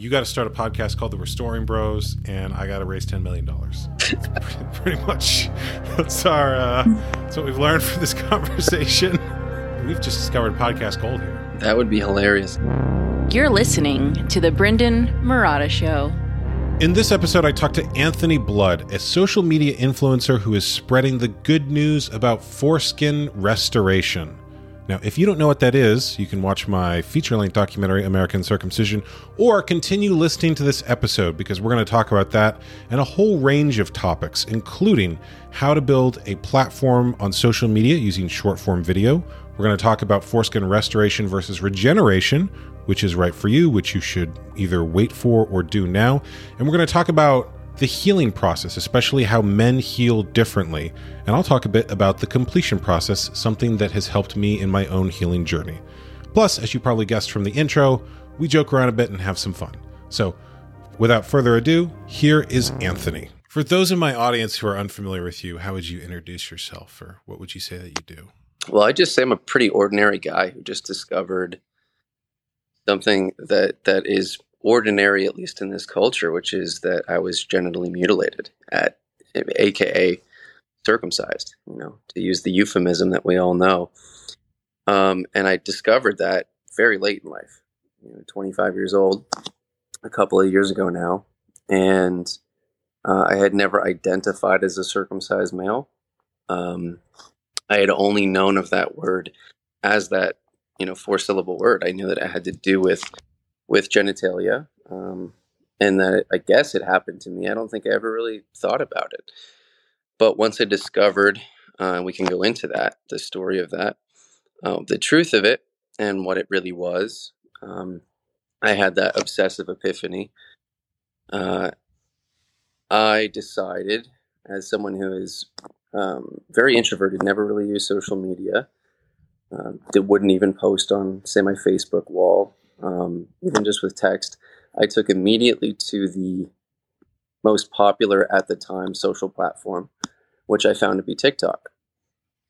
you got to start a podcast called The Restoring Bros, and I got to raise $10 million. pretty much that's our, uh, that's what we've learned from this conversation. We've just discovered podcast gold here. That would be hilarious. You're listening to The Brendon Marotta Show. In this episode, I talked to Anthony Blood, a social media influencer who is spreading the good news about foreskin restoration. Now, if you don't know what that is, you can watch my feature length documentary, American Circumcision, or continue listening to this episode because we're going to talk about that and a whole range of topics, including how to build a platform on social media using short form video. We're going to talk about foreskin restoration versus regeneration, which is right for you, which you should either wait for or do now. And we're going to talk about the healing process, especially how men heal differently. And I'll talk a bit about the completion process, something that has helped me in my own healing journey. Plus, as you probably guessed from the intro, we joke around a bit and have some fun. So, without further ado, here is Anthony. For those in my audience who are unfamiliar with you, how would you introduce yourself or what would you say that you do? Well, I just say I'm a pretty ordinary guy who just discovered something that that is ordinary, at least in this culture, which is that I was genitally mutilated at, AKA circumcised, you know, to use the euphemism that we all know. Um, and I discovered that very late in life, you know, 25 years old, a couple of years ago now. And uh, I had never identified as a circumcised male. Um, I had only known of that word as that, you know, four syllable word. I knew that it had to do with with genitalia. Um, and that I guess it happened to me. I don't think I ever really thought about it. But once I discovered, uh, we can go into that, the story of that, uh, the truth of it, and what it really was. Um, I had that obsessive epiphany. Uh, I decided, as someone who is um, very introverted, never really used social media, uh, that wouldn't even post on, say, my Facebook wall, um, even just with text, I took immediately to the most popular at the time social platform, which I found to be TikTok,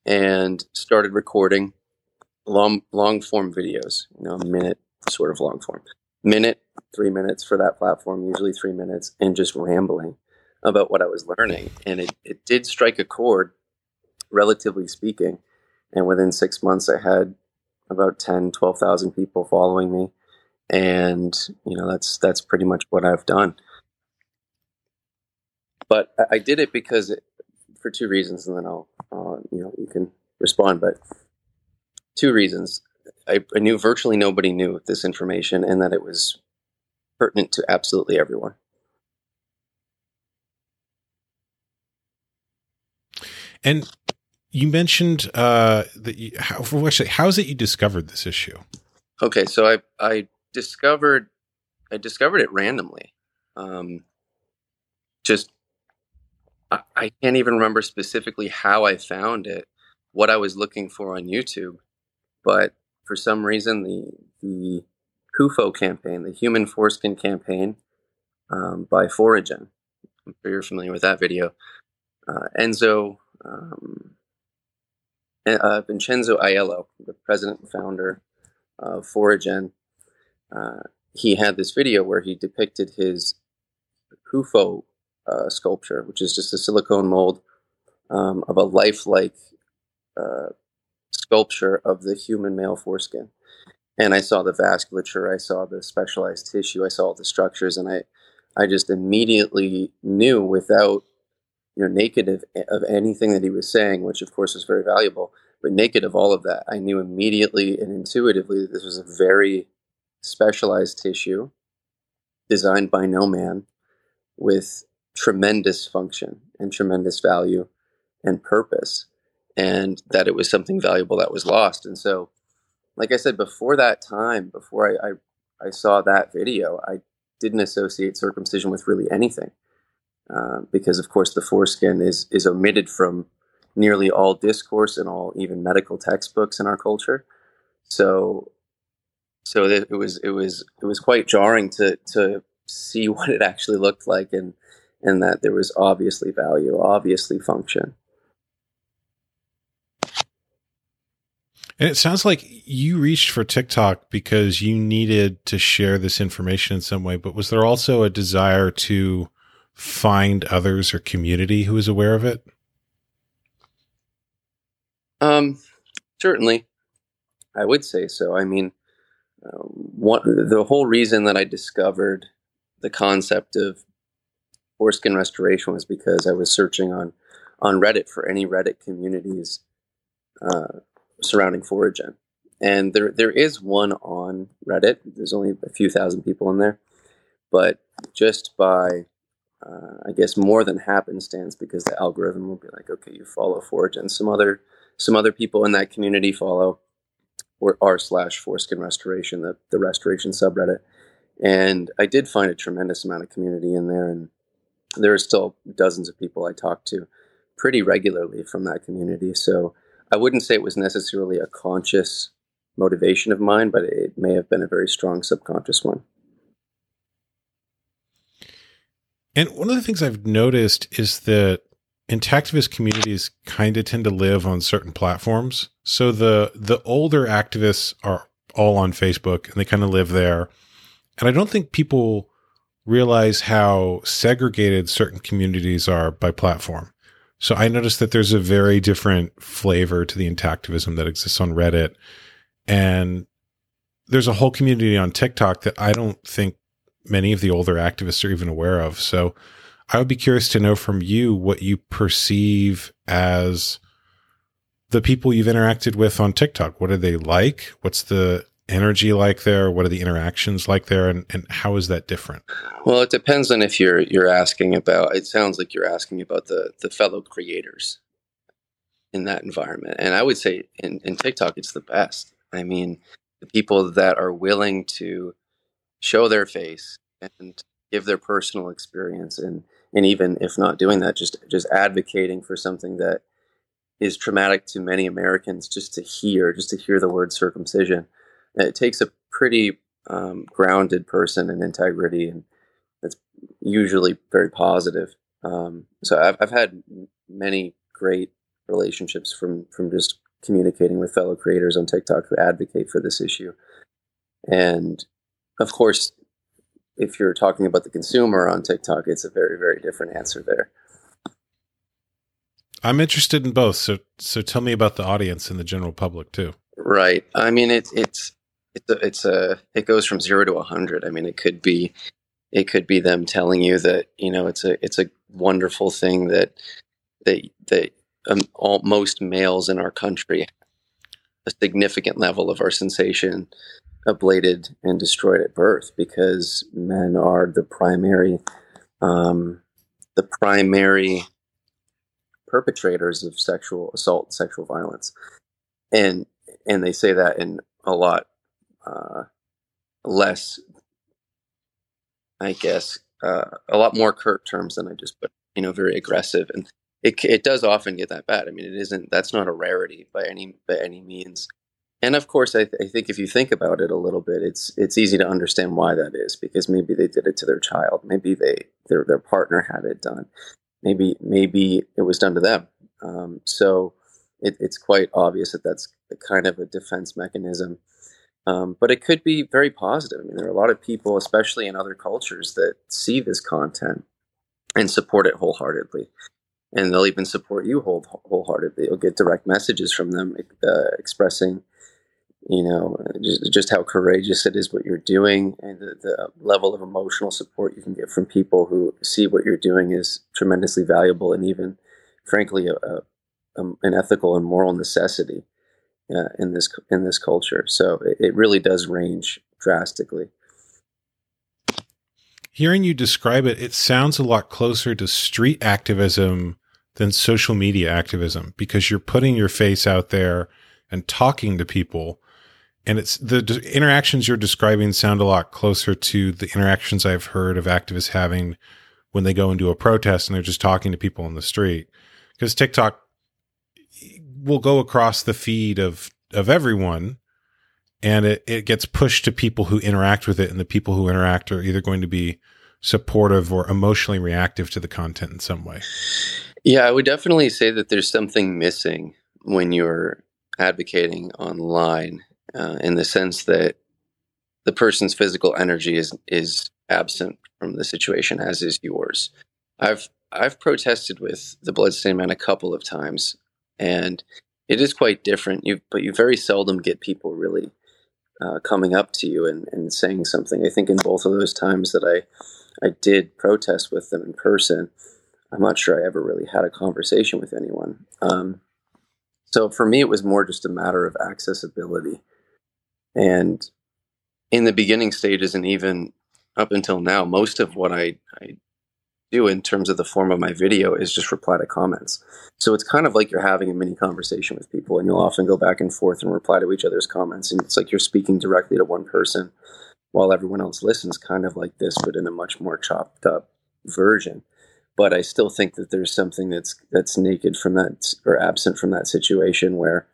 and started recording long long form videos, you know, a minute sort of long form, minute, three minutes for that platform, usually three minutes, and just rambling about what I was learning, and it it did strike a chord, relatively speaking, and within six months I had about 10, 12,000 people following me and you know that's that's pretty much what I've done. But I, I did it because it, for two reasons, and then I'll uh, you know you can respond. But two reasons: I, I knew virtually nobody knew this information, and that it was pertinent to absolutely everyone. And you mentioned uh, that you, how, actually, how is it you discovered this issue? Okay, so I I discovered I discovered it randomly. Um, just I, I can't even remember specifically how I found it, what I was looking for on YouTube, but for some reason the the HUFO campaign, the Human Foreskin campaign um, by Foregen. I'm sure you're familiar with that video. Uh, Enzo um, uh, Vincenzo Aiello, the president and founder of Foregen, uh, he had this video where he depicted his HUFO uh, sculpture, which is just a silicone mold um, of a lifelike uh, sculpture of the human male foreskin. And I saw the vasculature, I saw the specialized tissue, I saw all the structures, and I, I just immediately knew without, you know, naked of, of anything that he was saying, which of course was very valuable, but naked of all of that, I knew immediately and intuitively that this was a very specialized tissue designed by no man with tremendous function and tremendous value and purpose and that it was something valuable that was lost. And so like i said before that time before i i, I saw that video i didn't associate circumcision with really anything uh, because of course the foreskin is is omitted from nearly all discourse and all even medical textbooks in our culture. So so it was it was it was quite jarring to to see what it actually looked like and and that there was obviously value, obviously function. And it sounds like you reached for TikTok because you needed to share this information in some way, but was there also a desire to find others or community who is aware of it? Um, certainly, I would say so. I mean, uh, one, the whole reason that I discovered the concept of foreskin restoration was because I was searching on on Reddit for any Reddit communities uh, surrounding Foregen. And there there is one on Reddit. There's only a few thousand people in there, but just by uh, I guess more than happenstance because the algorithm will be like, okay, you follow Foregen. Some other some other people in that community follow or r slash foreskin restoration, the, the restoration subreddit. And I did find a tremendous amount of community in there, and there are still dozens of people I talk to pretty regularly from that community. So I wouldn't say it was necessarily a conscious motivation of mine, but it may have been a very strong subconscious one. And one of the things I've noticed is that intactivist communities kind of tend to live on certain platforms. So the the older activists are all on Facebook and they kind of live there. And I don't think people realize how segregated certain communities are by platform. So I noticed that there's a very different flavor to the intactivism that exists on Reddit. And there's a whole community on TikTok that I don't think many of the older activists are even aware of. So I would be curious to know from you what you perceive as the people you've interacted with on TikTok. What are they like? What's the energy like there? What are the interactions like there? And, and how is that different? Well, it depends on if you're you're asking about it sounds like you're asking about the the fellow creators in that environment. And I would say in, in TikTok it's the best. I mean, the people that are willing to show their face and give their personal experience and and even if not doing that, just just advocating for something that is traumatic to many Americans just to hear, just to hear the word circumcision. It takes a pretty um, grounded person in integrity, and it's usually very positive. Um, so I've, I've had many great relationships from from just communicating with fellow creators on TikTok who advocate for this issue. And of course, if you're talking about the consumer on TikTok, it's a very, very different answer there. I'm interested in both. So, so tell me about the audience and the general public too. Right. I mean, it's it's it's a, it's a it goes from zero to a hundred. I mean, it could be it could be them telling you that you know it's a it's a wonderful thing that that that um, all, most males in our country a significant level of our sensation ablated and destroyed at birth because men are the primary um, the primary perpetrators of sexual assault sexual violence. And and they say that in a lot uh, less i guess uh, a lot more curt terms than i just put you know very aggressive. And it, it does often get that bad. I mean it isn't that's not a rarity by any by any means and of course, I, th- I, think if you think about it a little bit, it's it's easy to understand why that is because maybe they did it to their child, maybe they their their partner had it done, maybe maybe it was done to them. Um, so it, it's quite obvious that that's kind of a defense mechanism. Um, but it could be very positive. I mean, there are a lot of people, especially in other cultures, that see this content and support it wholeheartedly and they'll even support you whole, wholeheartedly. You'll get direct messages from them uh, expressing you know, just, just how courageous it is what you're doing and the, the, level of emotional support you can get from people who see what you're doing is tremendously valuable and even, frankly, a, a, a, an ethical and moral necessity uh, in this in this culture. So it, it really does range drastically. Hearing you describe it, it sounds a lot closer to street activism than social media activism because you're putting your face out there and talking to people and it's the d- interactions you're describing sound a lot closer to the interactions I've heard of activists having when they go into a protest and they're just talking to people on the street. Because TikTok will go across the feed of of everyone and it, it gets pushed to people who interact with it and the people who interact are either going to be supportive or emotionally reactive to the content in some way. Yeah, I would definitely say that there's something missing when you're advocating online uh, in the sense that the person's physical energy is is absent from the situation, as is yours. I've I've protested with the Bloodstained Man a couple of times, and it is quite different. You but you very seldom get people really uh, coming up to you and, and saying something. I think in both of those times that I I did protest with them in person, I'm not sure I ever really had a conversation with anyone. Um, so for me, it was more just a matter of accessibility. And in the beginning stages, and even up until now, most of what I, I do in terms of the form of my video is just reply to comments. So it's kind of like you're having a mini conversation with people, and you'll often go back and forth and reply to each other's comments. And it's like you're speaking directly to one person while everyone else listens, kind of like this, but in a much more chopped up version but I still think that there's something that's that's naked from that or absent from that situation where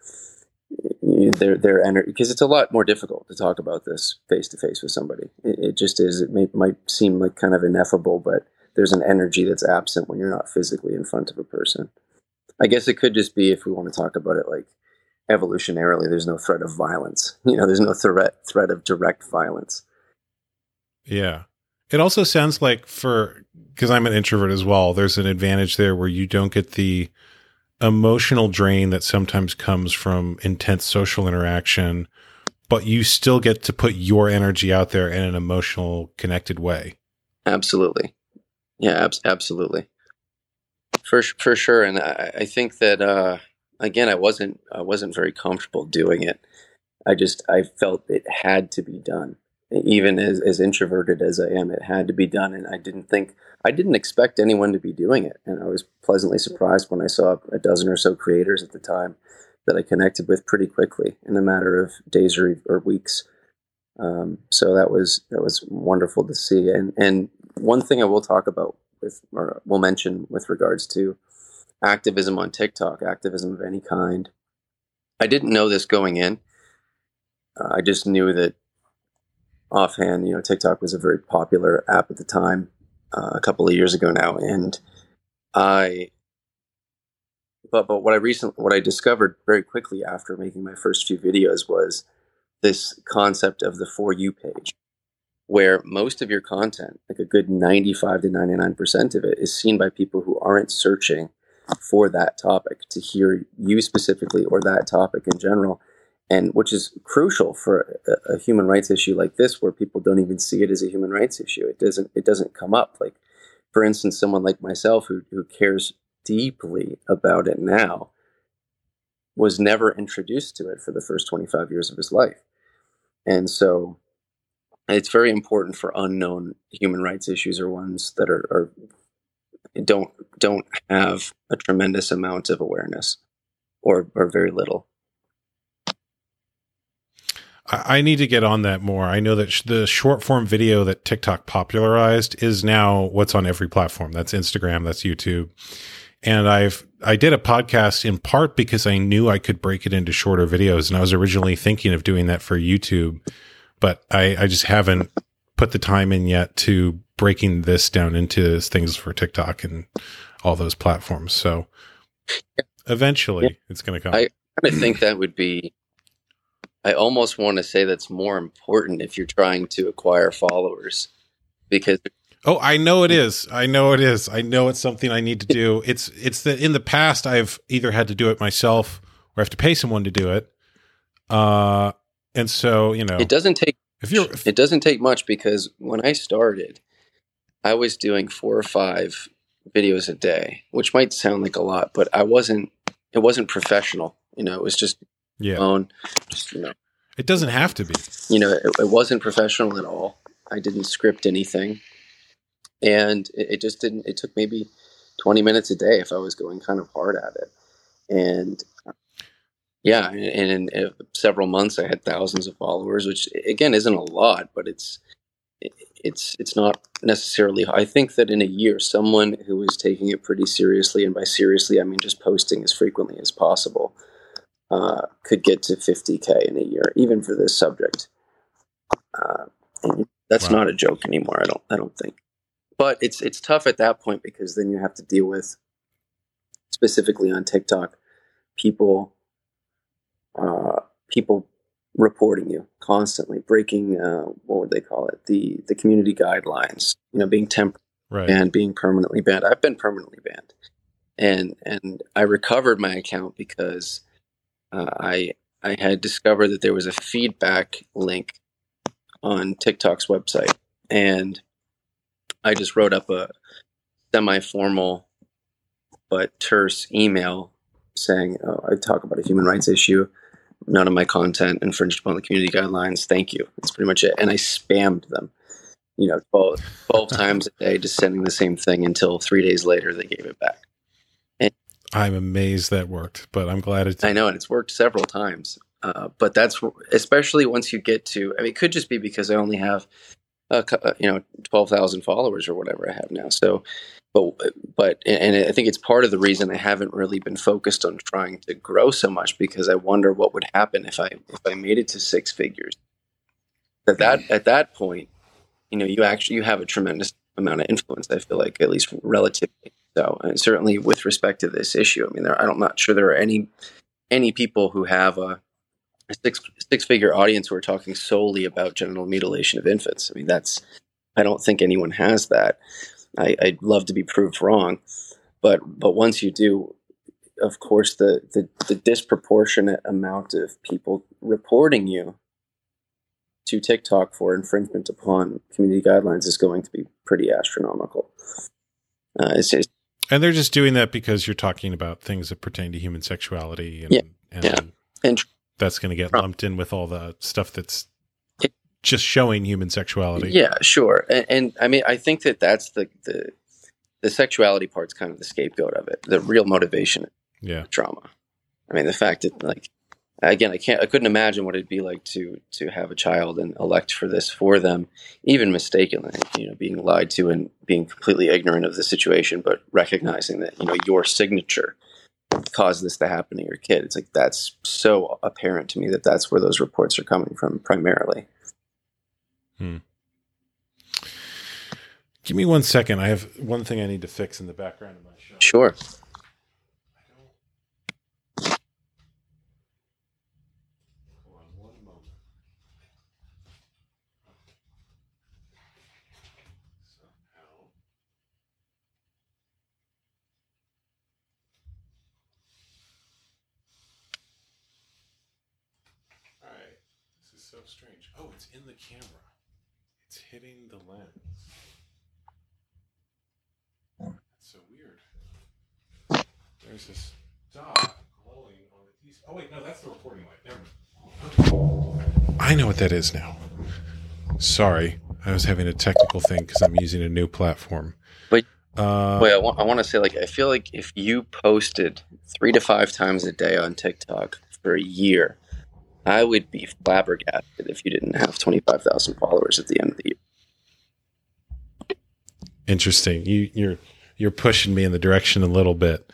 you, they're they're energy because it's a lot more difficult to talk about this face to face with somebody. It, it, just is. It may, might seem like kind of ineffable, but there's an energy that's absent when you're not physically in front of a person. I guess it could just be if we want to talk about it like evolutionarily. There's no threat of violence. You know, there's no threat threat of direct violence. Yeah. It also sounds like for because I'm an introvert as well, there's an advantage there where you don't get the emotional drain that sometimes comes from intense social interaction, but you still get to put your energy out there in an emotional, connected way. Absolutely. Yeah, ab- absolutely. For for sure, and I, I think that uh, again, I wasn't I wasn't very comfortable doing it. I just I felt it had to be done even as, as introverted as I am, it had to be done. And I didn't think, I didn't expect anyone to be doing it. And I was pleasantly surprised when I saw a dozen or so creators at the time that I connected with pretty quickly in a matter of days or, or weeks. Um, so that was, that was wonderful to see. And, and one thing I will talk about with, or will mention with regards to activism on TikTok, activism of any kind. I didn't know this going in. Uh, I just knew that offhand, you know, TikTok was a very popular app at the time, uh, a couple of years ago now, and I. But but what I recently what I discovered very quickly after making my first few videos was this concept of the for you page, where most of your content, like a good ninety five to ninety nine percent of it, is seen by people who aren't searching for that topic to hear you specifically or that topic in general and which is crucial for a, a, human rights issue like this where people don't even see it as a human rights issue. It doesn't it doesn't come up. Like for instance someone like myself who, who cares deeply about it now was never introduced to it for the first 25 years of his life. And so it's very important for unknown human rights issues or ones that are, are don't don't have a tremendous amount of awareness or or very little I, need to get on that more. I know that sh- the short form video that TikTok popularized is now what's on every platform. That's Instagram, that's YouTube. And I've I did a podcast in part because I knew I could break it into shorter videos, and I was originally thinking of doing that for YouTube, but I, I just haven't put the time in yet to breaking this down into things for TikTok and all those platforms. So eventually, yeah. it's going to come. I kind of think that would be I almost want to say that's more important if you're trying to acquire followers because Oh, I know it is. I know it is. I know it's something I need to do. It's it's that in the past I've either had to do it myself or I have to pay someone to do it. Uh and so, you know. It doesn't take if you're if, it doesn't take much because when I started I was doing 4 or 5 videos a day, which might sound like a lot, but I wasn't it wasn't professional. You know, it was just yeah. Just, you know, it doesn't have to be. You know, it, it wasn't professional at all. I didn't script anything, and it, it, just didn't. It took maybe twenty minutes a day if I was going kind of hard at it, and yeah, and, in several months I had thousands of followers, which again isn't a lot, but it's it's it's not necessarily. I think that in a year, someone who was taking it pretty seriously, and by seriously I mean just posting as frequently as possible, uh, could get to 50k in a year, even for this subject. Uh, that's wow. not a joke anymore. I don't. I don't think. But it's it's tough at that point because then you have to deal with specifically on TikTok people uh, people reporting you constantly, breaking uh, what would they call it? The the community guidelines. You know, being temporary Right. banned, being permanently banned. I've been permanently banned, and and I recovered my account because uh, I I had discovered that there was a feedback link on TikTok's website, and I just wrote up a semi-formal but terse email saying, oh, "I talk about a human rights issue. None of my content infringed upon the community guidelines. Thank you." That's pretty much it, and I spammed them you know, 12, 12 times a day, just sending the same thing until three days later they gave it back. I'm amazed that worked, but I'm glad it Did. I know, and it's worked several times. Uh, but that's especially once you get to. I mean, it could just be because I only have, a, uh, you know, twelve thousand followers or whatever I have now. So, but but and I think it's part of the reason I haven't really been focused on trying to grow so much because I wonder what would happen if I if I made it to six figures. At that at that point, you know, you actually you have a tremendous amount of influence. I feel like at least relatively. So, and certainly with respect to this issue, I mean, there, I'm not sure there are any any people who have a, six six figure audience who are talking solely about genital mutilation of infants. I mean, that's I don't think anyone has that. I, I'd love to be proved wrong, but but once you do, of course, the the, the disproportionate amount of people reporting you to TikTok for infringement upon community guidelines is going to be pretty astronomical. Uh, it's, it's And they're just doing that because you're talking about things that pertain to human sexuality and Yeah, and yeah. and that's going to get lumped in with all the stuff that's It- just showing human sexuality. Yeah, sure. And, and I mean, I think that that's the, the the sexuality part's kind of the scapegoat of it. The real motivation Yeah. drama. I mean, the fact that like again, I can't, I couldn't imagine what it'd be like to to have a child and elect for this for them, even mistakenly. You know, being lied to and being completely ignorant of the situation, but recognizing that you know your signature caused this to happen to your kid. It's like that's so apparent to me that that's where those reports are coming from primarily. Hmm. Give me one second. I have one thing I need to fix in the background of my show. Sure. Hold on one moment. Somehow. All right. This is so strange. Oh, it's in the camera. It's hitting the lens. That's so weird. There's this dot glowing on the piece. Oh wait, no, that's the recording light. Never mind. I know what that is now. Sorry, I was having a technical thing because I'm using a new platform. Wait. uh, Wait, I want, I want to say, like, I feel like if you posted three to five times a day on TikTok for a year, I would be flabbergasted if you didn't have 25,000 followers at the end of the year. interesting. You, you're you're pushing me in the direction a little bit.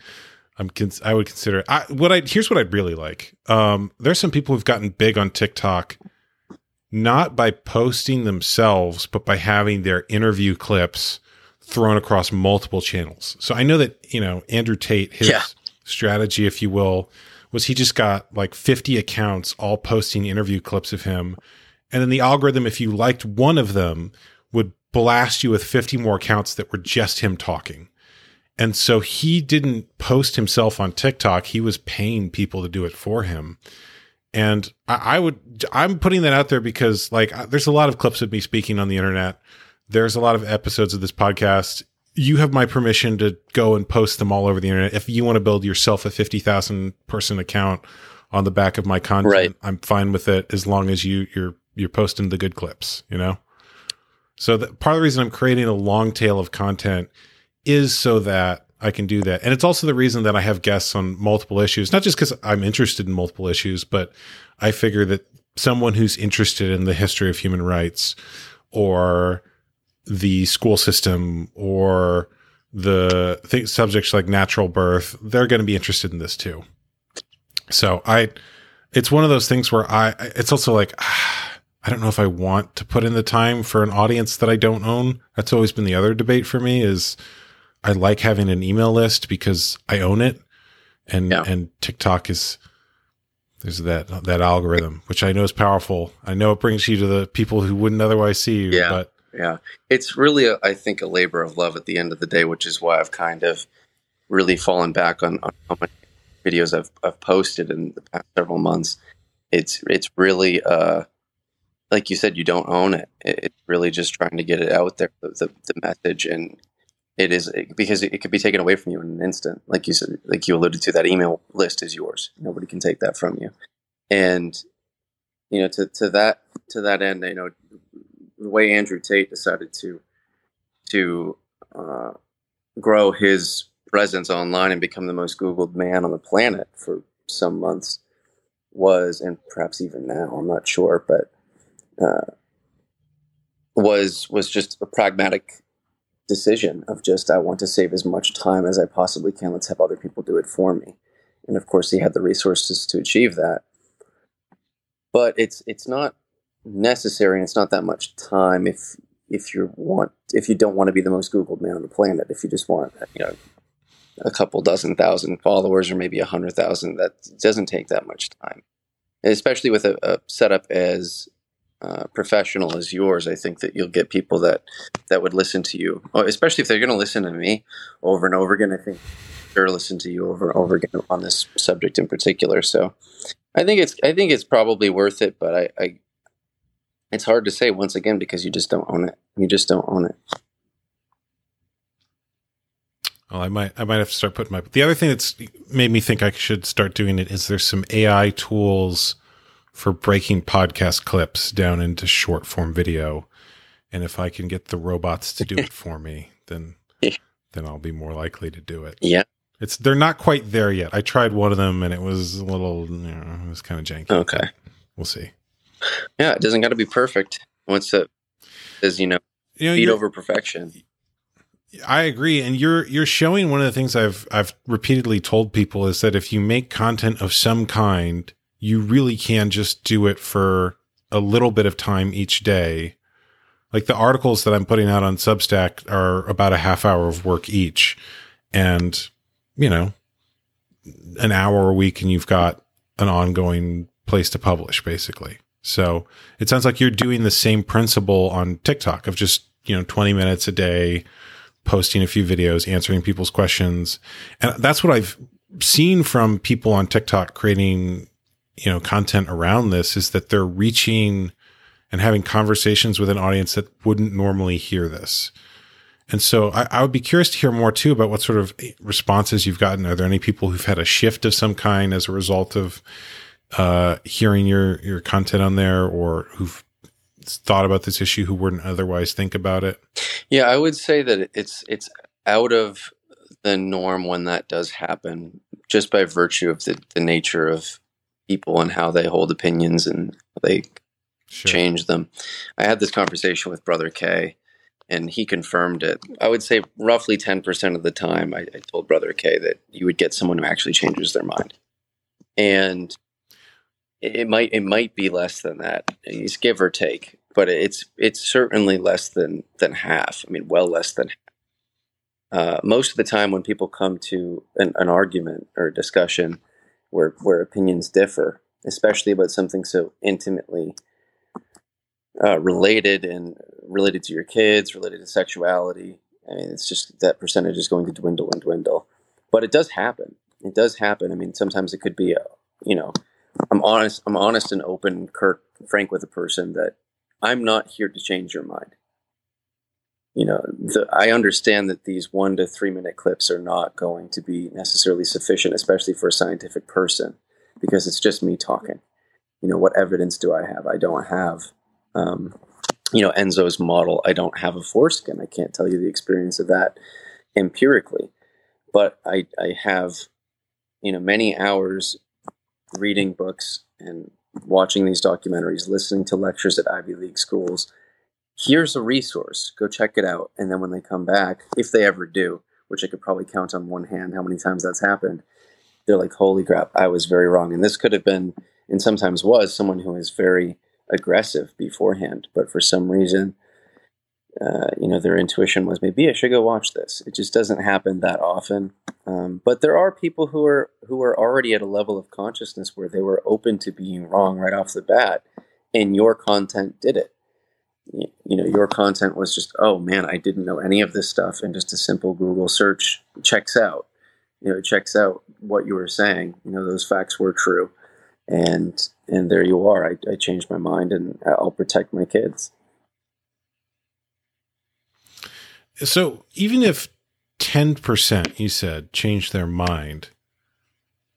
I'm cons- I would consider I what I here's what I'd really like. Um, there's some people who've gotten big on TikTok, not by posting themselves, but by having their interview clips thrown across multiple channels. So I know that you know Andrew Tate, his Yeah. strategy, if you will, was he just got like 50 accounts all posting interview clips of him, and then the algorithm, if you liked one of them, would blast you with 50 more accounts that were just him talking. And so he didn't post himself on TikTok. He was paying people to do it for him. And I, I would, I'm putting that out there because like there's a lot of clips of me speaking on the internet. There's a lot of episodes of this podcast. You have my permission to go and post them all over the internet. If you want to build yourself a 50,000 person account on the back of my content, Right. I'm fine with it as long as you, you're, you're posting the good clips, you know? So that part of the reason I'm creating a long tail of content is so that I can do that. And it's also the reason that I have guests on multiple issues, not just because I'm interested in multiple issues, but I figure that someone who's interested in the history of human rights or the school system or the th- subjects like natural birth, they're going to be interested in this too. So I, it's one of those things where I, it's also like, I don't know if I want to put in the time for an audience that I don't own. That's always been the other debate for me is I like having an email list because I own it and Yeah. and TikTok is There's that that algorithm, which I know is powerful. I know it brings you to the people who wouldn't otherwise see you. Yeah. But Yeah, it's really, a, I think, a labor of love at the end of the day, which is why I've kind of really fallen back on, on how many videos I've, I've posted in the past several months. It's it's really, uh, like you said, you don't own it. it. It's really just trying to get it out there, the, the, the message, and it is because it, it could be taken away from you in an instant. Like you said, like you alluded to, that email list is yours. Nobody can take that from you, and you know, to, to that to that end, you know, the way Andrew Tate decided to to uh, grow his presence online and become the most Googled man on the planet for some months was, and perhaps even now, I'm not sure, but uh, was was just a pragmatic decision of just I want to save as much time as I possibly can. Let's have other people do it for me, and of course, he had the resources to achieve that. But it's it's not necessary and it's not that much time if if you want if you don't want to be the most googled man on the planet. If you just want you know a couple dozen thousand followers or maybe a hundred thousand that doesn't take that much time. And especially with a, a setup as uh, professional as yours i think that you'll get people that that would listen to you. Especially if they're going to listen to me over and over again i think they're listen to you over and over again on this subject in particular. So i think it's i think it's probably worth it but i, I it's hard to say once again because you just don't own it. You just don't own it. Well, I might I might have to start putting my. The other thing that's made me think I should start doing it is there's some AI tools for breaking podcast clips down into short form video, and if I can get the robots to do it for me, then then I'll be more likely to do it. Yeah, it's they're not quite there yet. I tried one of them and it was a little, you know, it was kind of janky. Okay, we'll see. Yeah, it doesn't got to be perfect. Once it is, you know, you know, speed over perfection. I agree, and you're you're showing one of the things I've I've repeatedly told people is that if you make content of some kind, you really can just do it for a little bit of time each day. Like the articles that I'm putting out on Substack are about a half hour of work each, and you know, an hour a week, and you've got an ongoing place to publish, basically. So it sounds like you're doing the same principle on TikTok of just, you know, 20 minutes a day, posting a few videos, answering people's questions. And that's what I've seen from people on TikTok creating, you know, content around this is that they're reaching and having conversations with an audience that wouldn't normally hear this. And so I, I, would be curious to hear more too about what sort of responses you've gotten. Are there any people who've had a shift of some kind as a result of uh, hearing your your content on there, or who've thought about this issue who wouldn't otherwise think about it? Yeah, I would say that it's it's out of the norm when that does happen, just by virtue of the, the nature of people and how they hold opinions and they sure. change them. I had this conversation with Brother K, and he confirmed it. I would say roughly ten percent of the time, I, I told Brother K that you would get someone who actually changes their mind, and it might it might be less than that. It's give or take, but it's it's certainly less than than half. I mean, well less than. Uh, most of the time, when people come to an, an argument or a discussion where where opinions differ, especially about something so intimately uh, related and related to your kids, related to sexuality, I mean, it's just that percentage is going to dwindle and dwindle. But it does happen. It does happen. I mean, sometimes it could be a you know I'm honest. I'm honest and open, Kirk, frank with a person that I'm not here to change your mind. You know, the, I understand that these one to three minute clips are not going to be necessarily sufficient, especially for a scientific person, because it's just me talking. You know, what evidence do I have? I don't have, um, you know, Enzo's model. I don't have a foreskin. I can't tell you the experience of that empirically, but I, I have, you know, many hours reading books and watching these documentaries, listening to lectures at Ivy League schools. Here's a resource. Go check it out. And then when they come back, if they ever do, which I could probably count on one hand how many times that's happened, they're like, holy crap, I was very wrong. And this could have been, and sometimes was, someone who is very aggressive beforehand. But for some reason, uh, you know, their intuition was maybe I should go watch this. It just doesn't happen that often. Um, but there are people who are who are already at a level of consciousness where they were open to being wrong right off the bat, and your content did it. You, know, your content was just, oh man, I didn't know any of this stuff, and just a simple Google search checks out. You know, it checks out what you were saying. You know, those facts were true, and and there you are. I, I changed my mind, and I'll protect my kids. So even if 10% you said change their mind,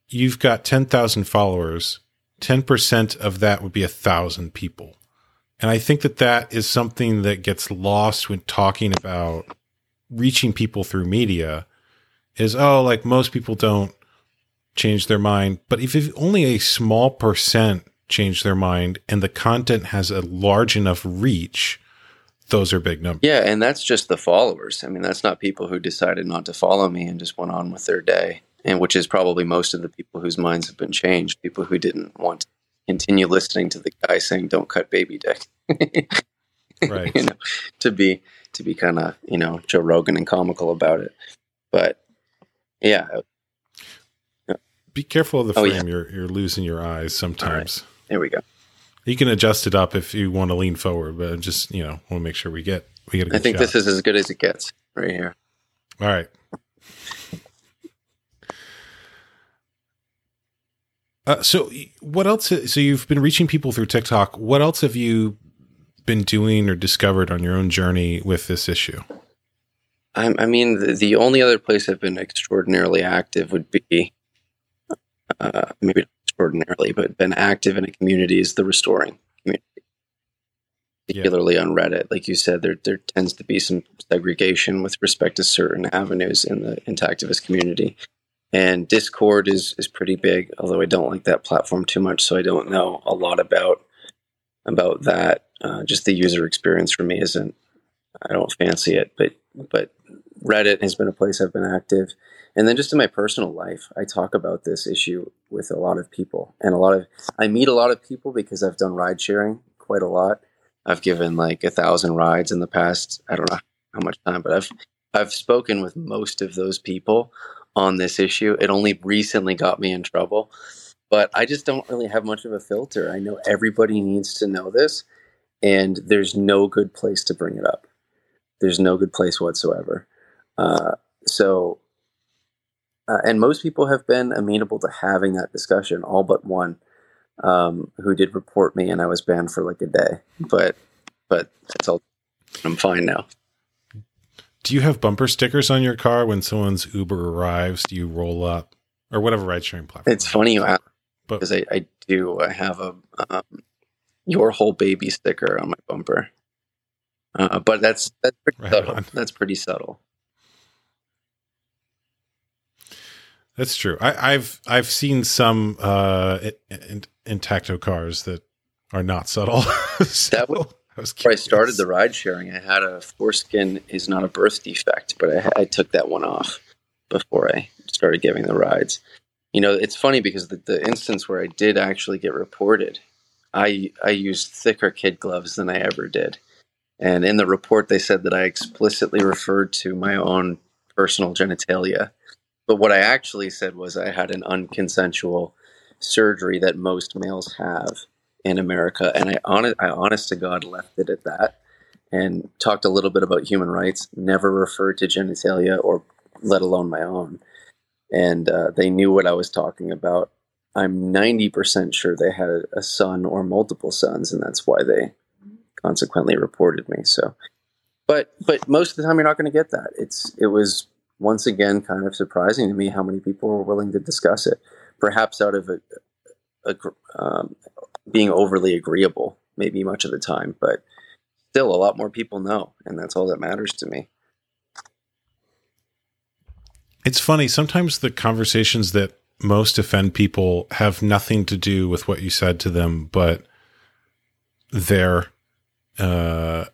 you've got 10,000 followers, 10% of that would be a thousand people. And I think that that is something that gets lost when talking about reaching people through media is, oh, like most people don't change their mind. But if only a small percent change their mind and the content has a large enough reach, those are big numbers. Yeah, and that's just the followers. I mean, that's not people who decided not to follow me and just went on with their day, and which is probably most of the people whose minds have been changed. People who didn't want to continue listening to the guy saying "Don't cut baby dick," right? you know, to be to be kind of you know Joe Rogan and comical about it. But yeah, be careful of the frame. Oh, yeah. You're you're losing your eyes sometimes. Right. There we go. You can adjust it up if you want to lean forward, but just you know want to make sure we get we get. A good shot. I think shot. this is as good as it gets right here. All right. Uh, so what else? So you've been reaching people through TikTok. What else have you been doing or discovered on your own journey with this issue? I, I mean, the, the, only other place I've been extraordinarily active would be uh, maybe extraordinarily, but been active in a community is the restoring community. Particularly yeah. on Reddit, like you said, there there tends to be some segregation with respect to certain avenues in the activist community. And Discord is is pretty big, although I don't like that platform too much, so I don't know a lot about about that. Uh, just the user experience for me isn't. I don't fancy it, but but Reddit has been a place I've been active. And then just in my personal life, I talk about this issue with a lot of people. And a lot of, I meet a lot of people because I've done ride sharing quite a lot. I've given like a thousand rides in the past, I don't know how much time, but I've, I've spoken with most of those people on this issue. It only recently got me in trouble, but I just don't really have much of a filter. I know everybody needs to know this, and there's no good place to bring it up. There's no good place whatsoever. Uh, so uh, and most people have been amenable to having that discussion, all but one, um, who did report me, and I was banned for like a day. But but that's all. I'm fine now. Do you have bumper stickers on your car when someone's Uber arrives? Do you roll up or whatever ride sharing platform? It's funny you ask because I, I do. I have a um, your whole baby sticker on my bumper, uh, but that's that's pretty right subtle. On. That's pretty subtle. That's true. I, have I've seen some uh, in, Intacto cars that are not subtle. so that was, I was I started the ride sharing. I had a foreskin is not a birth defect, but I, I took that one off before I started giving the rides. You know, it's funny because the, the instance where I did actually get reported, I I used thicker kid gloves than I ever did, and in the report they said that I explicitly referred to my own personal genitalia but what I actually said was I had an unconsensual surgery that most males have in America, and I honest, I honest to God left it at that, and talked a little bit about human rights. Never referred to genitalia or let alone my own, and uh, they knew what I was talking about. I'm 90% sure they had a son or multiple sons, and that's why they consequently reported me. So, but but most of the time you're not going to get that. It's it was once again kind of surprising to me how many people were willing to discuss it, perhaps out of a, a um, being overly agreeable, maybe much of the time, but still a lot more people know, and that's all that matters to me. It's funny sometimes the conversations that most offend people have nothing to do with what you said to them, but their uh,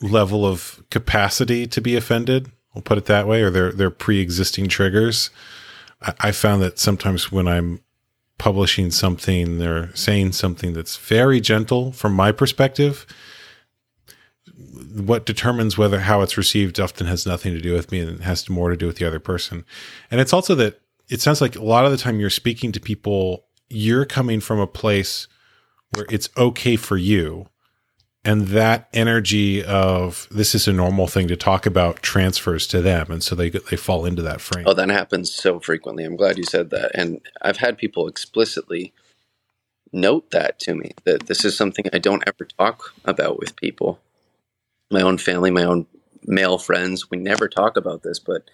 level of capacity to be offended We'll put it that way, or their their pre-existing triggers. I, I found that sometimes when I'm publishing something, they're saying something that's very gentle from my perspective. what determines whether how it's received often has nothing to do with me and has more to do with the other person. And it's also that it sounds like a lot of the time you're speaking to people, you're coming from a place where it's okay for you. And that energy of this is a normal thing to talk about transfers to them. And so they, they fall into that frame. Oh, that happens so frequently. I'm glad you said that. And I've had people explicitly note that to me that this is something I don't ever talk about with people. My own family, my own male friends, we never talk about this, but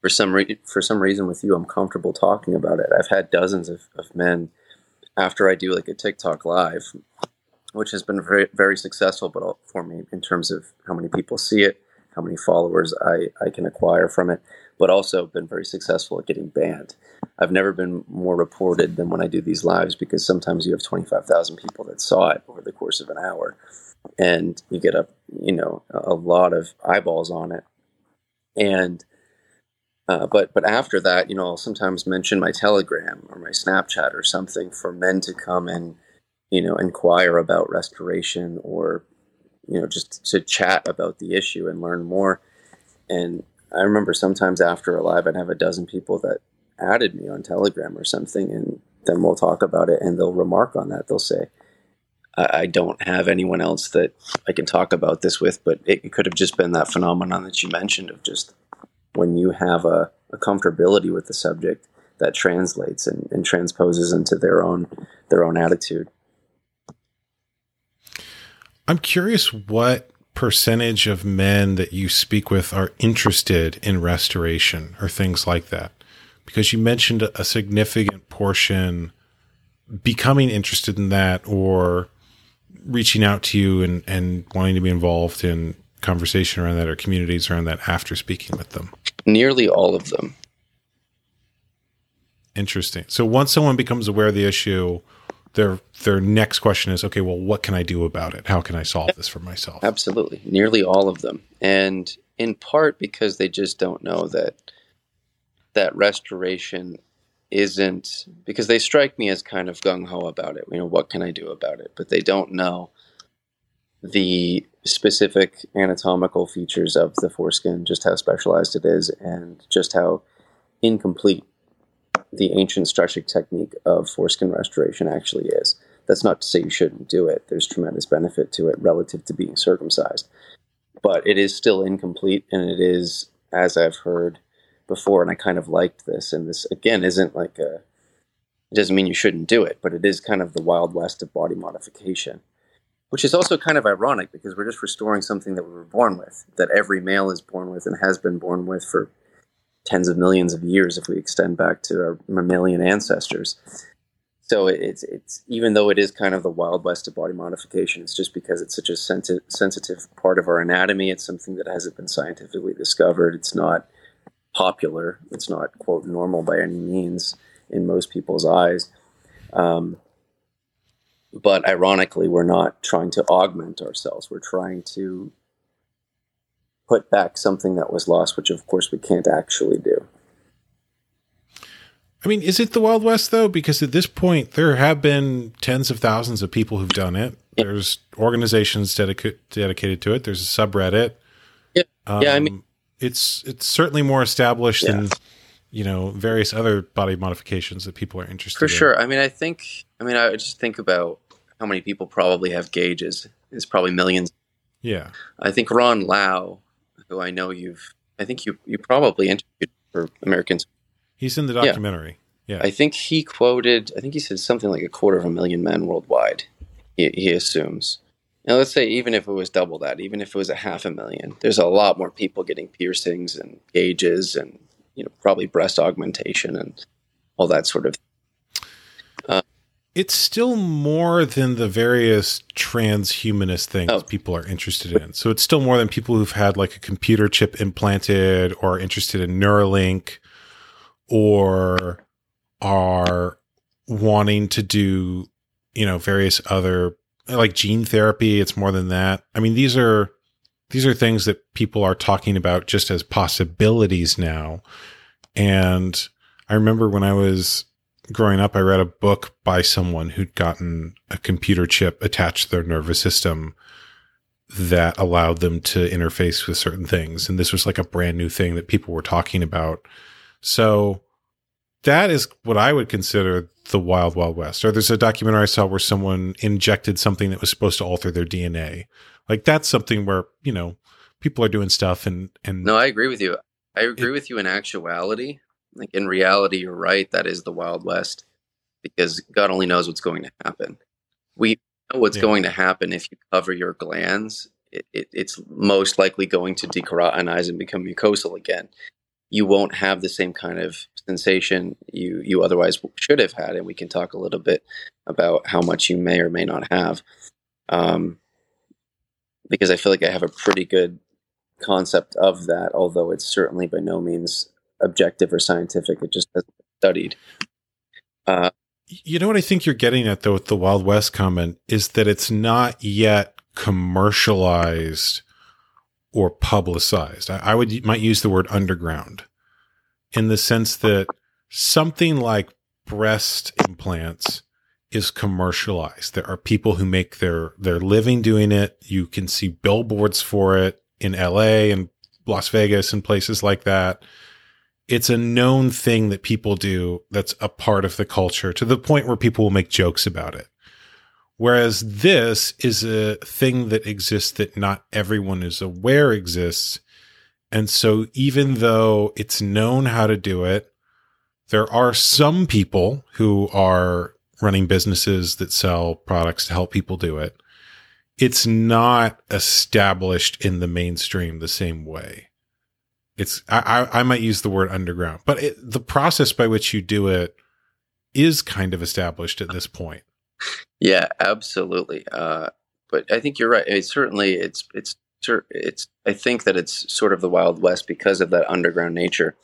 for some re- for some reason with you, I'm comfortable talking about it. I've had dozens of, of men after I do like a TikTok live, which has been very very successful, but for me in terms of how many people see it, how many followers I, I can acquire from it, but also been very successful at getting banned. I've never been more reported than when I do these lives because sometimes you have 25,000 people that saw it over the course of an hour and you get a, you know, a lot of eyeballs on it. And uh, but but after that, you know, I'll sometimes mention my Telegram or my Snapchat or something for men to come and you know inquire about restoration or you know just to chat about the issue and learn more. And I remember sometimes after a live, I'd have a dozen people that added me on Telegram or something, and then we'll talk about it, and they'll remark on that. They'll say, I don't have anyone else that I can talk about this with, but it could have just been that phenomenon that you mentioned of just when you have a, a comfortability with the subject that translates and, and transposes into their own their own attitude. I'm curious what percentage of men that you speak with are interested in restoration or things like that? Because you mentioned a significant portion becoming interested in that or reaching out to you and, and wanting to be involved in conversation around that or communities around that after speaking with them? Nearly all of them. Interesting. So once someone becomes aware of the issue, their their next question is, okay, well, what can I do about it? How can I solve this for myself? Absolutely, nearly all of them, and in part because they just don't know that that restoration isn't because they strike me as kind of gung ho about it. You know, what can I do about it? But they don't know the specific anatomical features of the foreskin, just how specialized it is, and just how incomplete the ancient stretching technique of foreskin restoration actually is. That's not to say you shouldn't do it. There's tremendous benefit to it relative to being circumcised. But it is still incomplete, and it is, as I've heard before, and I kind of liked this. And this, again, isn't like a, it doesn't mean you shouldn't do it, but it is kind of the wild west of body modification which is also kind of ironic because we're just restoring something that we were born with, that every male is born with and has been born with for tens of millions of years if we extend back to our mammalian ancestors. So it's it's even though it is kind of the wild west of body modification, it's just because it's such a sensitive sensitive part of our anatomy. It's something that hasn't been scientifically discovered. It's not popular. It's not quote normal by any means in most people's eyes. Um, but ironically, we're not trying to augment ourselves. We're trying to put back something that was lost, which of course we can't actually do. I mean, is it the Wild West though? Because at this point, there have been tens of thousands of people who've done it. Yeah. There's organizations dedica- dedicated to it. There's a subreddit. Yeah, um, yeah. I mean, it's it's certainly more established yeah. than you know various other body modifications that people are interested. In. For in. sure. I mean, I think. I mean, I just think about how many people probably have gauges. It's probably millions. Yeah. I think Ron Lau, who I know you've, I think you you probably interviewed for Americans. He's in the documentary. Yeah. yeah. I think he quoted. I think he said something like a quarter of a million men worldwide. He, he assumes. Now, let's say even if it was double that, even if it was a half a million, there's a lot more people getting piercings and gauges and you know probably breast augmentation and all that sort of. Uh, it's still more than the various transhumanist things oh. people are interested in. So it's still more than people who've had like a computer chip implanted or interested in Neuralink or are wanting to do, you know, various other like gene therapy. It's more than that. I mean, these are these are things that people are talking about just as possibilities now. And I remember when I was growing up, I read a book by someone who'd gotten a computer chip attached to their nervous system that allowed them to interface with certain things. And this was like a brand new thing that people were talking about. So that is what I would consider the wild, wild west. Or there's a documentary I saw where someone injected something that was supposed to alter their DNA. Like that's something where, you know, people are doing stuff and, and no, I agree with you. I agree it, with you in actuality. Like in reality, you're right. That is the wild west because God only knows what's going to happen. We know what's yeah. going to happen if you cover your glans. It, it, it's most likely going to dekeratinize and become mucosal again. You won't have the same kind of sensation you you otherwise should have had, and we can talk a little bit about how much you may or may not have. Um, because I feel like I have a pretty good concept of that, although it's certainly by no means objective or scientific. It just hasn't been studied. Uh, you know what I think you're getting at though with the Wild West comment is that it's not yet commercialized or publicized. I, I would might use the word underground in the sense that something like breast implants is commercialized. There are people who make their their living doing it. You can see billboards for it in LA and Las Vegas and places like that it's a known thing that people do that's a part of the culture to the point where people will make jokes about it. Whereas this is a thing that exists that not everyone is aware exists. And so even though it's known how to do it, there are some people who are running businesses that sell products to help people do it. It's not established in the mainstream the same way. It's I, I, might use the word underground, but it, the process by which you do it is kind of established at this point. Yeah, absolutely. Uh, but I think you're right. Certainly it's it's it's. I think that it's sort of the Wild West because of that underground nature,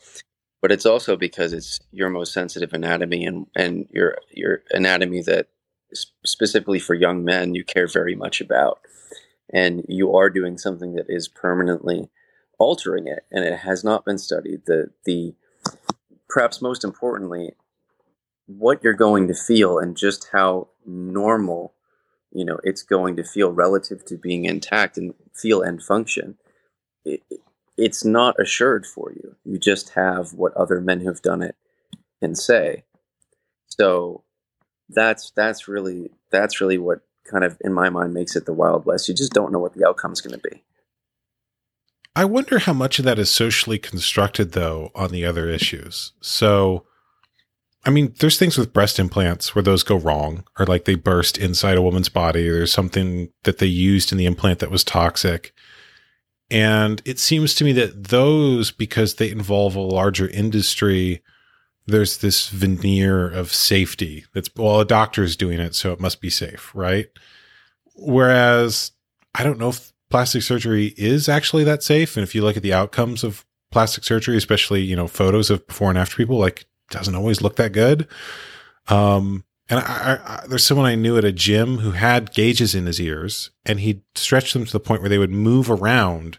but it's also because it's your most sensitive anatomy and and your your anatomy that specifically for young men you care very much about, and you are doing something that is permanently altering it, and it has not been studied. The the perhaps most importantly, what you're going to feel and just how normal you know it's going to feel relative to being intact and feel and function. It, it's not assured for you. You just have what other men who've done it can say. So that's that's really that's really what kind of in my mind makes it the wild west. You just don't know what the outcome is going to be. I wonder how much of that is socially constructed, though, on the other issues. So, I mean, there's things with breast implants where those go wrong, or like they burst inside a woman's body. There's something that they used in the implant that was toxic. And it seems to me that those, because they involve a larger industry, there's this veneer of safety that's, well, a doctor's doing it, so it must be safe, right? Whereas I don't know if plastic surgery is actually that safe. And if you look at the outcomes of plastic surgery, especially, you know, photos of before and after people, like doesn't always look that good. Um, and I, I, there's someone I knew at a gym who had gauges in his ears and he stretched them to the point where they would move around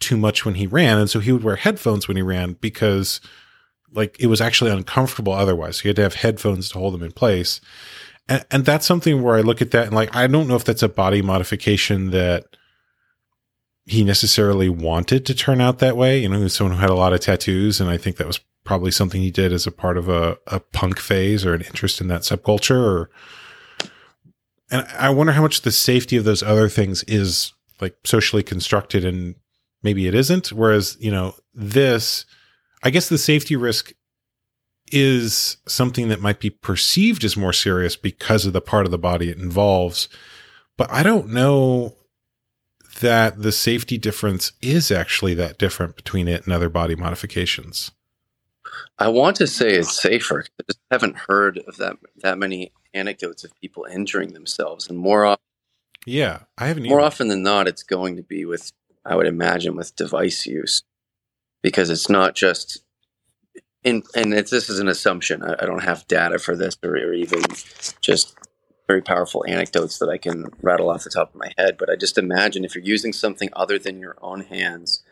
too much when he ran. And so he would wear headphones when he ran because like it was actually uncomfortable otherwise. So he had to have headphones to hold them in place. And, and that's something where I look at that and like, I don't know if that's a body modification that he necessarily wanted to turn out that way. You know, he was someone who had a lot of tattoos, and I think that was probably something he did as a part of a, a punk phase or an interest in that subculture. Or, and I wonder how much the safety of those other things is like socially constructed, and maybe it isn't. Whereas, you know, this, I guess the safety risk is something that might be perceived as more serious because of the part of the body it involves. But I don't know that the safety difference is actually that different between it and other body modifications. I want to say it's safer. I just haven't heard of that that many anecdotes of people injuring themselves, and more often, yeah, I haven't. More either. often than not, it's going to be with, I would imagine, with device use, because it's not just. In, and this is an assumption. I, I don't have data for this, or, or even just very powerful anecdotes that I can rattle off the top of my head. But I just imagine if you're using something other than your own hands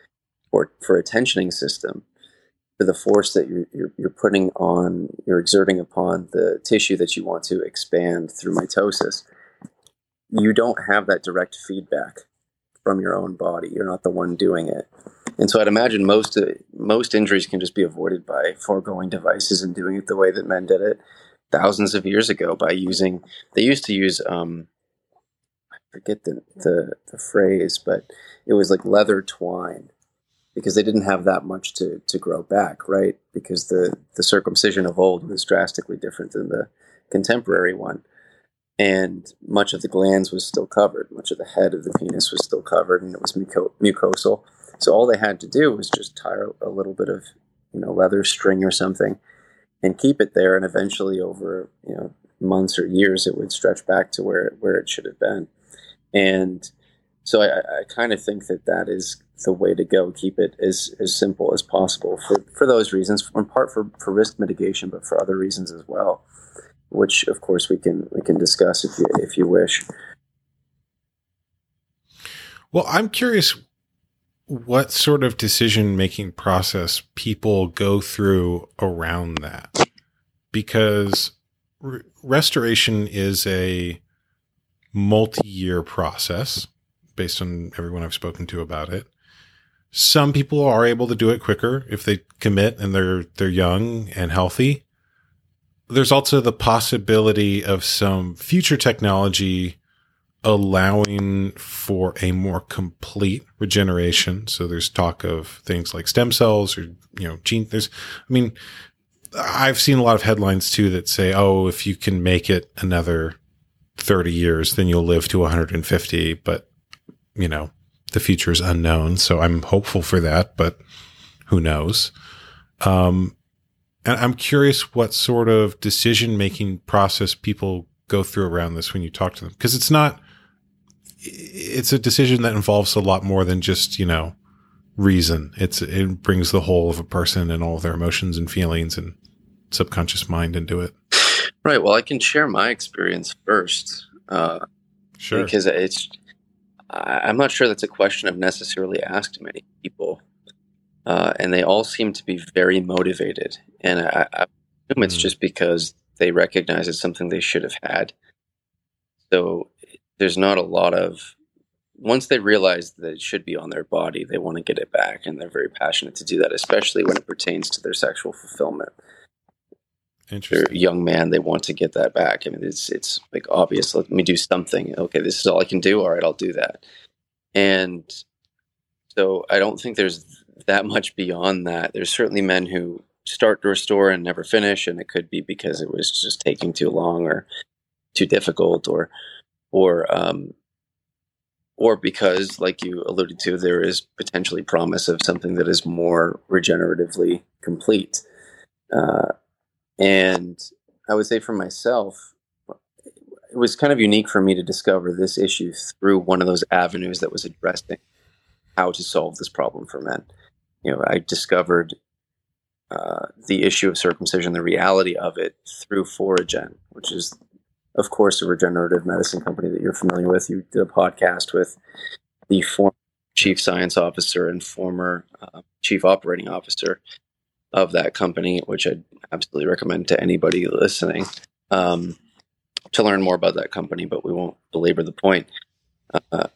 for for a tensioning system, for the force that you're, you're, you're putting on, you're exerting upon the tissue that you want to expand through mitosis, you don't have that direct feedback from your own body. You're not the one doing it. And so I'd imagine most uh, most injuries can just be avoided by foregoing devices and doing it the way that men did it thousands of years ago by using. They used to use um, I forget the, the the phrase, but it was like leather twine because they didn't have that much to to grow back, right? Because the the circumcision of old was drastically different than the contemporary one and much of the glans was still covered. Much of the head of the penis was still covered, and it was muco- mucosal. So all they had to do was just tie a little bit of you know leather string or something, and keep it there. And eventually, over you know months or years, it would stretch back to where it where it should have been. And so I, I kind of think that that is the way to go. Keep it as, as simple as possible for, for those reasons, in part for, for risk mitigation, but for other reasons as well which of course we can we can discuss if you if you wish. Well, I'm curious what sort of decision making process people go through around that because re- restoration is a multi-year process based on everyone I've spoken to about it. Some people are able to do it quicker if they commit and they're they're young and healthy there's also the possibility of some future technology allowing for a more complete regeneration. So there's talk of things like stem cells or, you know, gene. There's, I mean, I've seen a lot of headlines too that say, oh, if you can make it another 30 years, then you'll live to 150. But, you know, the future is unknown. So I'm hopeful for that, but who knows? Um, and I'm curious what sort of decision making process people go through around this when you talk to them. Because it's not, it's a decision that involves a lot more than just, you know, reason. It's, it brings the whole of a person and all of their emotions and feelings and subconscious mind into it. Right. Well, I can share my experience first. Uh, sure. Because it's, I'm not sure that's a question I've necessarily asked many people. Uh, and they all seem to be very motivated. And I, I assume it's mm. just because they recognize it's something they should have had. So there's not a lot of once they realize that it should be on their body, they want to get it back, and they're very passionate to do that, especially when it pertains to their sexual fulfillment. Interesting. They're a young man, they want to get that back. I mean, it's it's like obvious. Let me do something. Okay, this is all I can do. All right, I'll do that. And so I don't think there's that much beyond that. There's certainly men who start to restore and never finish, and it could be because it was just taking too long or too difficult, or or um, or because, like you alluded to, there is potentially promise of something that is more regeneratively complete. Uh, and I would say for myself, it was kind of unique for me to discover this issue through one of those avenues that was addressing how to solve this problem for men you know, I discovered uh, the issue of circumcision, the reality of it through Foregen, which is, of course, a regenerative medicine company that you're familiar with. You did a podcast with the former chief science officer and former uh, chief operating officer of that company, which I'd absolutely recommend to anybody listening um, to learn more about that company, but we won't belabor the point. Uh,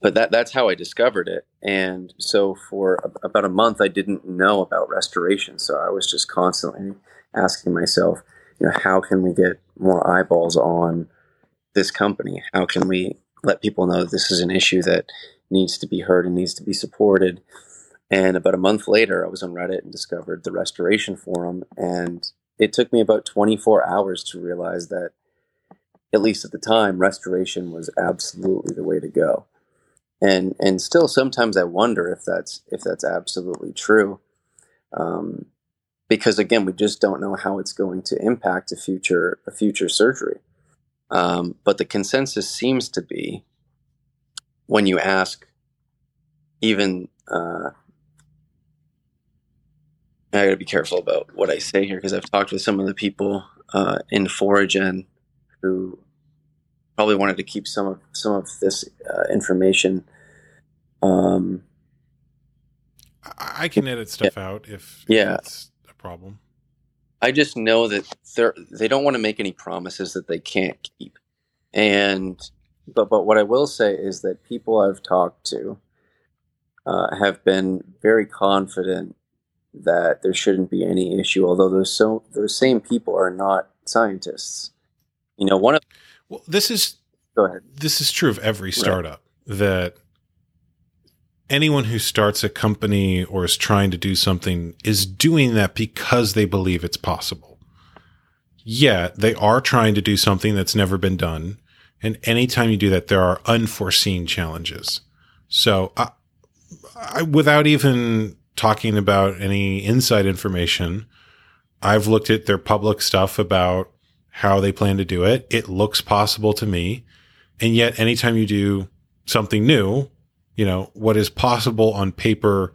but that that's how I discovered it. And so for a, about a month, I didn't know about restoration. So I was just constantly asking myself, you know, how can we get more eyeballs on this company? How can we let people know this is an issue that needs to be heard and needs to be supported? And about a month later, I was on Reddit and discovered the Restoration Forum. And it took me about 24 hours to realize that, at least at the time, restoration was absolutely the way to go and and still sometimes I wonder if that's if that's absolutely true, um, because again we just don't know how it's going to impact a future a future surgery. Um, but the consensus seems to be when you ask even uh, I got to be careful about what I say here because I've talked with some of the people uh, in Foregen who probably wanted to keep some of some of this uh, information. Um, I can edit stuff yeah. out if yeah, it's problem. I just know that they they don't want to make any promises that they can't keep, and but but what I will say is that people I've talked to uh, have been very confident that there shouldn't be any issue. Although those so those same people are not scientists. You know, one of well, this is go ahead. This is true of every startup right. that anyone who starts a company or is trying to do something is doing that because they believe it's possible. Yet they are trying to do something that's never been done. And anytime you do that, there are unforeseen challenges. So, I, I, without even talking about any inside information, I've looked at their public stuff about how they plan to do it. It looks possible to me. And yet, anytime you do something new, you know, what is possible on paper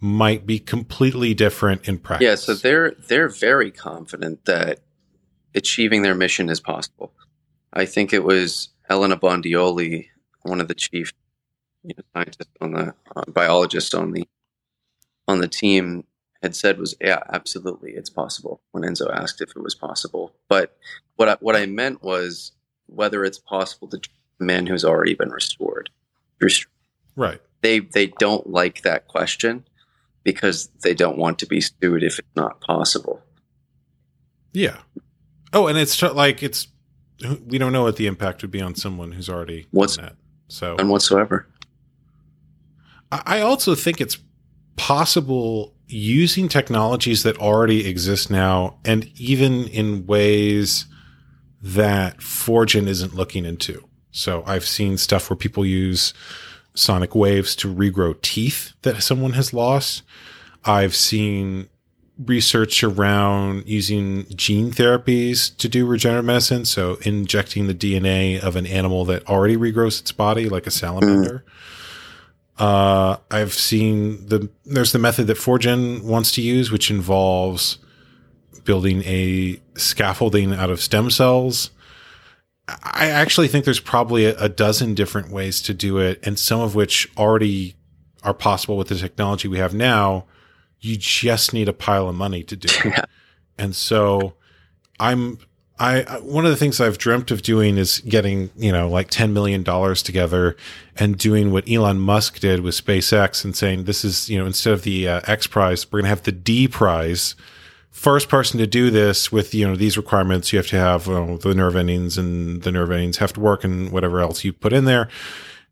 might be completely different in practice. Yeah, so they're they're very confident that achieving their mission is possible. I think it was Elena Bondioli, one of the chief you know, scientists on the uh, biologists on the on the team, had said was, "Yeah, absolutely, it's possible." When Enzo asked if it was possible, but what I, what I meant was whether it's possible to man who's already been restored. Right. They they don't like that question because they don't want to be sued if it's not possible. Yeah. Oh, and it's like it's we don't know what the impact would be on someone who's already what's that. So and whatsoever. I also think it's possible using technologies that already exist now, and even in ways that Foregen isn't looking into. So I've seen stuff where people use sonic waves to regrow teeth that someone has lost. I've seen research around using gene therapies to do regenerative medicine. So injecting the DNA of an animal that already regrows its body, like a salamander. Uh, I've seen the, there's the method that Foregen wants to use, which involves building a scaffolding out of stem cells I actually think there's probably a, a, dozen different ways to do it, and some of which already are possible with the technology we have now. You just need a pile of money to do it. and so I'm I one of the things I've dreamt of doing is getting, you know, like 10 million dollars together and doing what Elon Musk did with SpaceX and saying this is, you know, instead of the uh, X prize, we're going to have the D prize first person to do this with you know these requirements you have to have the nerve endings and the nerve endings have to work and whatever else you put in there.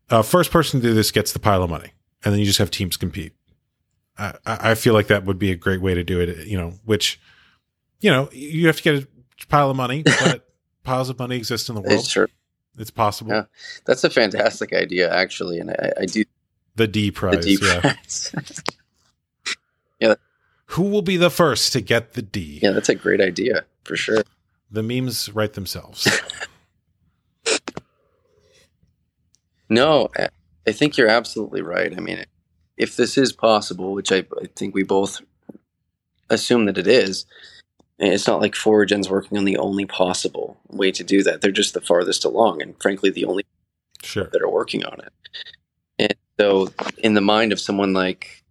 Uh, first person to do this gets the pile of money and then you just have teams compete. I, I feel like that would be a great way to do it you know which you know you have to get a pile of money but piles of money exist in the world. it's, true. it's possible. Yeah. That's a fantastic idea actually and i, I do the d prize the d prize. Yeah, yeah who will be the first to get the D? Yeah, that's a great idea for sure. The memes write themselves. no, I think you're absolutely right. I mean, if this is possible, which I, I think we both assume that it is, it's not like Foregen's working on the only possible way to do that. They're just the farthest along, and frankly, the only sure. that are working on it. And so, in the mind of someone like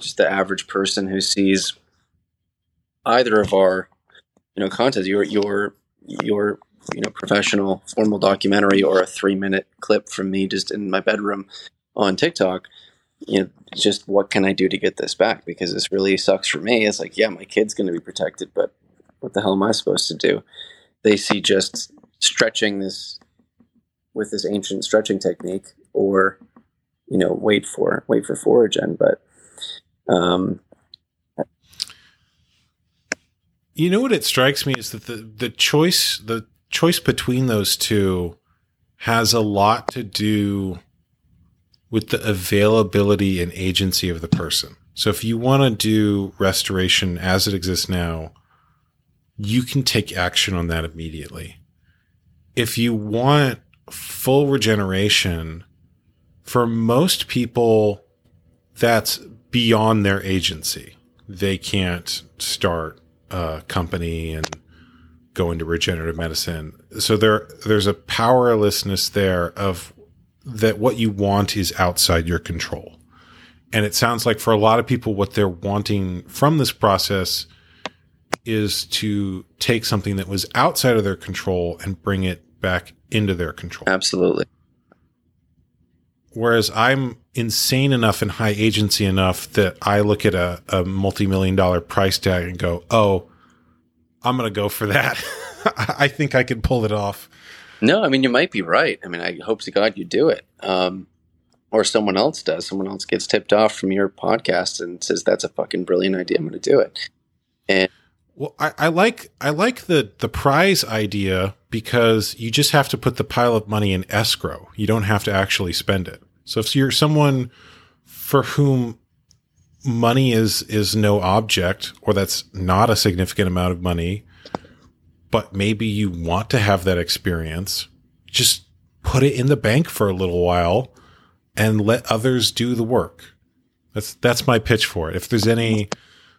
just the average person who sees either of our you know content your your your you know professional formal documentary or a three minute clip from me just in my bedroom on tiktok you know just what can i do to get this back? Because this really sucks for me. It's like yeah my kid's going to be protected but what the hell am i supposed to do? They see just stretching this with this ancient stretching technique or you know wait for wait for Foregen but um, you know what it strikes me is that the the choice the choice between those two has a lot to do with the availability and agency of the person. So if you want to do restoration as it exists now, you can take action on that immediately. If you want full regeneration, for most people, that's beyond their agency. They can't start a company and go into regenerative medicine. So there there's a powerlessness there of that what you want is outside your control. And it sounds like for a lot of people what they're wanting from this process is to take something that was outside of their control and bring it back into their control. Absolutely. Whereas I'm insane enough and high agency enough that I look at a, a multi million dollar price tag and go, oh, I'm going to go for that. I think I could pull it off. No, I mean, you might be right. I mean, I hope to God you do it. Um, or someone else does. Someone else gets tipped off from your podcast and says, that's a fucking brilliant idea. I'm going to do it. And well, I, I, like I like the the prize idea because you just have to put the pile of money in escrow. You don't have to actually spend it. So if you're someone for whom money is is no object, or that's not a significant amount of money, but maybe you want to have that experience, just put it in the bank for a little while and let others do the work. That's that's my pitch for it. If there's any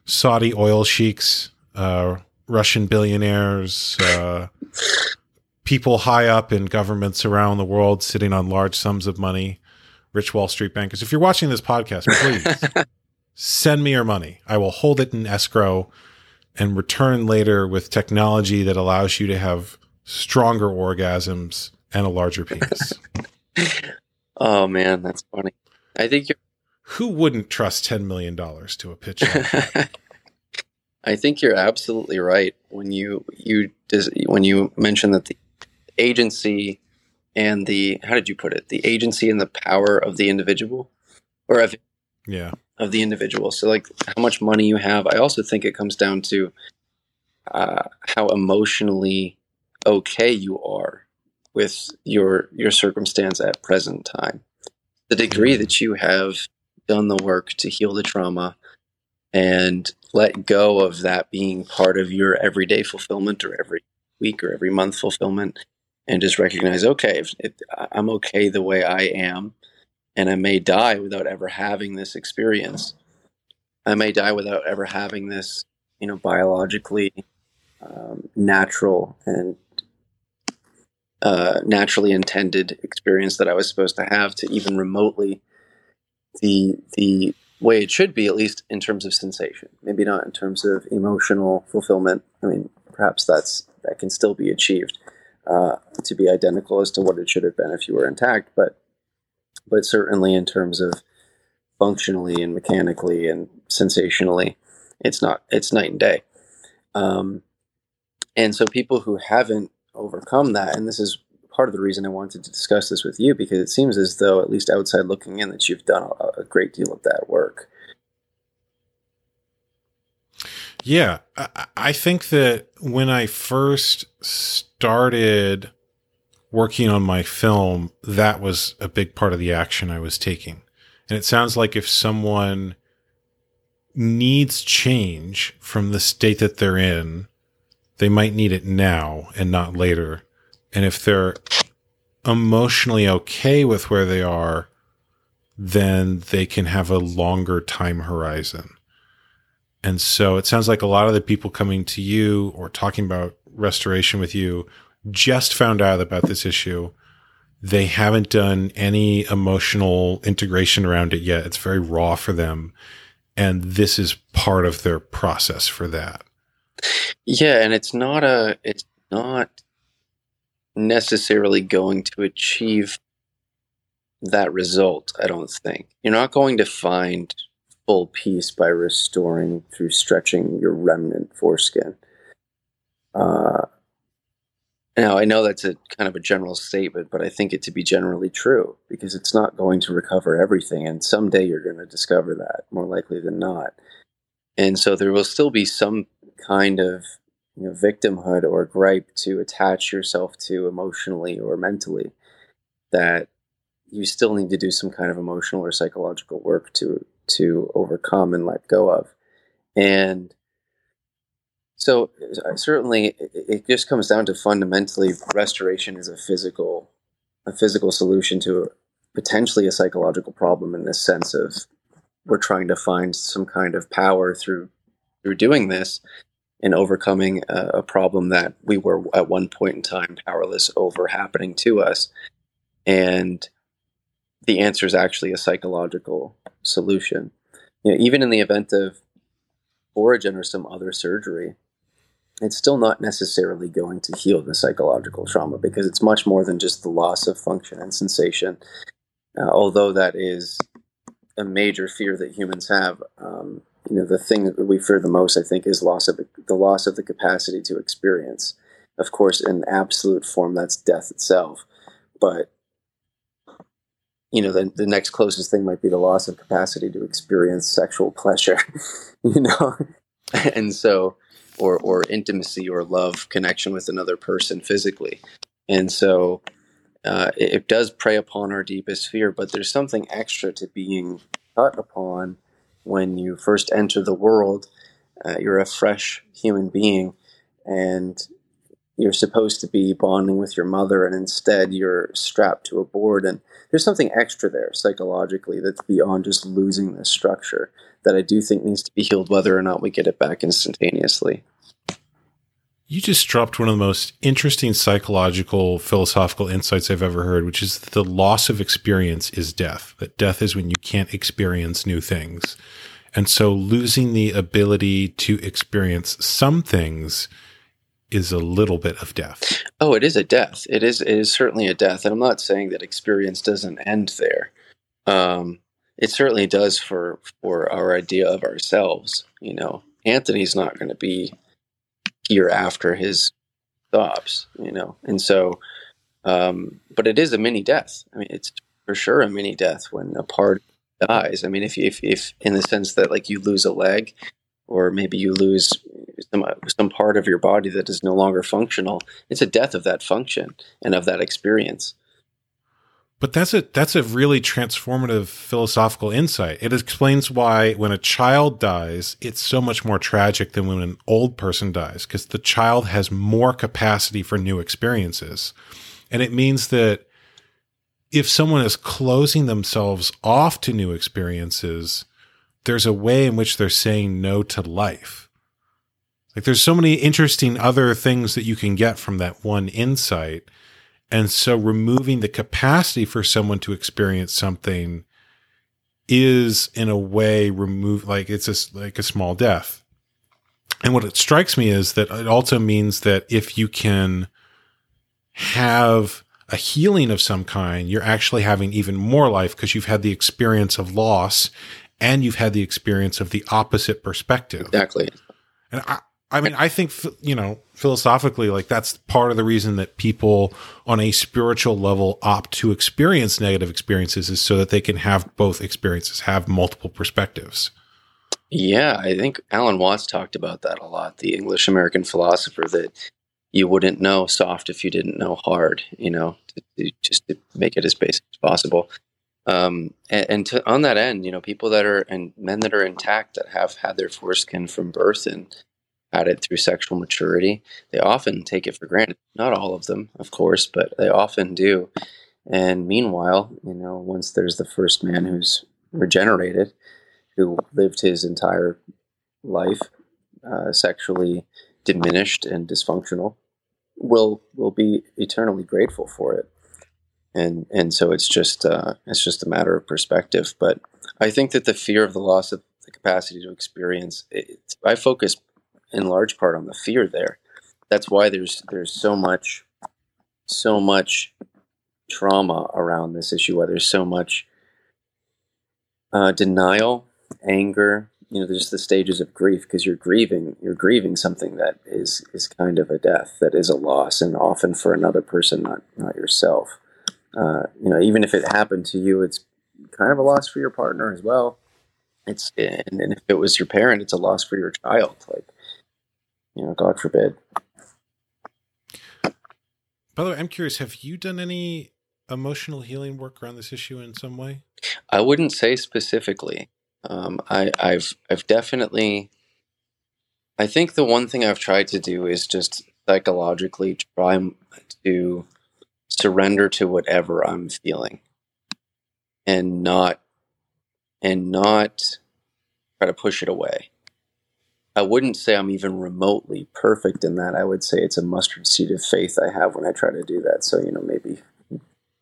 Saudi oil sheiks uh, Russian billionaires, uh, people high up in governments around the world sitting on large sums of money, rich Wall Street bankers. If you're watching this podcast, please send me your money. I will hold it in escrow and return later with technology that allows you to have stronger orgasms and a larger penis. oh man, that's funny. I think you're. Who wouldn't trust ten million dollars to a pitch? I think you're absolutely right when you you when you mention that the agency and the how did you put it the agency and the power of the individual or of yeah of the individual. So like how much money you have. I also think it comes down to uh, how emotionally okay you are with your your circumstance at present time. The degree that you have done the work to heal the trauma and let go of that being part of your everyday fulfillment or every week or every month fulfillment and just recognize okay if, if i'm okay the way i am and i may die without ever having this experience. I may die without ever having this you know biologically um, natural and uh, naturally intended experience that i was supposed to have to even remotely the the way it should be, at least in terms of sensation. Maybe not in terms of emotional fulfillment. I mean, perhaps that's that can still be achieved uh, to be identical as to what it should have been if you were intact, but but certainly in terms of functionally and mechanically and sensationally, it's not it's night and day. Um, and so people who haven't overcome that, and this is part of the reason I wanted to discuss this with you because it seems as though, at least outside looking in, that you've done a, a great deal of that work. Yeah, I, I think that when I first started working on my film, that was a big part of the action I was taking. And it sounds like if someone needs change from the state that they're in, they might need it now and not later. And if they're emotionally okay with where they are, then they can have a longer time horizon. And so it sounds like a lot of the people coming to you or talking about restoration with you just found out about this issue. They haven't done any emotional integration around it yet. It's very raw for them. And this is part of their process for that. Yeah. And it's not a, it's not necessarily going to achieve that result, I don't think. You're not going to find full peace by restoring through stretching your remnant foreskin. Uh, now, I know that's a kind of a general statement, but I think it to be generally true because it's not going to recover everything. And someday you're going to discover that, more likely than not. And so there will still be some kind of you know, victimhood or gripe to attach yourself to emotionally or mentally that you still need to do some kind of emotional or psychological work to to overcome and let go of. And so uh, certainly it just comes down to fundamentally restoration is a physical a physical solution to potentially a psychological problem in this sense of we're trying to find some kind of power through through doing this in overcoming a, a, problem that we were at one point in time powerless over happening to us. And the answer is actually a psychological solution. You know, even in the event of Foregen or some other surgery, it's still not necessarily going to heal the psychological trauma because it's much more than just the loss of function and sensation. Uh, although that is a major fear that humans have, um, you know, the thing that we fear the most, I think, is loss of the loss of the capacity to experience. Of course, in absolute form, that's death itself. But you know, the, the next closest thing might be the loss of capacity to experience sexual pleasure, you know? and so, or, or intimacy or love connection with another person physically. And so, uh, it, it, does prey upon our deepest fear, but there's something extra to being cut upon when you first enter the world. Uh, you're a fresh human being, and you're supposed to be bonding with your mother and instead you're strapped to a board and there's something extra there psychologically that's beyond just losing this structure that I do think needs to be healed whether or not we get it back instantaneously. You just dropped one of the most interesting psychological philosophical insights I've ever heard, which is that the loss of experience is death. That death is when you can't experience new things. And so losing the ability to experience some things is a little bit of death. Oh, it is a death. It is it is certainly a death, and I'm not saying that experience doesn't end there. Um, it certainly does for for our idea of ourselves. You know, Anthony's not going to be here after his stops. You know, and so, um, but it is a mini death. I mean, it's for sure a mini death when a part dies. I mean, if if if in the sense that like you lose a leg, or maybe you lose some some part of your body that is no longer functional. It's a death of that function and of that experience. But that's a that's a really transformative philosophical insight. It explains why when a child dies, it's so much more tragic than when an old person dies because the child has more capacity for new experiences. And it means that if someone is closing themselves off to new experiences, there's a way in which they're saying no to life. Like there's so many interesting other things that you can get from that one insight. And so removing the capacity for someone to experience something is in a way remove like it's a, like a small death. And what it strikes me is that it also means that if you can have a healing of some kind, you're actually having even more life because you've had the experience of loss and you've had the experience of the opposite perspective. Exactly. And I, I mean, I think, you know, philosophically, like that's part of the reason that people on a spiritual level opt to experience negative experiences is so that they can have both experiences, have multiple perspectives. Yeah, I think Alan Watts talked about that a lot, the English American philosopher, that you wouldn't know soft if you didn't know hard, you know, to, to, just to make it as basic as possible. Um, and, and to, on that end, you know, people that are and men that are intact that have had their foreskin from birth and had it through sexual maturity, they often take it for granted. Not all of them, of course, but they often do. And meanwhile, you know, once there's the first man who's regenerated, who lived his entire life uh, sexually diminished and dysfunctional, will will be eternally grateful for it and and so it's just uh, it's just a matter of perspective. But I think that the fear of the loss of the capacity to experience, it, I focus in large part on the fear there. That's why there's there's so much so much trauma around this issue. Why there's so much uh, denial, anger. You know, there's the stages of grief because you're grieving. You're grieving something that is is kind of a death, that is a loss, and often for another person, not not yourself uh, you know, even if it happened to you, it's kind of a loss for your partner as well. It's and, and if it was your parent, it's a loss for your child. Like, you know, God forbid. By the way, I'm curious. Have you done any emotional healing work around this issue in some way? I wouldn't say specifically. Um, I, I've I've definitely. I think the one thing I've tried to do is just psychologically try to surrender to whatever I'm feeling and not and not try to push it away. I wouldn't say I'm even remotely perfect in that. I would say it's a mustard seed of faith I have when I try to do that. So, you know, maybe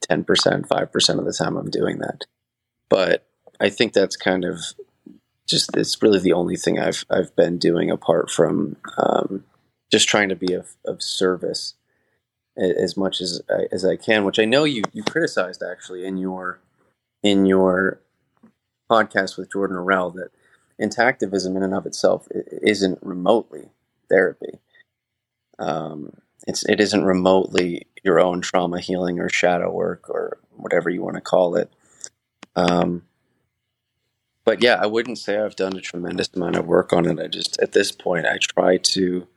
10%, 5% of the time I'm doing that. But I think that's kind of just, it's really the only thing I've, I've been doing apart from um, just trying to be of, of service as much as I, as I can, which I know you you criticized actually in your in your podcast with Jordan Orell that intactivism in and of itself isn't remotely therapy. Um, it's it isn't remotely your own trauma healing or shadow work or whatever you want to call it. Um, but yeah, I wouldn't say I've done a tremendous amount of work on it. I just at this point I try to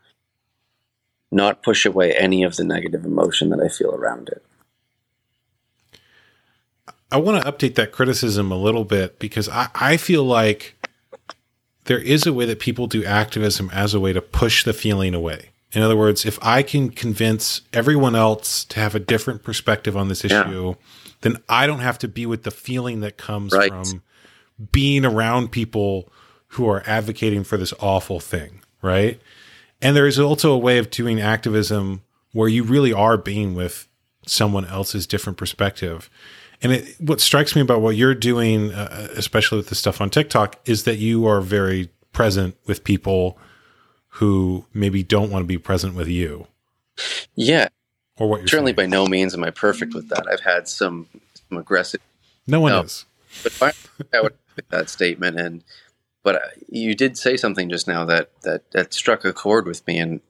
not push away any of the negative emotion that I feel around it. I want to update that criticism a little bit because I, I feel like there is a way that people do activism as a way to push the feeling away. In other words, if I can convince everyone else to have a different perspective on this issue, yeah. then I don't have to be with the feeling that comes right. from being around people who are advocating for this awful thing, right? And there is also a way of doing activism where you really are being with someone else's different perspective. And it, what strikes me about what you're doing, uh, especially with the stuff on TikTok, is that you are very present with people who maybe don't want to be present with you. Yeah. Or what you're certainly saying. by no means am I perfect with that. I've had some, some aggressive. No one no, is. But I would make that statement, and but uh, you did say something just now that that that struck a chord with me, and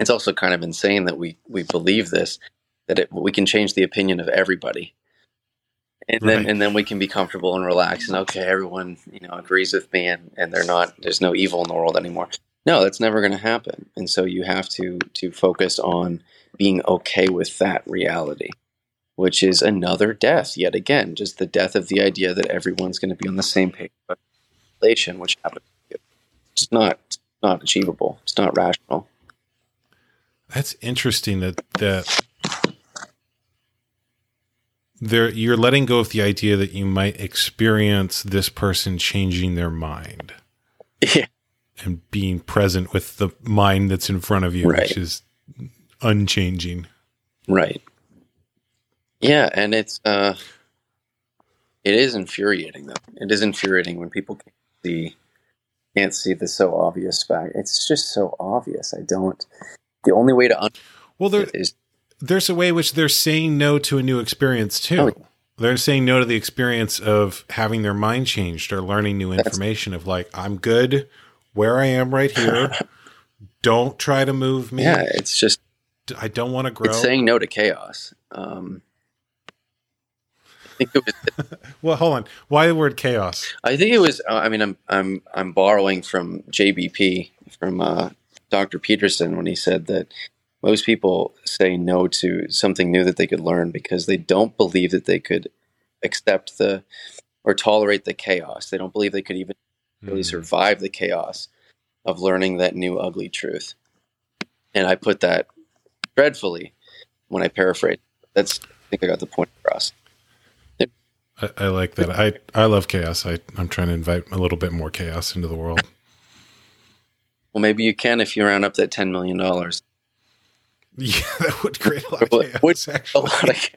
it's also kind of insane that we we believe this that it, we can change the opinion of everybody and then right. and then we can be comfortable and relax and okay everyone you know agrees with me and and they're not there's no evil in the world anymore. No that's never going to happen. And so you have to to focus on being okay with that reality which is another death yet again just the death of the idea that everyone's going to be on the same page relation which happens it's not it's not achievable. It's not rational. That's interesting that that there you're letting go of the idea that you might experience this person changing their mind. Yeah. And being present with the mind that's in front of you, right. which is unchanging. Right. Yeah, and it's uh it is infuriating though. It is infuriating when people can't see can't see the so obvious fact. It's just so obvious. I don't the only way to un- well there is there's a way which they're saying no to a new experience too. Oh. They're saying no to the experience of having their mind changed or learning new information of like, I'm good where I am right here. don't try to move me. Yeah, it's just I don't want to grow. It's saying no to chaos. Um, I think it was. well, hold on. Why the word chaos? I think it was. Uh, I mean, I'm I'm I'm borrowing from JBP from uh, Dr. Peterson when he said that most people say no to something new that they could learn because they don't believe that they could accept the or tolerate the chaos. They don't believe they could even really mm. survive the chaos of learning that new ugly truth. And I put that dreadfully when I paraphrase. That's I think I got the point across. I, I like that. I I love chaos. I I'm trying to invite a little bit more chaos into the world. Well, maybe you can if you round up that ten million dollars. Yeah, that would create a lot of chaos. Actually. Lot of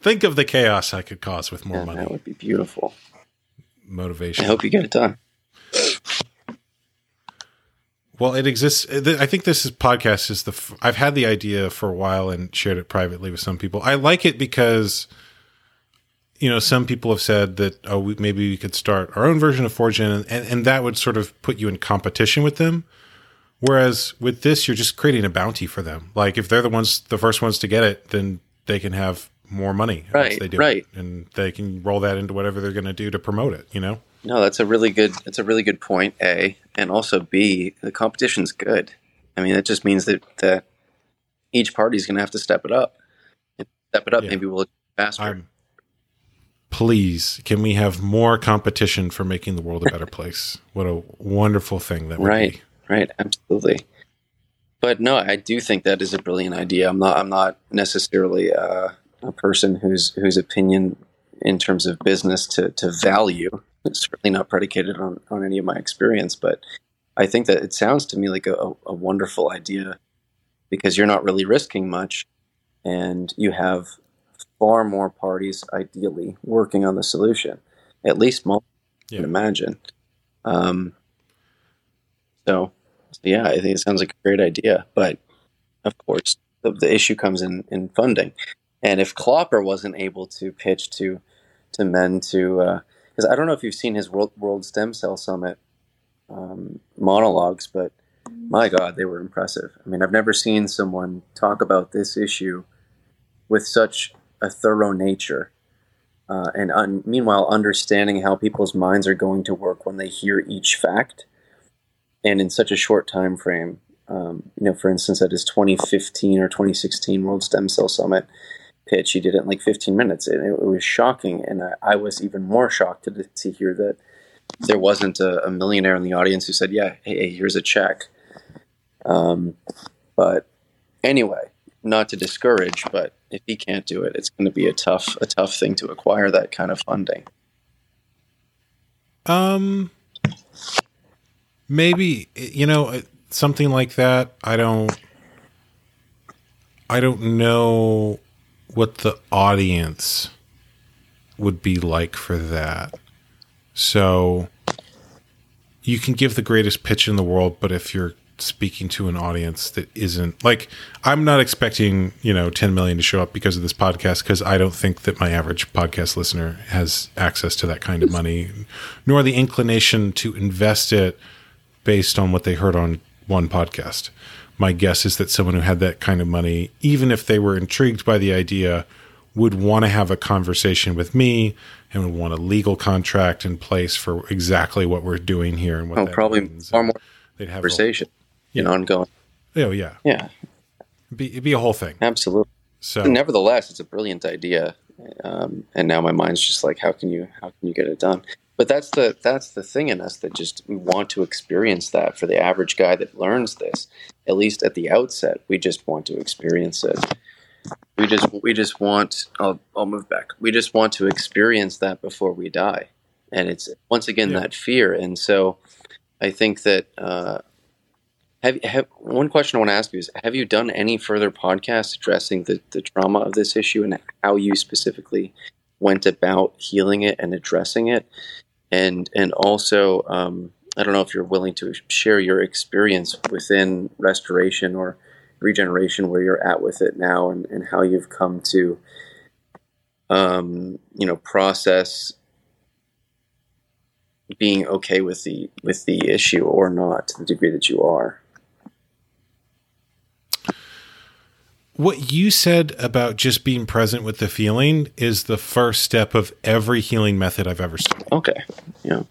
Think of the chaos I could cause with more yeah, money. That would be beautiful. Motivation. I hope you get it done. Well, it exists. Uh, I think this is podcast is the. I've had the idea for a while and shared it privately with some people. I like it because, you know, some people have said that oh, we, maybe we could start our own version of Foregen, and, and, and that would sort of put you in competition with them. Whereas with this, you're just creating a bounty for them. Like if they're the ones, the first ones to get it, then they can have more money. Right. They do right. It, and they can roll that into whatever they're going to do to promote it. You know. No, that's a really good. That's a really good point. A and also B. The competition's good. I mean, it just means that that each party is going to have to step it up. Step it up. Yeah. Maybe we'll faster. I'm, please, can we have more competition for making the world a better place? What a wonderful thing that would right. be. Right, absolutely. But no, I do think that is a brilliant idea. I'm not. I'm not necessarily uh, a person whose whose opinion in terms of business to to value. It's certainly not predicated on on any of my experience, but I think that it sounds to me like a, a wonderful idea because you're not really risking much, and you have far more parties ideally working on the solution, at least multiple. Yeah. Can imagine. Um, so So yeah, I think it sounds like a great idea, but of course, the, the issue comes in in funding. And if Clopper wasn't able to pitch to to men to, because uh, I don't know if you've seen his World, World Stem Cell Summit um, monologues, but my God, they were impressive. I mean, I've never seen someone talk about this issue with such a thorough nature. Uh, and un- meanwhile, understanding how people's minds are going to work when they hear each fact, and in such a short time frame. Um, you know, for instance, at his 2015 or 2016 World Stem Cell Summit pitch, he did it in like 15 minutes, it, it was shocking. And I, I, was even more shocked to, to hear that there wasn't a, a, millionaire in the audience who said, "Yeah, hey, hey here's a check." Um, but anyway, not to discourage, but if he can't do it, it's going to be a tough a tough thing to acquire that kind of funding. Um, maybe you know uh, something like that. I don't. I don't know what the audience would be like for that. So you can give the greatest pitch in the world, but if you're speaking to an audience that isn't like I'm not expecting, you know, 10 million to show up because of this podcast because I don't think that my average podcast listener has access to that kind of money nor the inclination to invest it based on what they heard on one podcast. My guess is that someone who had that kind of money, even if they were intrigued by the idea, would want to have a conversation with me and would want a legal contract in place for exactly what we're doing here and what oh, probably means. far more they'd have conversation you know, ongoing. Oh yeah, yeah. It'd be, it'd be a whole thing. Absolutely. So, nevertheless, it's a brilliant idea, um, and now my mind's just like, how can you, how can you get it done? But that's the that's the thing in us that just we want to experience that. For the average guy that learns this, at least at the outset, we just want to experience it. We just we just want. I'll I'll move back. We just want to experience that before we die, and it's once again yeah. that fear. And so, I think that uh, have, have one question I want to ask you is: Have you done any further podcasts addressing the, the trauma of this issue and how you specifically went about healing it and addressing it? And and also, um, I don't know if you're willing to share your experience within restoration or regeneration, where you're at with it now, and, and how you've come to, um, you know, process being okay with the with the issue or not to the degree that you are. What you said about just being present with the feeling is the first step of every healing method I've ever studied. Okay. Yeah.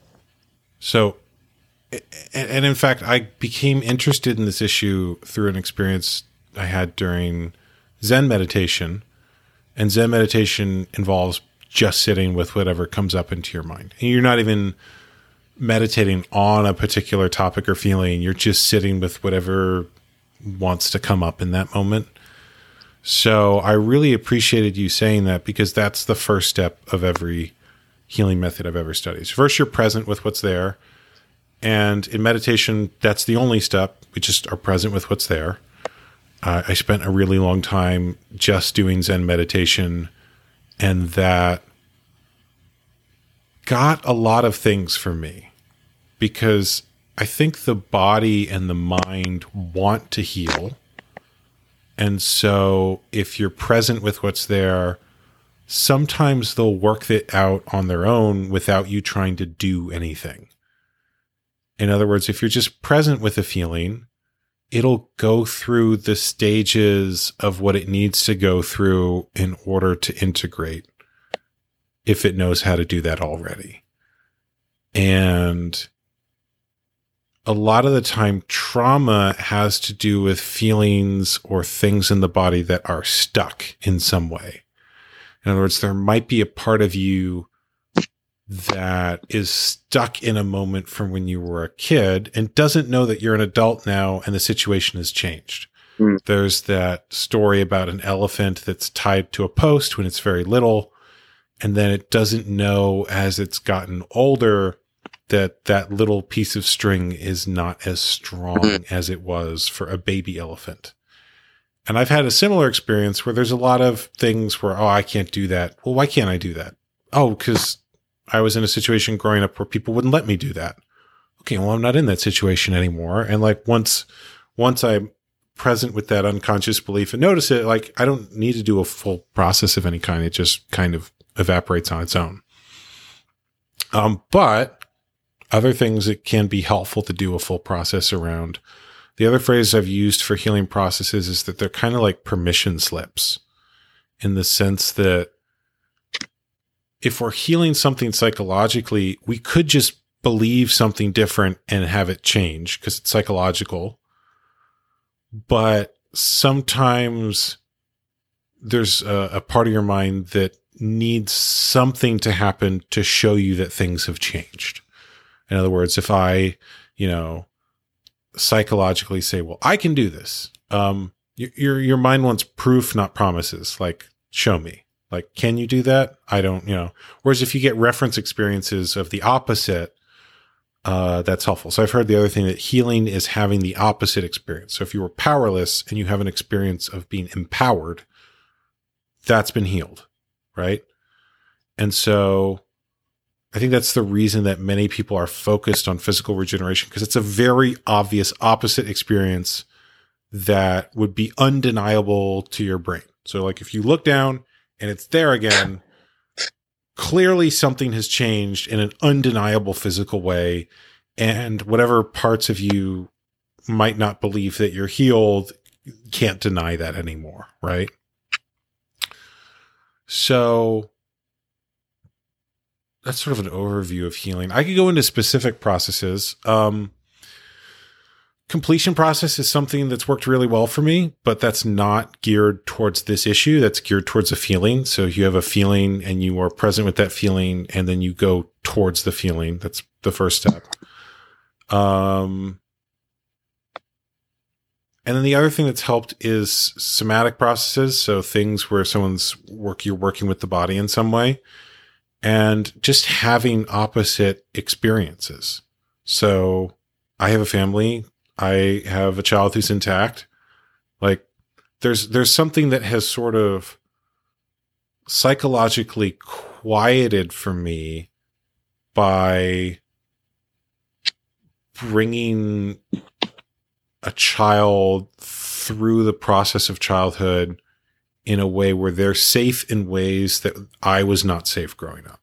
So, and in fact, I became interested in this issue through an experience I had during Zen meditation. And Zen meditation involves just sitting with whatever comes up into your mind. And you're not even meditating on a particular topic or feeling, you're just sitting with whatever wants to come up in that moment. So I really appreciated you saying that because that's the first step of every healing method I've ever studied. First, you're present with what's there. And in meditation, that's the only step. We just are present with what's there. Uh, I spent a really long time just doing Zen meditation, and that got a lot of things for me because I think the body and the mind want to heal and so if you're present with what's there, sometimes they'll work it out on their own without you trying to do anything. In other words, if you're just present with a feeling, it'll go through the stages of what it needs to go through in order to integrate if it knows how to do that already. And a lot of the time trauma has to do with feelings or things in the body that are stuck in some way. In other words, there might be a part of you that is stuck in a moment from when you were a kid and doesn't know that you're an adult now and the situation has changed. Mm. There's that story about an elephant that's tied to a post when it's very little. And then it doesn't know as it's gotten older that that little piece of string is not as strong mm-hmm. as it was for a baby elephant. And I've had a similar experience where there's a lot of things where, oh, I can't do that. Well, why can't I do that? Oh, because I was in a situation growing up where people wouldn't let me do that. okay, well, I'm not in that situation anymore. And like once, once I'm present with that unconscious belief and notice it, like I don't need to do a full process of any kind. It just kind of evaporates on its own. Um, but other things that can be helpful to do a full process around. The other phrase I've used for healing processes is that they're kind of like permission slips in the sense that if we're healing something psychologically, we could just believe something different and have it change because it's psychological. But sometimes there's a, a, part of your mind that needs something to happen to show you that things have changed. In other words, if I, you know, psychologically say, well, I can do this. Um, your, your mind wants proof, not promises. Like, show me. Like, can you do that? I don't, you know. Whereas if you get reference experiences of the opposite, uh, that's helpful. So I've heard the other thing that healing is having the opposite experience. So if you were powerless and you have an experience of being empowered, that's been healed, right? And so I think that's the reason that many people are focused on physical regeneration because it's a very obvious opposite experience that would be undeniable to your brain. So, like, if you look down and it's there again, clearly something has changed in an undeniable physical way. And whatever parts of you might not believe that you're healed can't deny that anymore, right? So, that's sort of an overview of healing. I could go into specific processes. Um, completion process is something that's worked really well for me, but that's not geared towards this issue. That's geared towards a feeling. So if you have a feeling and you are present with that feeling and then you go towards the feeling. That's the first step. Um, and then the other thing that's helped is somatic processes. So things where someone's work, you're working with the body in some way and just having opposite experiences. So I have a family. I have a child who's intact. Like there's, there's something that has sort of psychologically quieted for me by bringing a child through the process of childhood in a way where they're safe in ways that I was not safe growing up.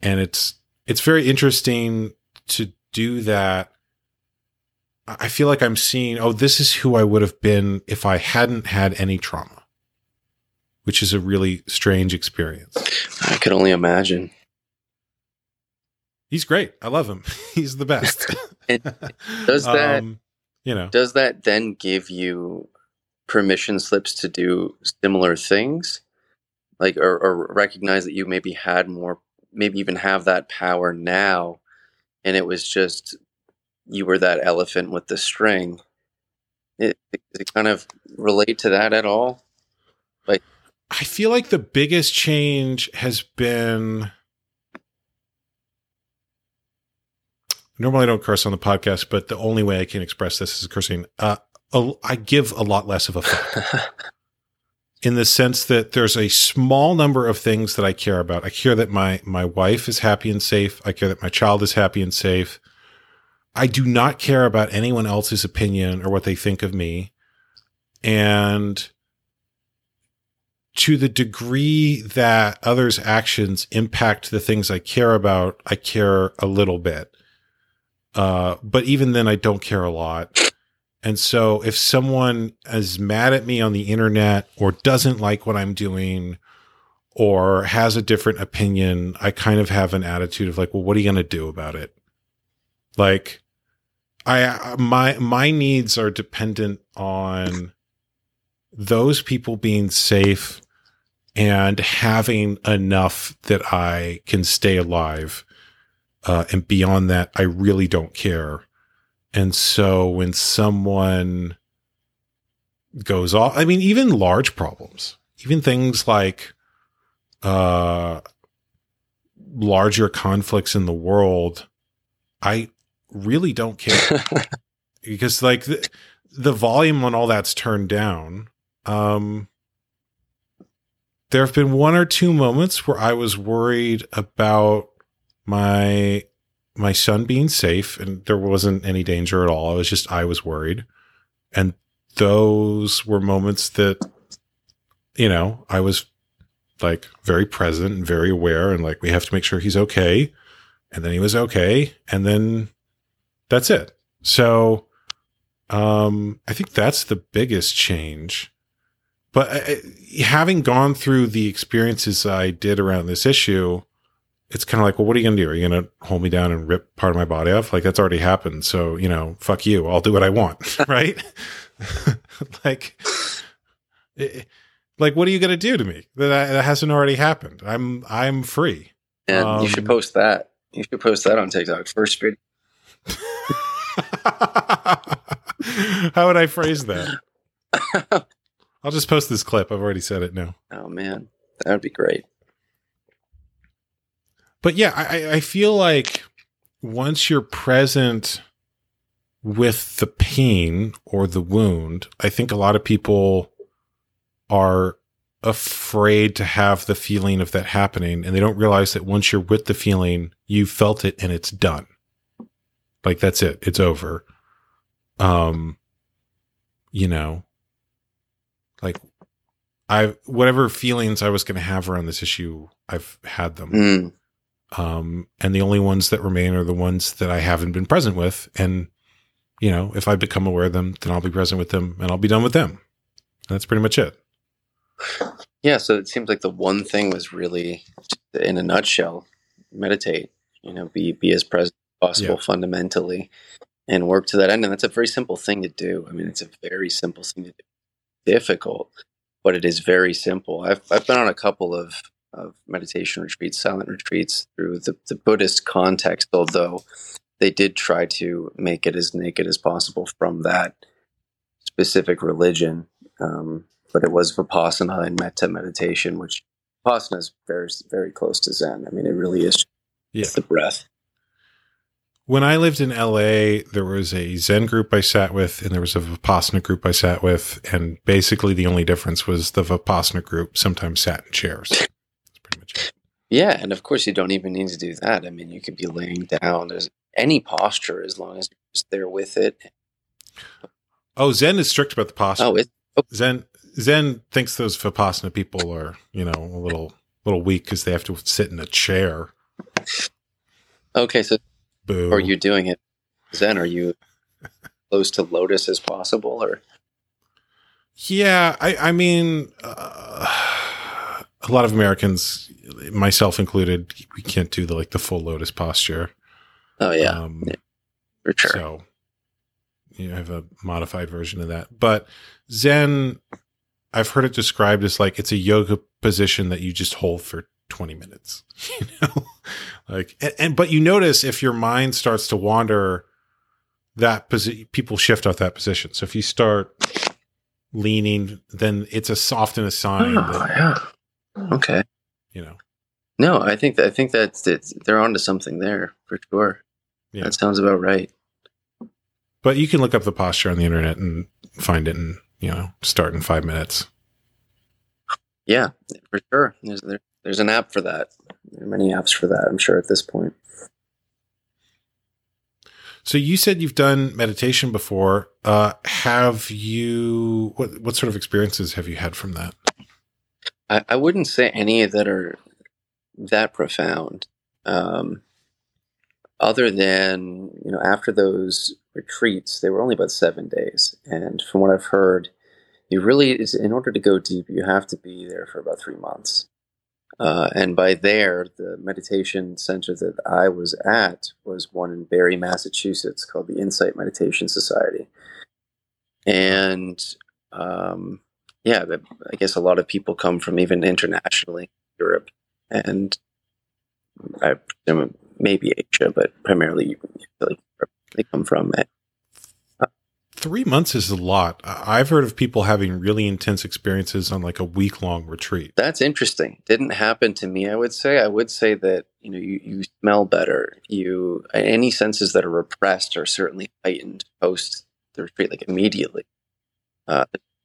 And it's it's very interesting to do that. I feel like I'm seeing, oh, this is who I would have been if I hadn't had any trauma, which is a really strange experience. I could only imagine. He's great. I love him. He's the best. does that, um, you know, does that then give you permission slips to do similar things like or, or, recognize that you maybe had more maybe even have that power now and it was just you were that elephant with the string it, it, kind of relate to that at all like i feel like the biggest change has been normally I don't curse on the podcast, but the only way I can express this is cursing. Uh, a, I give a lot less of a fuck. in the sense that there's a small number of things that I care about. I care that my my wife is happy and safe. I care that my child is happy and safe. I do not care about anyone else's opinion or what they think of me. And to the degree that others' actions impact the things I care about, I care a little bit. Uh, but even then, I don't care a lot. And so if someone is mad at me on the internet or doesn't like what I'm doing or has a different opinion, I kind of have an attitude of like, well, what are you going to do about it? Like I my my needs are dependent on those people being safe and having enough that I can stay alive. Uh, and beyond that, I really don't care. And so when someone goes off, I mean, even large problems, even things like uh, larger conflicts in the world, I really don't care because like the, the volume on all that's turned down. Um, there have been one or two moments where I was worried about my my son being safe and there wasn't any danger at all. I was just, I was worried. And those were moments that, you know, I was like very present and very aware and like, we have to make sure he's okay. And then he was okay. And then that's it. So, um, I think that's the biggest change. But uh, having gone through the experiences I did around this issue, it's kind of like, well, what are you going to do? Are you going to hold me down and rip part of my body off? Like that's already happened. So, you know, fuck you. I'll do what I want. right. like, it, like, what are you going to do to me that, that hasn't already happened? I'm, I'm free. And um, you should um, post that. You should post that on TikTok. First video. How would I phrase that? I'll just post this clip. I've already said it now. Oh man, that would be great. But yeah, I, I feel like once you're present with the pain or the wound, I think a lot of people are afraid to have the feeling of that happening and they don't realize that once you're with the feeling, you felt it and it's done. Like that's it. It's over. Um you know, like I whatever feelings I was going to have around this issue, I've had them. Mm. Um, and the only ones that remain are the ones that I haven't been present with. And, you know, if I become aware of them, then I'll be present with them and I'll be done with them. That's pretty much it. Yeah. So it seems like the one thing was really, in a nutshell, meditate, you know, be, be as present as possible yeah. fundamentally and work to that end. And that's a very simple thing to do. I mean, it's a very simple thing to do. Difficult, but it is very simple. I've, I've been on a couple of of meditation retreats, silent retreats through the, the Buddhist context, although they did try to make it as naked as possible from that specific religion. Um, but it was Vipassana and Metta meditation, which Vipassana is very, very close to Zen. I mean, it really is yeah. the breath. When I lived in LA, there was a Zen group I sat with, and there was a Vipassana group I sat with. And basically, the only difference was the Vipassana group sometimes sat in chairs pretty much it. Yeah, and of course you don't even need to do that. I mean, you could be laying down. There's any posture as long as you're just there with it. Oh, Zen is strict about the posture. Oh, it, oh. Zen Zen thinks those Vipassana people are, you know, a little little weak because they have to sit in a chair. Okay, so Boo. are you doing it Zen? Are you close to lotus as possible, or? Yeah, I, I mean. Uh, a lot of Americans, myself included, we can't do the like the full lotus posture. Oh yeah, um, yeah for sure. So you know, I have a modified version of that. But Zen, I've heard it described as like it's a yoga position that you just hold for 20 minutes. You know, like and, and but you notice if your mind starts to wander, that position people shift off that position. So if you start leaning, then it's a often a sign. Oh, that, yeah Okay. You know. No, I think that, I think that they're onto something there for sure. Yeah. That sounds about right. But you can look up the posture on the internet and find it and, you know, start in 5 minutes. Yeah, for sure. There's there, there's an app for that. There are many apps for that, I'm sure at this point. So you said you've done meditation before. Uh, have you what what sort of experiences have you had from that? I, I wouldn't say any that are that profound. Um, other than you know, after those retreats, they were only about seven days, and from what I've heard, you really is in order to go deep, you have to be there for about three months. Uh, and by there, the meditation center that I was at was one in Barre, Massachusetts, called the Insight Meditation Society. And um, yeah, I guess a lot of people come from even internationally, Europe, and I presume maybe Asia, but primarily they come from. Three months is a lot. I've heard of people having really intense experiences on like a week long retreat. That's interesting. Didn't happen to me. I would say. I would say that you know you, you smell better. You any senses that are repressed are certainly heightened post the retreat, like immediately. Uh,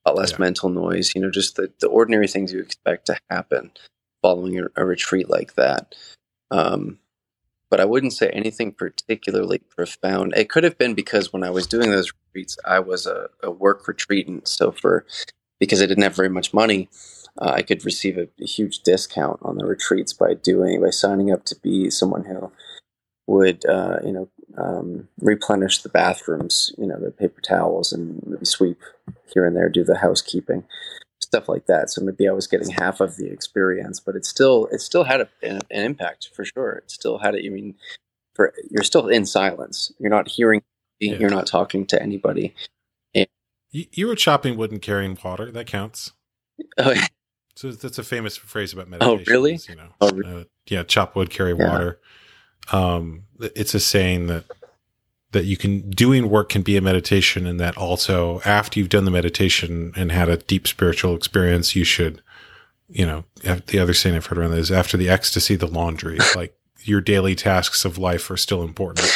lot less yeah. mental noise, you know, just the, the ordinary things you expect to happen following a, a retreat like that. Um, but I wouldn't say anything particularly profound. It could have been because when I was doing those retreats, I was a, a work retreatant. So for because I didn't have very much money, uh, I could receive a, a, huge discount on the retreats by doing by signing up to be someone who would uh, you know um, replenish the bathrooms, you know, the paper towels, and maybe sweep here and there, do the housekeeping, stuff like that. So maybe I was getting half of the experience, but it still it still had a, an, an impact for sure. It still had it. I mean, for you're still in silence. You're not hearing. Yeah. You're not talking to anybody. And, you, you were chopping wood and carrying water. That counts. Oh, yeah. So that's a famous phrase about meditation. Oh, really? You know, oh, really? Uh, yeah, chop wood, carry yeah. water. Um, it's a saying that that you can doing work can be a meditation, and that also after you've done the meditation and had a deep spiritual experience, you should, you know, the other saying I've heard around that is after the ecstasy, the laundry. like your daily tasks of life are still important.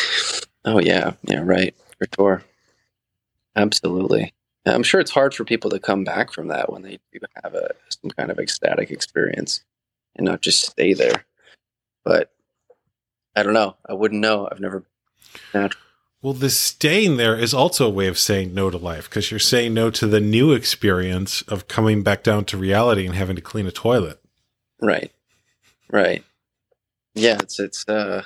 Oh yeah, yeah, right, for sure, absolutely. I'm sure it's hard for people to come back from that when they do have a some kind of ecstatic experience and not just stay there. But I don't know. I wouldn't know. I've never. Well, the staying there is also a way of saying no to life because you're saying no to the new experience of coming back down to reality and having to clean a toilet. Right. Right. Yeah, it's it's uh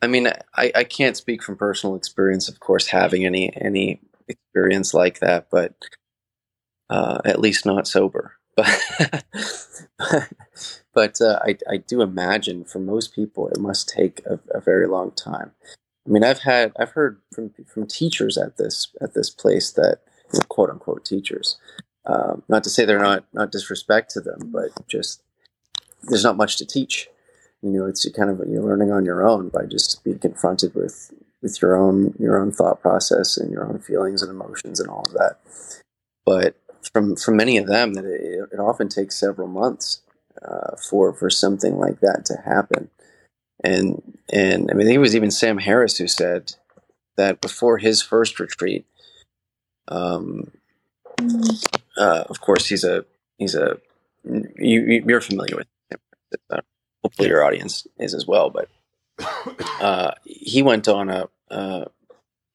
I mean I, I can't speak from personal experience, of course, having any any experience like that, but uh at least not sober. But but uh, I, I do imagine for most people it must take a, a, very long time. I mean, I've had I've heard from from teachers at this at this place that quote unquote teachers. Um, not to say they're not not disrespect to them, but just there's not much to teach. You know, it's kind of you're learning on your own by just being confronted with with your own your own thought process and your own feelings and emotions and all of that. But from from many of them, that it, it often takes several months uh, for for something like that to happen. And and I mean, I think it was even Sam Harris who said that before his first retreat, um, uh, of course, he's a he's a you, you're familiar with him. Hopefully, your audience is as well. But uh, he went on a uh,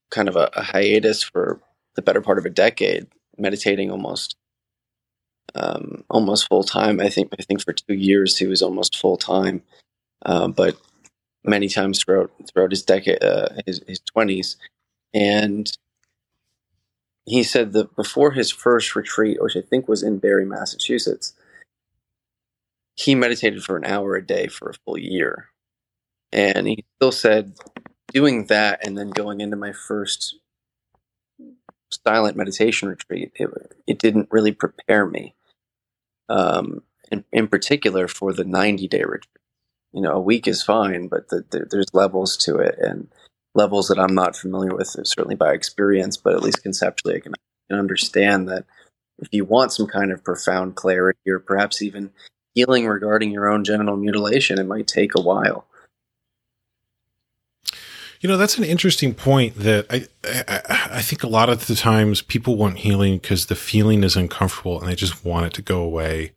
kind of a, a, hiatus for the better part of a decade, meditating almost um, almost full time. I think I think for two years he was almost full time, uh, but many times throughout throughout his decade, uh, his twenties, and he said that before his first retreat, which I think was in Barre, Massachusetts, he meditated for an hour a day for a full year, and he still said doing that and then going into my first silent meditation retreat, it, it didn't really prepare me um, in, in particular for the 90 day retreat. You know, a week is fine, but the, the, there's levels to it and levels that I'm not familiar with, certainly by experience, but at least conceptually, I can, I can understand that if you want some kind of profound clarity or perhaps even healing regarding your own genital mutilation, it might take a while. You know, that's an interesting point that I, I, I think a lot of the times people want healing because the feeling is uncomfortable and they just want it to go away.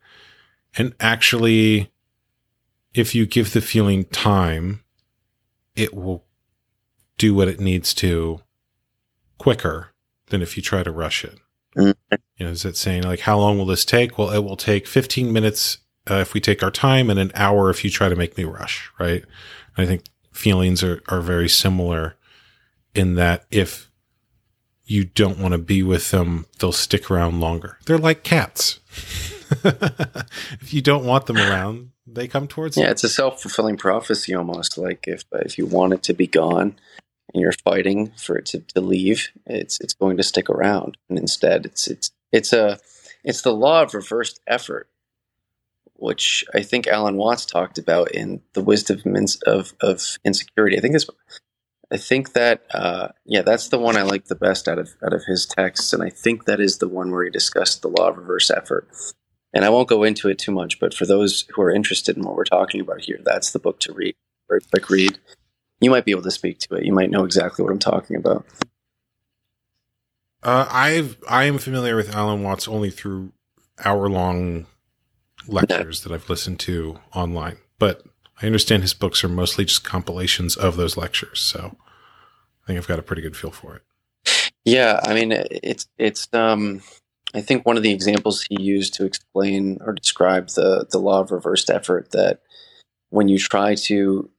And actually, if you give the feeling time, it will do what it needs to quicker than if you try to rush it. Mm-hmm. You know, is it saying like, how long will this take? Well, it will take 15 minutes uh, if we take our time and an hour if you try to make me rush, right? I think feelings are, are very similar in that if you don't want to be with them, they'll stick around longer. They're like cats. if you don't want them around, they come towards yeah, you. Yeah, it's a self fulfilling prophecy almost. Like if if you want it to be gone and you're fighting for it to, to leave, it's it's going to stick around. And instead it's it's it's a it's the law of reversed effort which I think Alan Watts talked about in the wisdom of, of insecurity. I think this, I think that, uh, yeah, that's the one I like the best out of out of his texts, and I think that is the one where he discussed the law of reverse effort. And I won't go into it too much, but for those who are interested in what we're talking about here, that's the book to read. Very quick read. You might be able to speak to it. You might know exactly what I'm talking about. Uh, I've I am familiar with Alan Watts only through hour long lectures that I've listened to online, but I understand his books are mostly just compilations of those lectures, so I think I've got a pretty good feel for it. Yeah, I mean, it's it's. Um, I think one of the examples he used to explain or describe the the law of reversed effort that when you try to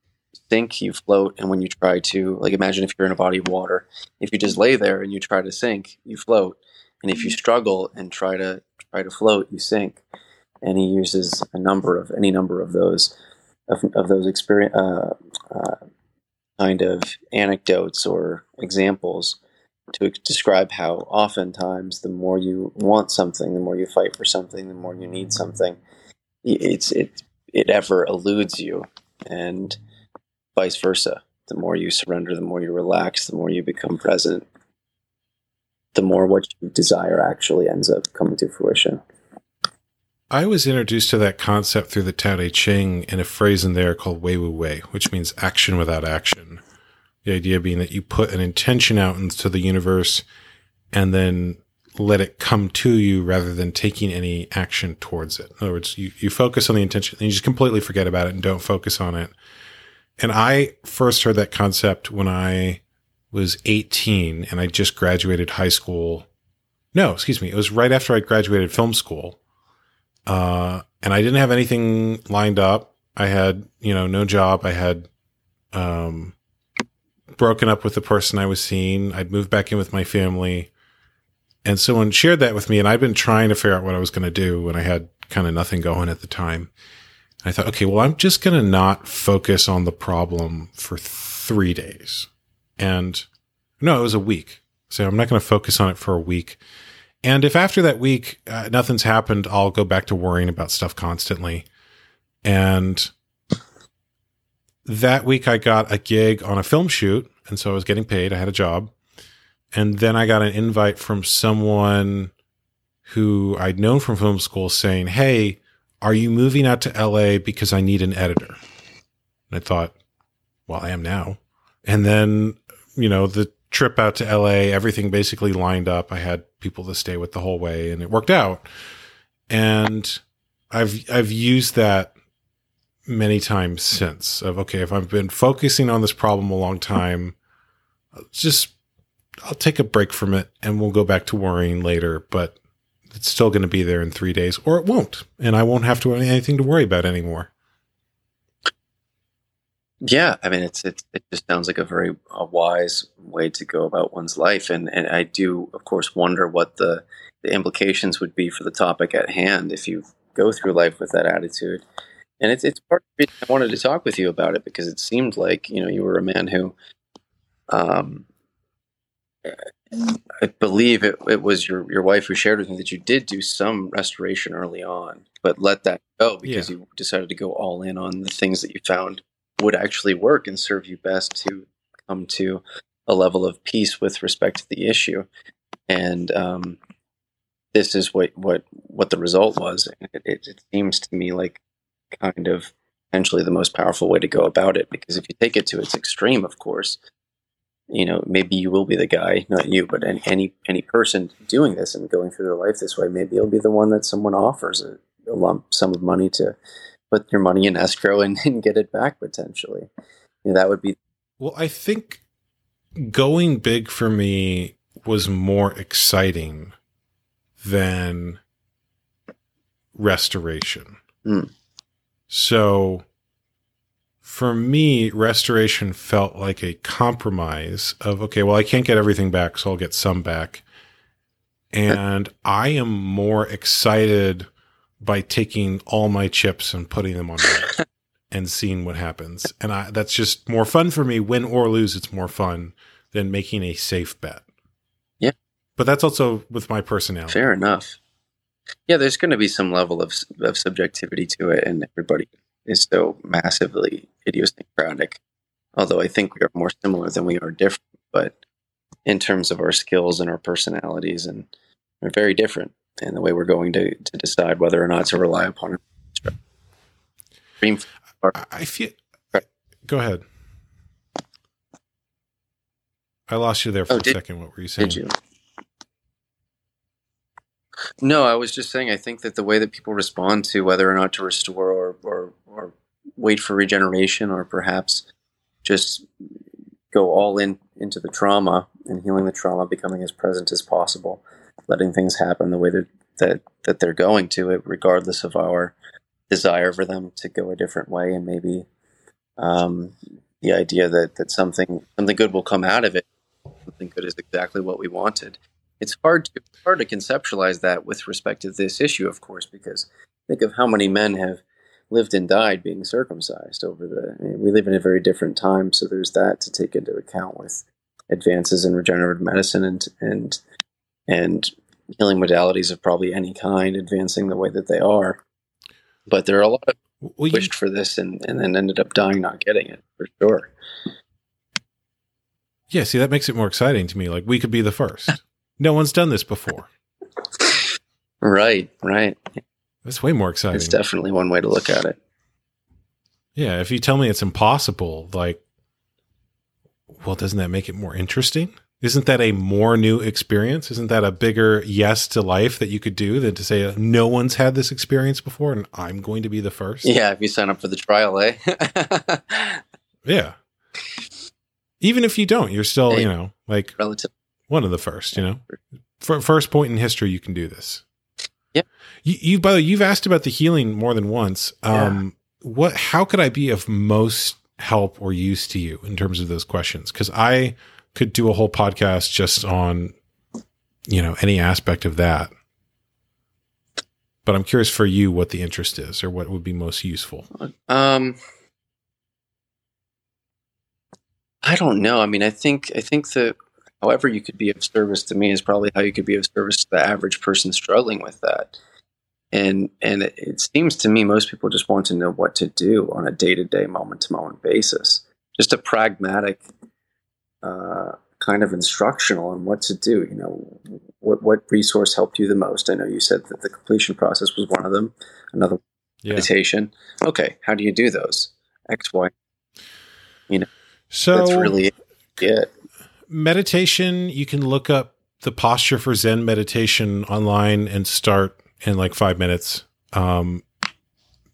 sink, you float, and when you try to like imagine if you're in a body of water, if you just lay there and you try to sink, you float, and if you struggle and try to try to float, you sink. And he uses a number of any number of those of, of those experience uh, uh, kind of anecdotes or examples to describe how oftentimes the more you want something, the more you fight for something, the more you need something, it's it it ever eludes you, and vice versa. The more you surrender, the more you relax, the more you become present, the more what you desire actually ends up coming to fruition. I was introduced to that concept through the Tao Te Ching in a phrase in there called Wei Wu Wei, which means action without action. The idea being that you put an intention out into the universe and then let it come to you rather than taking any action towards it. In other words, you, you focus on the intention and you just completely forget about it and don't focus on it. And I first heard that concept when I was 18 and I just graduated high school. No, excuse me. It was right after I graduated film school uh, and I didn't have anything lined up. I had, you know, no job. I had, um, broken up with the person I was seeing. I'd moved back in with my family. And someone shared that with me and I'd been trying to figure out what I was going to do when I had kind of nothing going at the time. I thought, okay, well, I'm just going to not focus on the problem for three days. And no, it was a week. So I'm not going to focus on it for a week. And if after that week uh, nothing's happened, I'll go back to worrying about stuff constantly. And that week I got a gig on a film shoot. And so I was getting paid. I had a job. And then I got an invite from someone who I'd known from film school saying, Hey, are you moving out to LA because I need an editor? And I thought, well, I am now. And then, you know, the trip out to LA, everything basically lined up. I had people to stay with the whole way and it worked out. And I've I've used that many times since of okay, if I've been focusing on this problem a long time, just I'll take a break from it and we'll go back to worrying later, but it's still going to be there in 3 days or it won't and I won't have to have anything to worry about anymore. Yeah, I mean, it's, it's it just sounds like a very a wise way to go about one's life, and and I do, of course, wonder what the the implications would be for the topic at hand if you go through life with that attitude. And it's it's part of I wanted to talk with you about it because it seemed like you know you were a man who, um, I believe it, it was your your wife who shared with me that you did do some restoration early on, but let that go because yeah. you decided to go all in on the things that you found would actually work and serve you best to come to a level of peace with respect to the issue. And um, this is what what what the result was. It, it, it, seems to me like kind of potentially the most powerful way to go about it because if you take it to its extreme, of course, you know maybe you will be the guy, not you, but any any, any person doing this and going through their life this way, maybe you'll be the one that someone offers a, a lump sum of money to put your money in escrow and, and get it back potentially. You know, that would be. Well, I think going big for me was more exciting than restoration. Mm. So for me, restoration felt like a compromise of, okay, well, I can't get everything back, so I'll get some back. And I am more excited by taking all my chips and putting them on and seeing what happens. And I, that's just more fun for me. Win or lose, it's more fun than making a safe bet. Yeah. But that's also with my personality. Fair enough. Yeah, there's going to be some level of, of subjectivity to it, and everybody is so massively idiosyncratic. Although I think we are more similar than we are different, but in terms of our skills and our personalities, and we're very different and the way we're going to, to decide whether or not to rely upon it. I feel. Go ahead. I lost you there for oh, a did, second. What were you saying? You? No, I was just saying. I think that the way that people respond to whether or not to restore or or, or wait for regeneration or perhaps just go all in into the trauma and healing the trauma, becoming as present as possible, letting things happen the way that that, that they're going to it, regardless of our desire for them to go a different way, and maybe um, the idea that that something something good will come out of it. Something good is exactly what we wanted. It's hard to hard to conceptualize that with respect to this issue, of course, because think of how many men have lived and died being circumcised over the. I mean, we live in a very different time, so there's that to take into account with advances in regenerative medicine and and and healing modalities of probably any kind advancing the way that they are. But there are a lot of well, you, wished for this and, and then ended up dying not getting it for sure. Yeah, see that makes it more exciting to me. Like we could be the first. no one's done this before. Right, right. That's way more exciting. It's definitely one way to look at it. Yeah, if you tell me it's impossible, like, well, doesn't that make it more interesting? Isn't that a more new experience? Isn't that a bigger yes to life that you could do than to say no one's had this experience before and I'm going to be the first? Yeah, if you sign up for the trial, eh? yeah. Even if you don't, you're still, you know, like relative one of the first, you know. For first point in history you can do this. Yeah. You, you by the way, you've asked about the healing more than once. Um yeah. what how could I be of most help or use to you in terms of those questions? Cuz I could do a whole podcast just on you know any aspect of that. But i'm curious for you what the interest is or what would be most useful. Um i don't know. I mean i think i think that however you could be of service to me is probably how you could be of service to the average person struggling with that. And and it, it seems to me most people just want to know what to do on a day-to-day moment-to-moment basis. Just a pragmatic uh, kind of instructional on what to do. You know, what what resource helped you the most? I know you said that the completion process was one of them. Another yeah. meditation. Okay, how do you do those? X, Y. You know, so that's really it. Meditation. You can look up the posture for Zen meditation online and start in like five minutes. Um,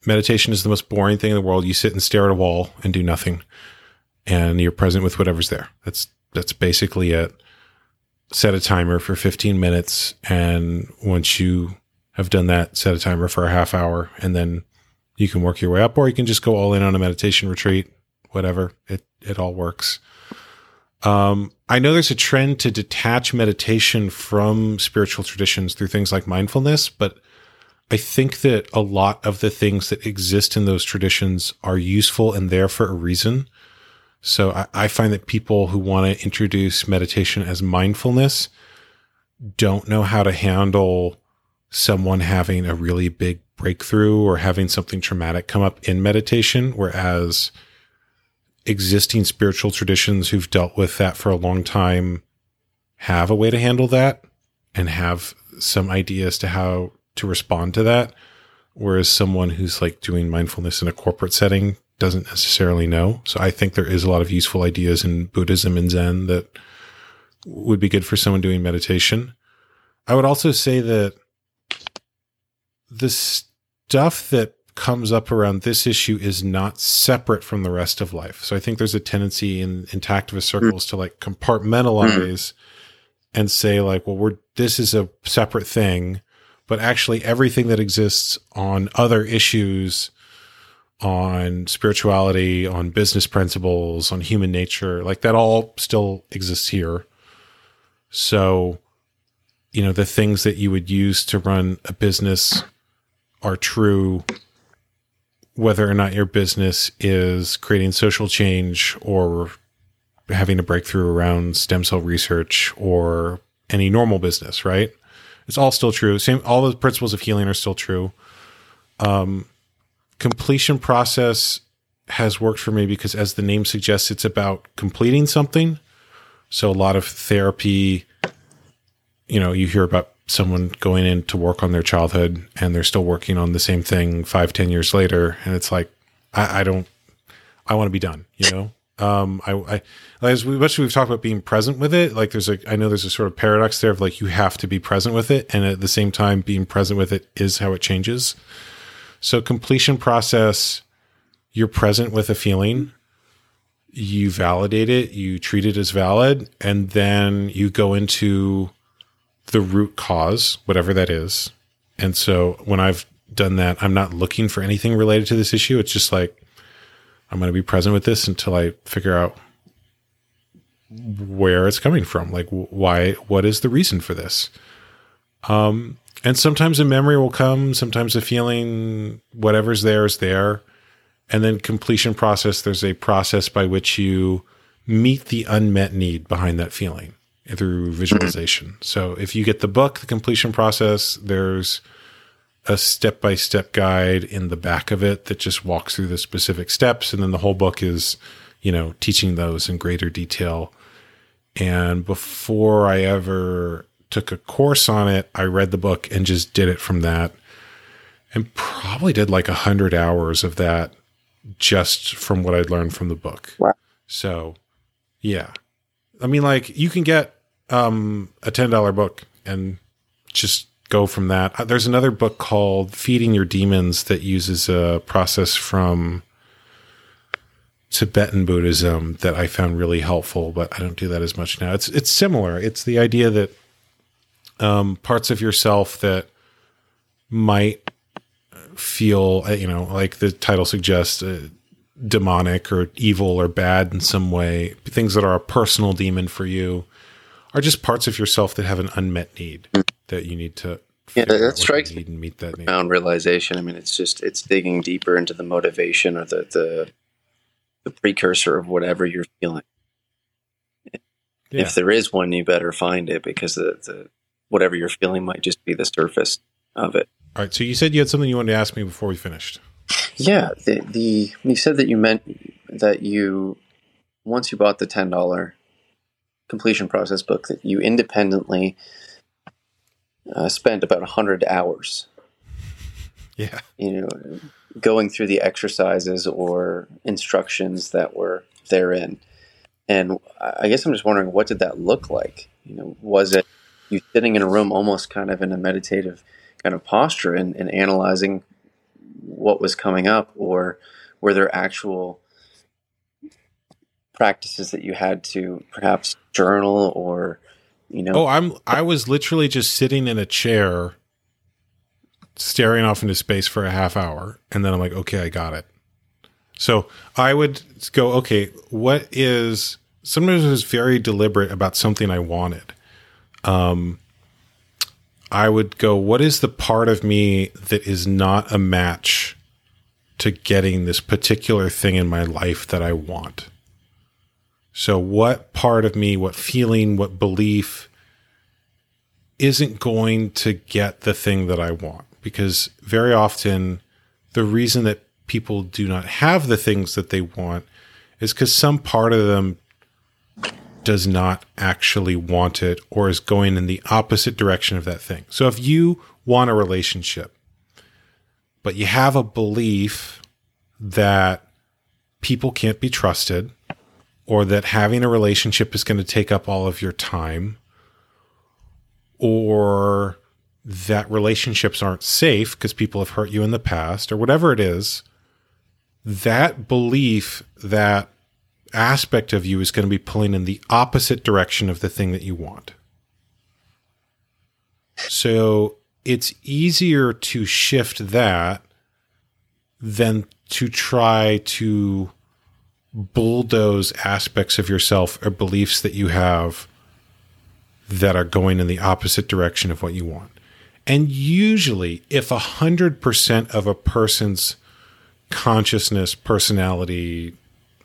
meditation is the most boring thing in the world. You sit and stare at a wall and do nothing and you're present with whatever's there. That's that's basically it. Set a timer for 15 minutes, and once you have done that, set a timer for a half hour, and then you can work your way up, or you can just go all in on a meditation retreat. Whatever it it all works. Um, I know there's a trend to detach meditation from spiritual traditions through things like mindfulness, but I think that a lot of the things that exist in those traditions are useful and there for a reason. So I, I find that people who want to introduce meditation as mindfulness don't know how to handle someone having a really big breakthrough or having something traumatic come up in meditation, whereas existing spiritual traditions who've dealt with that for a long time have a way to handle that and have some ideas to how to respond to that. Whereas someone who's like doing mindfulness in a corporate setting doesn't necessarily know. So I think there is a lot of useful ideas in Buddhism and Zen that would be good for someone doing meditation. I would also say that the stuff that comes up around this issue is not separate from the rest of life. So I think there's a tendency in, in activist circles to like compartmentalize and say like, well, we're, this is a separate thing, but actually everything that exists on other issues on spirituality, on business principles, on human nature, like that all still exists here. So, you know, the things that you would use to run a business are true whether or not your business is creating social change or having a breakthrough around stem cell research or any normal business, right? It's all still true. Same all the principles of healing are still true. Um, completion process has worked for me because as the name suggests it's about completing something. So a lot of therapy you know you hear about someone going in to work on their childhood and they're still working on the same thing five ten years later. And it's like i, I don't i want to be done you know? Um i i as we much we've talked about being present with it like there's a i know there's a sort of paradox there of like you have to be present with it. And at the same time being present with it is how it changes so completion process, you're present with a feeling, you validate it, you treat it as valid, and then you go into the root cause, whatever that is. And so when I've done that, I'm not looking for anything related to this issue. It's just like, I'm going to be present with this until I figure out where it's coming from. Like, why, what is the reason for this? Um, and sometimes a memory will come, sometimes a feeling, whatever's there is there. And then completion process, there's a process by which you meet the unmet need behind that feeling through mm-hmm. visualization. So if you get the book, the completion process, there's a step by step guide in the back of it that just walks through the specific steps. And then the whole book is, you know, teaching those in greater detail. And before I ever took a course on it, I read the book and just did it from that. And probably did like a hundred hours of that just from what I'd learned from the book. Wow. So yeah. I mean like you can get um a ten dollar book and just go from that. Uh, there's another book called Feeding Your Demons that uses a process from Tibetan Buddhism that I found really helpful, but I don't do that as much now. It's it's similar. It's the idea that um, parts of yourself that might feel, uh, you know, like the title suggests, uh, demonic or evil or bad in some way, things that are a personal demon for you, are just parts of yourself that have an unmet need that you need to. Yeah, that strikes me and meet that need. Realization. I mean, it's just it's digging deeper into the motivation or the the, the precursor of whatever you're feeling. Yeah. If there is one, you better find it because the, the whatever you're feeling might just be the surface of it. All right. So you said you had something you wanted to ask me before we finished. Yeah. The, the you said that you meant that you once you bought the ten dollar completion process book that you independently uh, spent about hundred hours. Yeah. You know, going through the exercises or instructions that were therein. And I guess I'm just wondering, what did that look like? You know, was it you sitting in a room almost kind of in a meditative kind of posture and, and analyzing what was coming up or were there actual practices that you had to perhaps journal or you know? Oh i'm i was literally just sitting in a chair staring off into space for a half hour and then i'm like okay i got it. So i would go okay what is sometimes I was very deliberate about something i wanted um, I would go, what is the part of me that is not a match to getting this particular thing in my life that I want? So, what part of me, what feeling, what belief isn't going to get the thing that I want? Because very often, the reason that people do not have the things that they want is because some part of them does not actually want it or is going in the opposite direction of that thing. So if you want a relationship, but you have a belief that people can't be trusted or that having a relationship is going to take up all of your time or that relationships aren't safe because people have hurt you in the past or whatever it is, that belief that aspect of you is going to be pulling in the opposite direction of the thing that you want. So it's easier to shift that than to try to bulldoze aspects of yourself or beliefs that you have that are going in the opposite direction of what you want. And usually, if 100% of a person's consciousness, personality,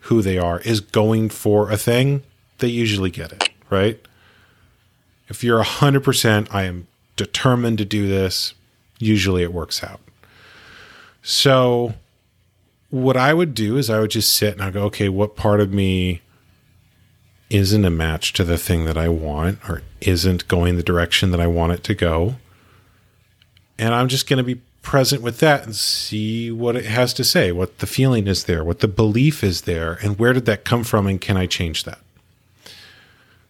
who they are is going for a thing, they usually get it, right? If you're 100%, I am determined to do this, usually it works out. So, what I would do is I would just sit and I go, okay, what part of me isn't a match to the thing that I want or isn't going the direction that I want it to go? And I'm just going to be present with that and see what it has to say, what the feeling is there, what the belief is there, and where did that come from, and can I change that?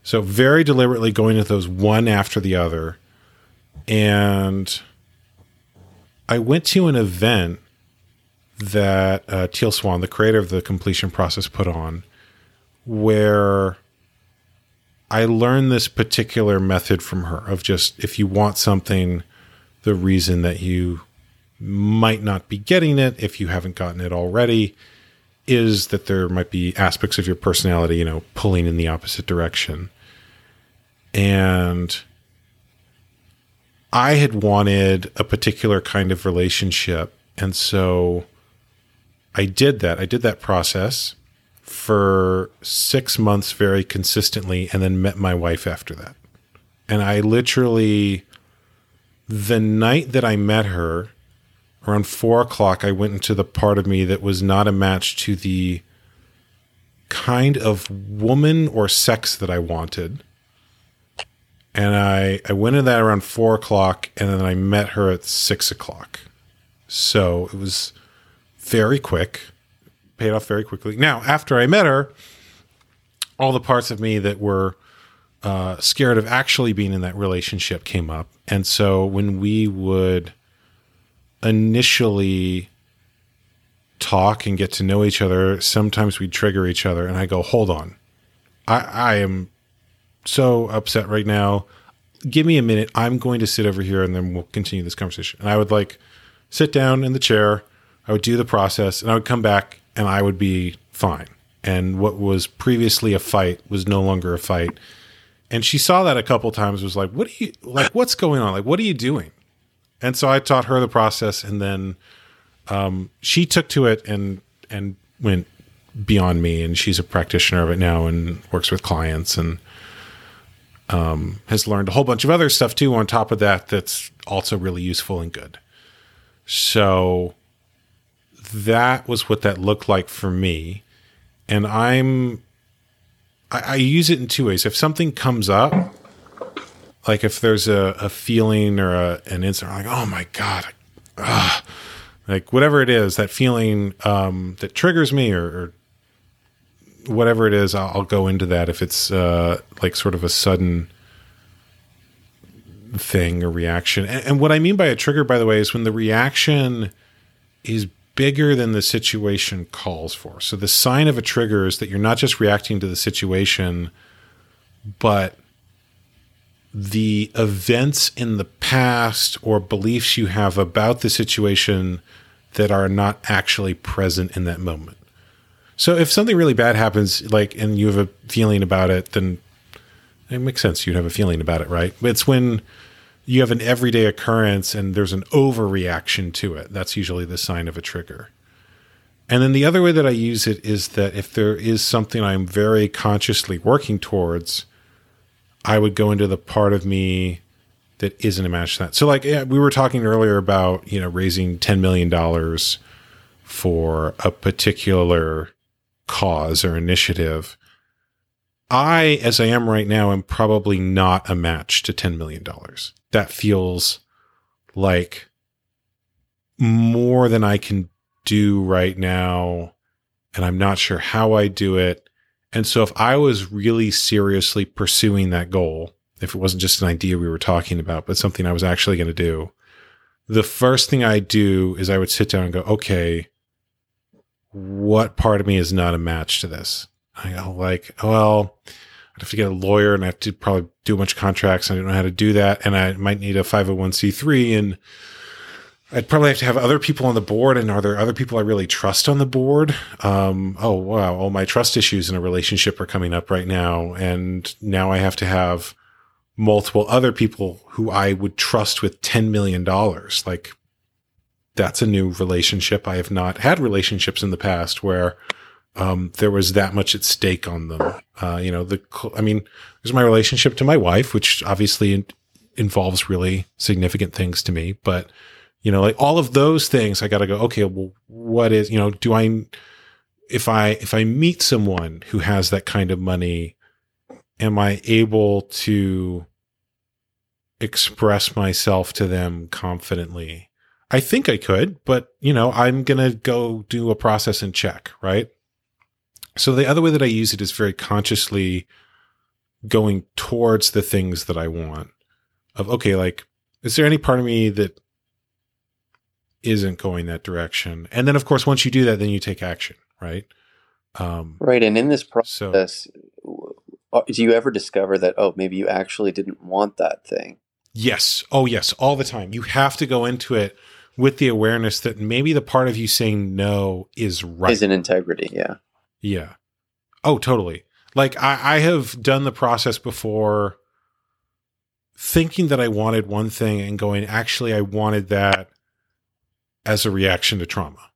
So, very deliberately going at those one after the other. And I went to an event that uh, Teal Swan, the creator of the completion process, put on, where I learned this particular method from her of just if you want something, the reason that you might not be getting it if you haven't gotten it already is that there might be aspects of your personality, you know, pulling in the opposite direction. And I had wanted a particular kind of relationship. And so I did that. I did that process for six months very consistently and then met my wife after that. And I literally, the night that I met her, around four o'clock, I went into the part of me that was not a match to the kind of woman or sex that I wanted. And I, I went in that around four o'clock and then I met her at six o'clock. So it was very quick, paid off very quickly. Now, after I met her, all the parts of me that were uh, scared of actually being in that relationship came up. And so when we would initially talk and get to know each other, sometimes we trigger each other, and I go, "Hold on, I, I am so upset right now. Give me a minute. I'm going to sit over here, and then we'll continue this conversation." And I would like sit down in the chair. I would do the process, and I would come back, and I would be fine. And what was previously a fight was no longer a fight. And she saw that a couple times. Was like, "What are you like? What's going on? Like, what are you doing?" And so I taught her the process, and then um, she took to it and and went beyond me. And she's a practitioner of it now and works with clients and um, has learned a whole bunch of other stuff too on top of that. That's also really useful and good. So that was what that looked like for me, and I'm I, I use it in two ways. If something comes up like if there's a, a feeling or a, an incident like oh my god ugh, like whatever it is that feeling um, that triggers me or, or whatever it is I'll, I'll, go into that if it's uh, like sort of a sudden thing or reaction. And, and what i mean by a trigger by the way is when the reaction is bigger than the situation calls for. So the sign of a trigger is that you're not just reacting to the situation but the events in the past or beliefs you have about the situation that are not actually present in that moment. So if something really bad happens, like, and you have a feeling about it, then it makes sense you'd have a feeling about it, right? But it's when you have an everyday occurrence and there's an overreaction to it. That's usually the sign of a trigger. And then the other way that I use it is that if there is something I'm very consciously working towards, I would go into the part of me that isn't a match to that. So, like we were talking earlier about, you know, raising ten million dollars for a particular cause or initiative. I, as I am right now, am probably not a match to ten million dollars. That feels like more than I can do right now, and I'm not sure how I do it. And so if I was really seriously pursuing that goal, if it wasn't just an idea we were talking about, but something I was actually going to do, the first thing I do is I would sit down and go, okay, what part of me is not a match to this? I go like, well, I'd have to get a lawyer and I have to probably do a bunch of contracts. I don't know how to do that. And I might need a 501c3 and I'd probably have to have other people on the board. And are there other people I really trust on the board? Um, oh, wow. All my trust issues in a relationship are coming up right now. And now I have to have multiple other people who I would trust with $10 million. Like, that's a new relationship. I have not had relationships in the past where um, there was that much at stake on them. Uh, you know, the, I mean, there's my relationship to my wife, which obviously involves really significant things to me, but you know like all of those things i got to go okay well what is you know do i if i if i meet someone who has that kind of money am i able to express myself to them confidently? I think i could but you know i'm to go do a process and check right? So the other way that i use it is very consciously going towards the things that i want of okay like is there any part of me that isn't going that direction. And then, of course, once you do that, then you take action, right? Um, right. And in this process, so, uh, do you ever discover that, oh, maybe you actually didn't want that thing? Yes. Oh, yes. All the time. You have to go into it with the awareness that maybe the part of you saying no is right. Is in integrity. Yeah. Yeah. Oh, totally. Like I, I have done the process before thinking that I wanted one thing and going, actually, I wanted that as a reaction to trauma.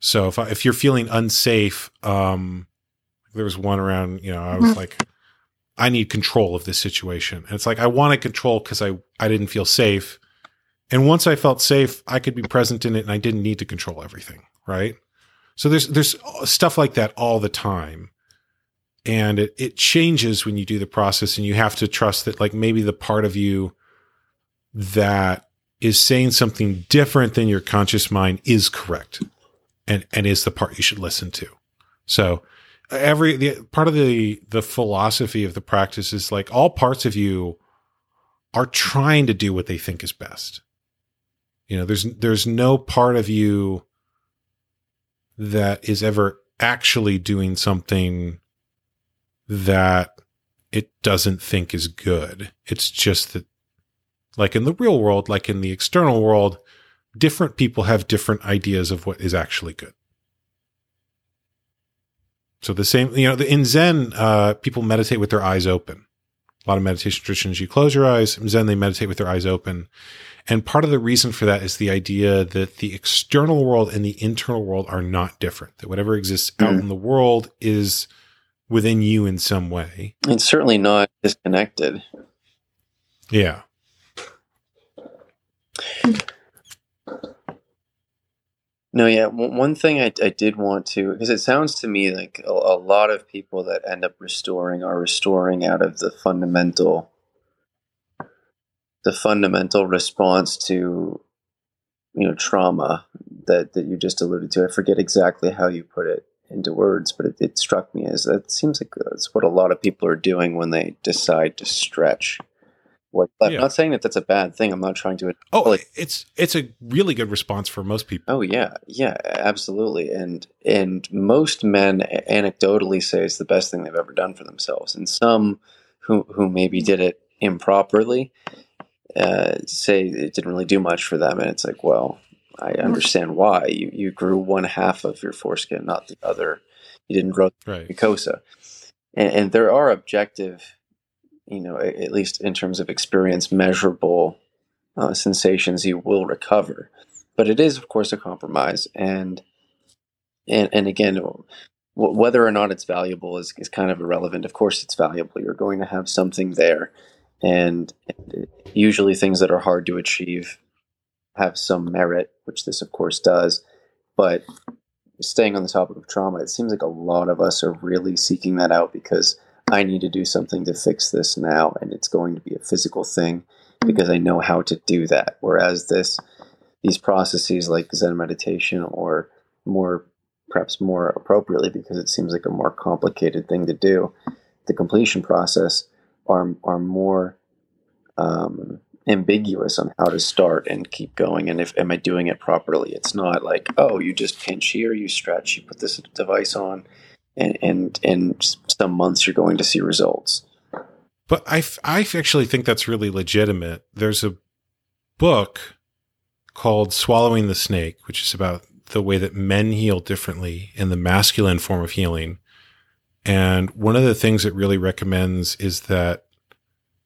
So if I, if you're feeling unsafe, um, there was one around, you know, I was mm-hmm. like, I need control of this situation. And it's like, I wanted control because I, I didn't feel safe. And once I felt safe, I could be present in it and I didn't need to control everything. Right. So there's, there's stuff like that all the time and it, it changes when you do the process and you have to trust that like maybe the part of you that is saying something different than your conscious mind is correct and and is the part you should listen to so every the part of the the philosophy of the practice is like all parts of you are trying to do what they think is best you know there's there's no part of you that is ever actually doing something that it doesn't think is good. It's just that, like in the real world, like in the external world, different people have different ideas of what is actually good. So the same, you know, in Zen, uh, people meditate with their eyes open. A lot of meditation traditions, you close your eyes. In Zen, they meditate with their eyes open. And part of the reason for that is the idea that the external world and the internal world are not different. That whatever exists out mm. in the world is within you in some way. It's certainly not disconnected. Yeah. No, yeah. One thing I, I did want to, because it sounds to me like a, a, lot of people that end up restoring are restoring out of the fundamental, the fundamental response to, you know, trauma that that you just alluded to. I forget exactly how you put it, into words, but it, it struck me as that seems like that's what a lot of people are doing when they decide to stretch. What, I'm not saying that that's a bad thing. I'm not trying to. Oh, like, it's it's a really good response for most people. Oh yeah, yeah, absolutely. And and most men anecdotally say it's the best thing they've ever done for themselves. And some who who maybe did it improperly uh, say it didn't really do much for them. And it's like, well, I understand why you you grew one half of your foreskin, not the other. You didn't grow right. mucosa, and, and there are objective, you know, at least in terms of experience, measurable uh, sensations you will recover. But it is, of course, a compromise, and and and again, w- whether or not it's valuable is, is kind of irrelevant. Of course, it's valuable. You're going to have something there, and usually things that are hard to achieve have some merit, which this of course does. But staying on the topic of trauma, it seems like a lot of us are really seeking that out because I need to do something to fix this now, and it's going to be a physical thing because I know how to do that. Whereas this, these processes like Zen meditation, or more, perhaps more appropriately, because it seems like a more complicated thing to do, the completion process are are more um, ambiguous on how to start and keep going and if am I doing it properly. It's not like, oh, you just pinch here, you stretch, you put this device on and and in some months you're going to see results. But I, I actually think that's really legitimate. There's a book called Swallowing the Snake, which is about the way that men heal differently in the masculine form of healing. And one of the things it really recommends is that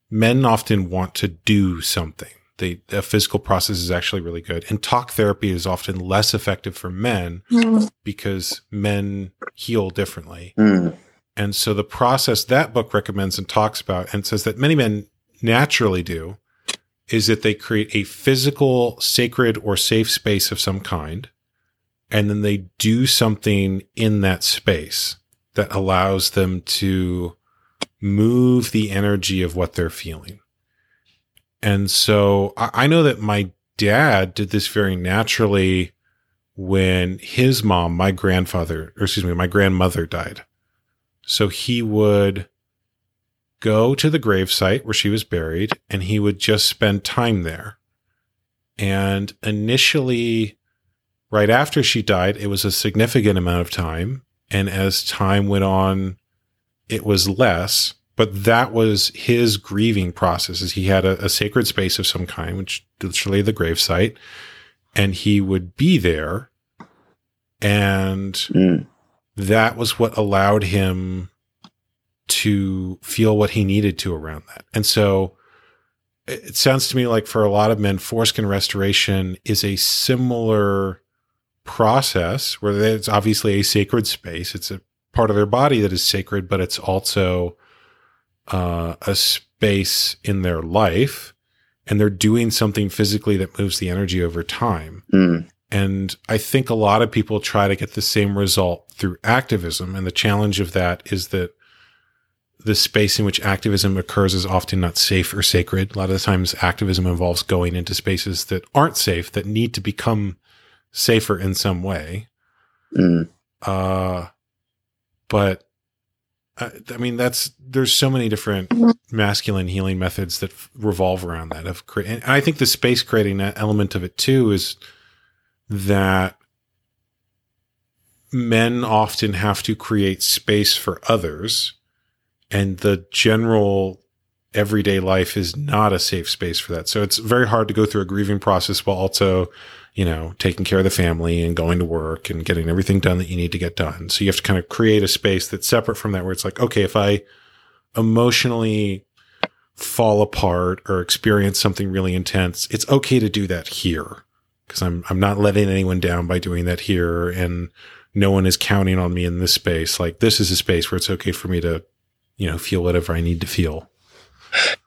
men often want to do something. The, the physical process is actually really good. And talk therapy is often less effective for men mm. because men heal differently. Mm. And so the process that book recommends and talks about and says that many men naturally do is that they create a physical, sacred, or safe space of some kind. And then they do something in that space that allows them to move the energy of what they're feeling. And so I, I know that my dad did this very naturally when his mom, my grandfather, or excuse me, my grandmother died. So he would go to the gravesite where she was buried and he would just spend time there. And initially, right after she died, it was a significant amount of time. And as time went on, it was less. But that was his grieving process. Is he had a, a sacred space of some kind, which literally the gravesite, and he would be there, and Mm. that was what allowed him to feel what he needed to around that. And so it it sounds to me like for a lot of men, foreskin restoration is a similar process where it's obviously a sacred space. It's a part of their body that is sacred, but it's also uh, a space in their life. And they're doing something physically that moves the energy over time. Mm. And I think a lot of people try to get the same result through activism. And the challenge of that is that the space in which activism occurs is often not safe or sacred. A lot of the times activism involves going into spaces that aren't safe, that need to become safer in some way. Mm. Uh, but I, I mean, that's there's so many different masculine healing methods that f- revolve around that. Of cre- and I think the space creating element of it too is that men often have to create space for others, and the general everyday life is not a safe space for that. So it's very hard to go through a grieving process while also you know, taking care of the family and going to work and getting everything done that you need to get done. So you have to kind of create a space that's separate from that where it's like, okay, if I emotionally fall apart or experience something really intense, it's okay to do that here because I'm, I'm not letting anyone down by doing that here. And no one is counting on me in this space. Like this is a space where it's okay for me to, you know, feel whatever I need to feel.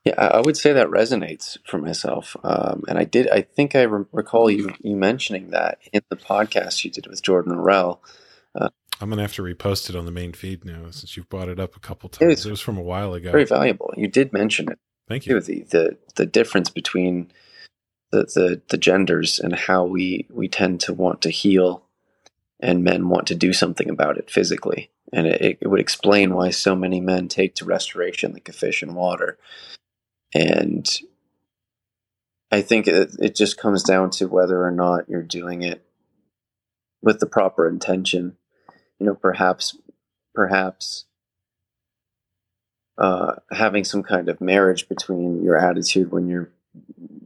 Yeah, I I would say that resonates for myself, um, and I did. I think I re- recall you you mentioning that in the podcast you did with Jordan Orell. I'm going to have to repost it on the main feed now since you've brought it up a couple It was times. It was from a while ago. Very valuable. You did mention it Thank you. The the the difference between the the, the genders and how we we tend to want to heal, and men want to do something about it physically. And it, it would explain why so many men take to restoration like a fish in water. And I think it, it just comes down to whether or not you're doing it with the proper intention. You know, perhaps, perhaps uh, having some kind of marriage between your attitude when you're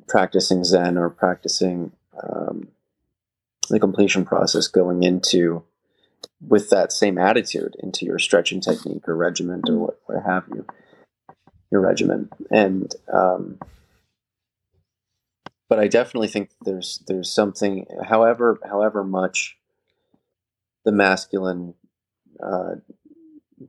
practicing Zen or practicing um, the completion process, going into with that same attitude into your stretching technique or regiment or what, what have you, your regimen. And um, but I definitely think there's there's something, however however much the masculine uh,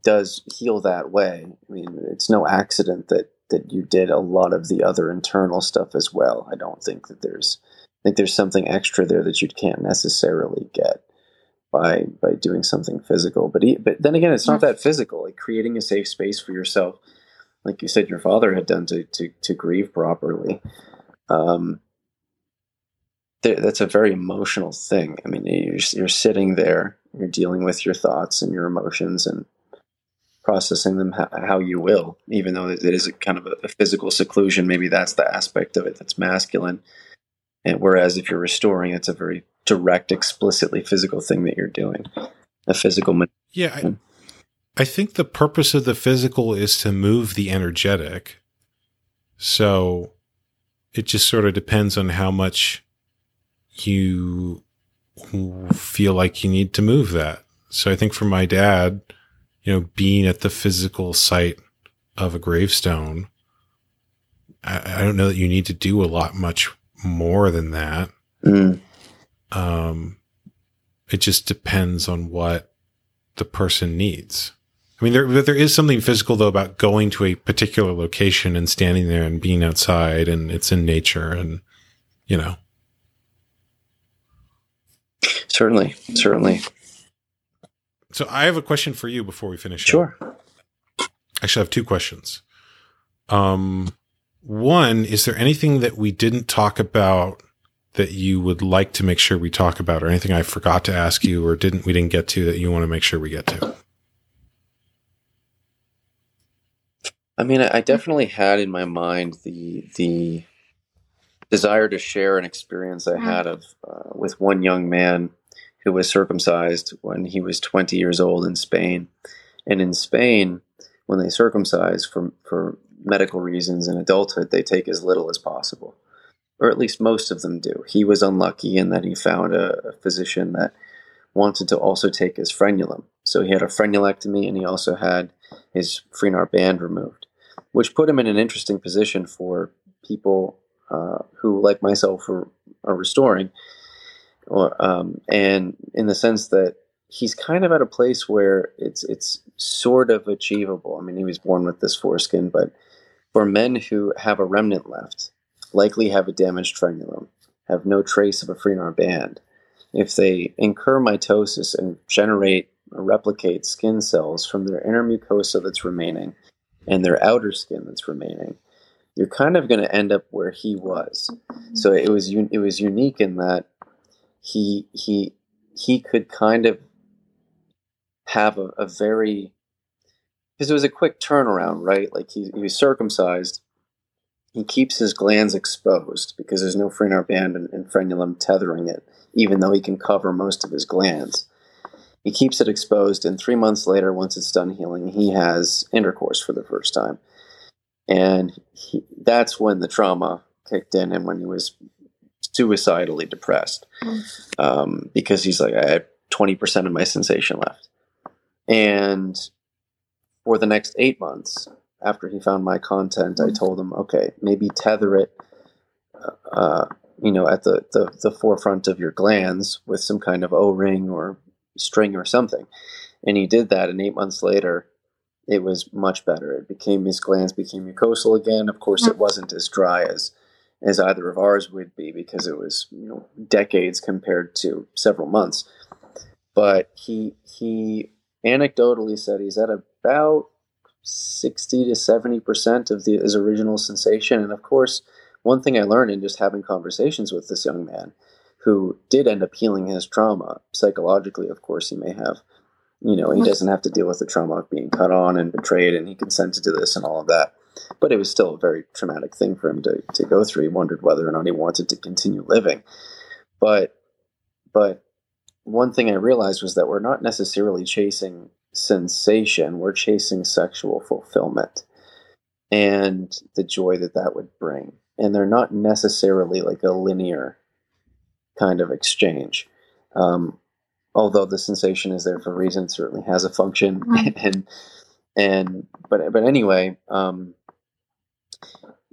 does heal that way. I mean, it's no accident that that you did a lot of the other internal stuff as well. I don't think that there's I think there's something extra there that you can't necessarily get by by doing something physical. But but then again, it's not that physical. Like creating a safe space for yourself, like you said, your father had done to to to grieve properly. Um, th- that's a very emotional thing. I mean, you're you're sitting there, you're dealing with your thoughts and your emotions and processing them how, how you will, even though it is a kind of a, a physical seclusion. Maybe that's the aspect of it that's masculine. And whereas if you're restoring, it's a very direct, explicitly physical thing that you're doing. A physical. Yeah, I, I think the purpose of the physical is to move the energetic. So it just sort of depends on how much you feel like you need to move that. So I think for my dad, you know, being at the physical site of a gravestone, I, I don't know that you need to do a lot much more than that. Mm, Um, it just depends on what the person needs. I mean, there but there is something physical though about going to a particular location and standing there and being outside and it's in nature and you know. certainly, certainly. So I have a question for you before we finish. up. Sure. I actually, I have two questions. Um, one, is there anything that we didn't talk about that you would like to make sure we talk about, or anything I forgot to ask you or didn't we didn't get to that you want to make sure we get to? I mean, I definitely had in my mind the the desire to share an experience I had of uh, with one young man who was circumcised when he was 20 years old in Spain. And in Spain, when they circumcise for for medical reasons in adulthood, they take as little as possible, or at least most of them do. He was unlucky in that he found a, a physician that wanted to also take his frenulum. So he had a frenulectomy and he also had his Frenar band removed, which put him in an interesting position for people uh, who, like myself, are, are restoring. Or, um, and in the sense that he's kind of at a place where it's it's sort of achievable. I mean, he was born with this foreskin, but for men who have a remnant left, likely have a damaged frenulum, have no trace of a Frenar band, if they incur mitosis and generate or replicate skin cells from their inner mucosa that's remaining and their outer skin that's remaining, you're kind of going to end up where he was. Mm-hmm. So it was it was unique in that he he he could kind of have a, a very because it was a quick turnaround, right? Like he, he was circumcised. He keeps his glans exposed because there's no Frenar band and, and frenulum tethering it, even though he can cover most of his glans. He keeps it exposed, and three months later, once it's done healing, he has intercourse for the first time. And he, that's when the trauma kicked in and when he was suicidally depressed um, because he's like, I had 20% of my sensation left. And for the next eight months, after he found my content, I told him, okay, maybe tether it, uh, you know, at the, the, the forefront of your glans with some kind of O ring or string or something. And he did that, and eight months later, it was much better. It became his glans became mucosal again. Of course, it mm. wasn't as dry as as either of ours would be because it was you know decades compared to several months. But he he anecdotally said he's at about 60 to 70% of the, his original sensation. And of course, one thing I learned in just having conversations with this young man who did end up healing his trauma psychologically, of course, he may have, you know, he doesn't have to deal with the trauma of being cut on and betrayed, and he consented to this and all of that. But it was still a very traumatic thing for him to, to go through. He wondered whether or not he wanted to continue living. But, but one thing I realized was that we're not necessarily chasing sensation, we're chasing sexual fulfillment and the joy that that would bring. And they're not necessarily like a linear kind of exchange. Um, although the sensation is there for a reason, certainly has a function. Mm-hmm. and and but but anyway, um,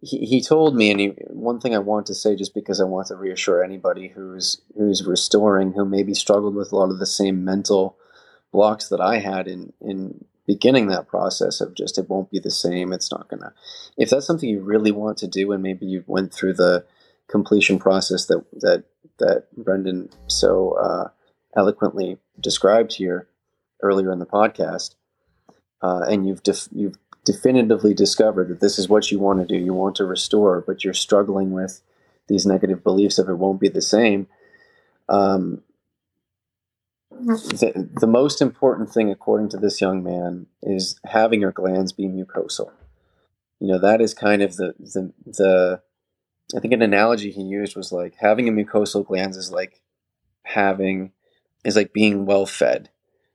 he, he told me, and he, one thing I want to say, just because I want to reassure anybody who's who's restoring, who maybe struggled with a lot of the same mental blocks that I had in in beginning that process of just it won't be the same. It's not gonna. If that's something you really want to do, and maybe you went through the completion process that that that Brendon so uh, eloquently described here earlier in the podcast, uh, and you've def- you've definitively discovered that this is what you want to do. You want to restore, but you're struggling with these negative beliefs of it won't be the same. Um, the, most important thing, according to this young man, is having your glans be mucosal. You know, that is kind of the, the, the, I think an analogy he used was like having a mucosal glans is like having, is like being well fed.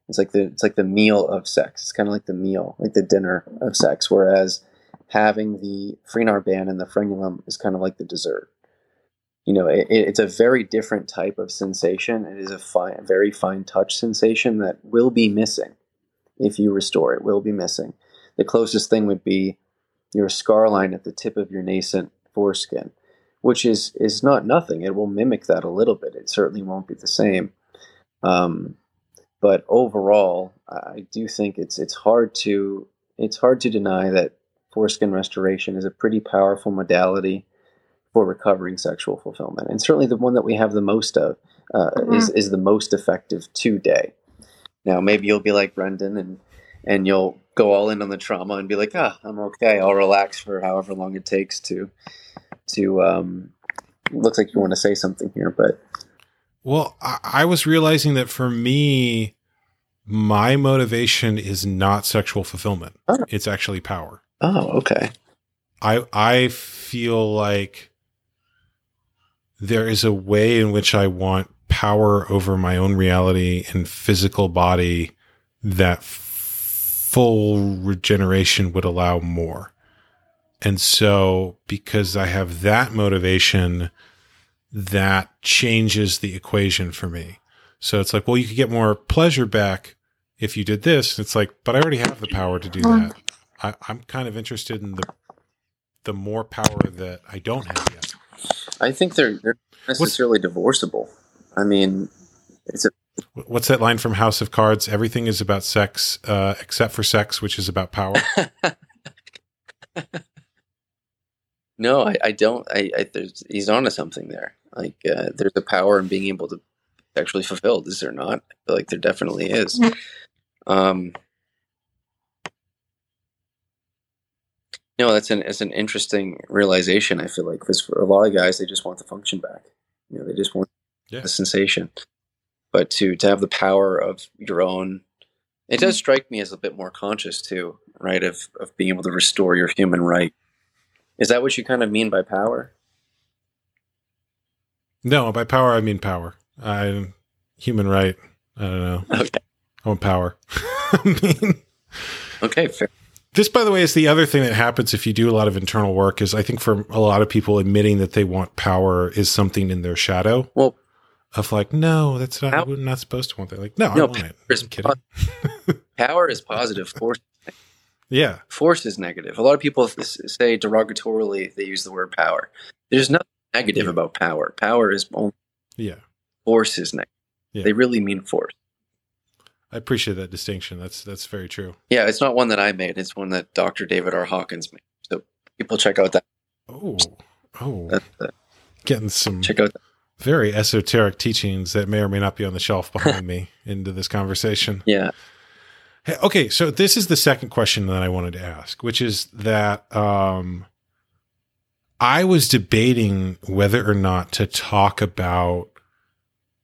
It's like the, it's like the meal of sex. It's kind of like the meal, like the dinner of sex. Whereas having the Frenar band and the frenulum is kind of like the dessert you know, it, it's a very different type of sensation. It is a fine, very fine touch sensation that will be missing if you restore it. Will be missing. The closest thing would be your scar line at the tip of your nascent foreskin, which is is not nothing. It will mimic that a little bit. It certainly won't be the same. Um, but overall, I do think it's it's hard to it's hard to deny that foreskin restoration is a pretty powerful modality for recovering sexual fulfillment, and certainly the one that we have the most of uh, mm-hmm. is is the most effective today. Now, maybe you'll be like Brendon and and you'll go all in on the trauma and be like, ah, I'm okay. I'll relax for however long it takes to to. Um, looks like you want to say something here, but well, I, I was realizing that for me, my motivation is not sexual fulfillment. Oh. It's actually power. Oh, okay. I I feel like there is a way in which I want power over my own reality and physical body that full regeneration would allow more. And so, because I have that motivation, that changes the equation for me. So it's like, well, you could get more pleasure back if you did this. It's like, but I already have the power to do that. I, I'm kind of interested in the the more power that I don't have yet. I think they're they're not necessarily divorceable. I mean, it's a What's that line from House of Cards? Everything is about sex, uh, except for sex, which is about power. no, I, I don't. I, I there's he's onto something there. Like uh, there's a power in being able to actually fulfill. Is there not? I feel like there definitely is. Um, no, that's an it's an interesting realization. I feel like because for a lot of guys, they just want the function back. You know, they just want Yeah. the sensation. But to to have the power of your own, it does strike me as a bit more conscious too, right? Of of being able to restore your human right. Is that what you kind of mean by power? no, by power I mean power. I human right. I don't know. Okay. I want power. I mean, Okay, fair. this, by the way, is the other thing that happens if you do a lot of internal work. Is I think for a lot of people, admitting that they want power is something in their shadow Well, of like, no, that's not. We're not supposed to want that. Like, no, I No, want it. I'm kidding. power is positive. Force Yeah, force is negative. A lot of people say derogatorily they use the word power. There's nothing negative Yeah. about power. Power is only yeah. force is negative. Yeah. They really mean force. I appreciate that distinction. That's that's very true. Yeah, it's not one that I made. It's one that Dr. David R. Hawkins made. So people check out that. Oh, oh, that, that getting some check out that. very esoteric teachings that may or may not be on the shelf behind me into this conversation. Yeah. Hey, okay, so this is the second question that I wanted to ask, which is that um, I was debating whether or not to talk about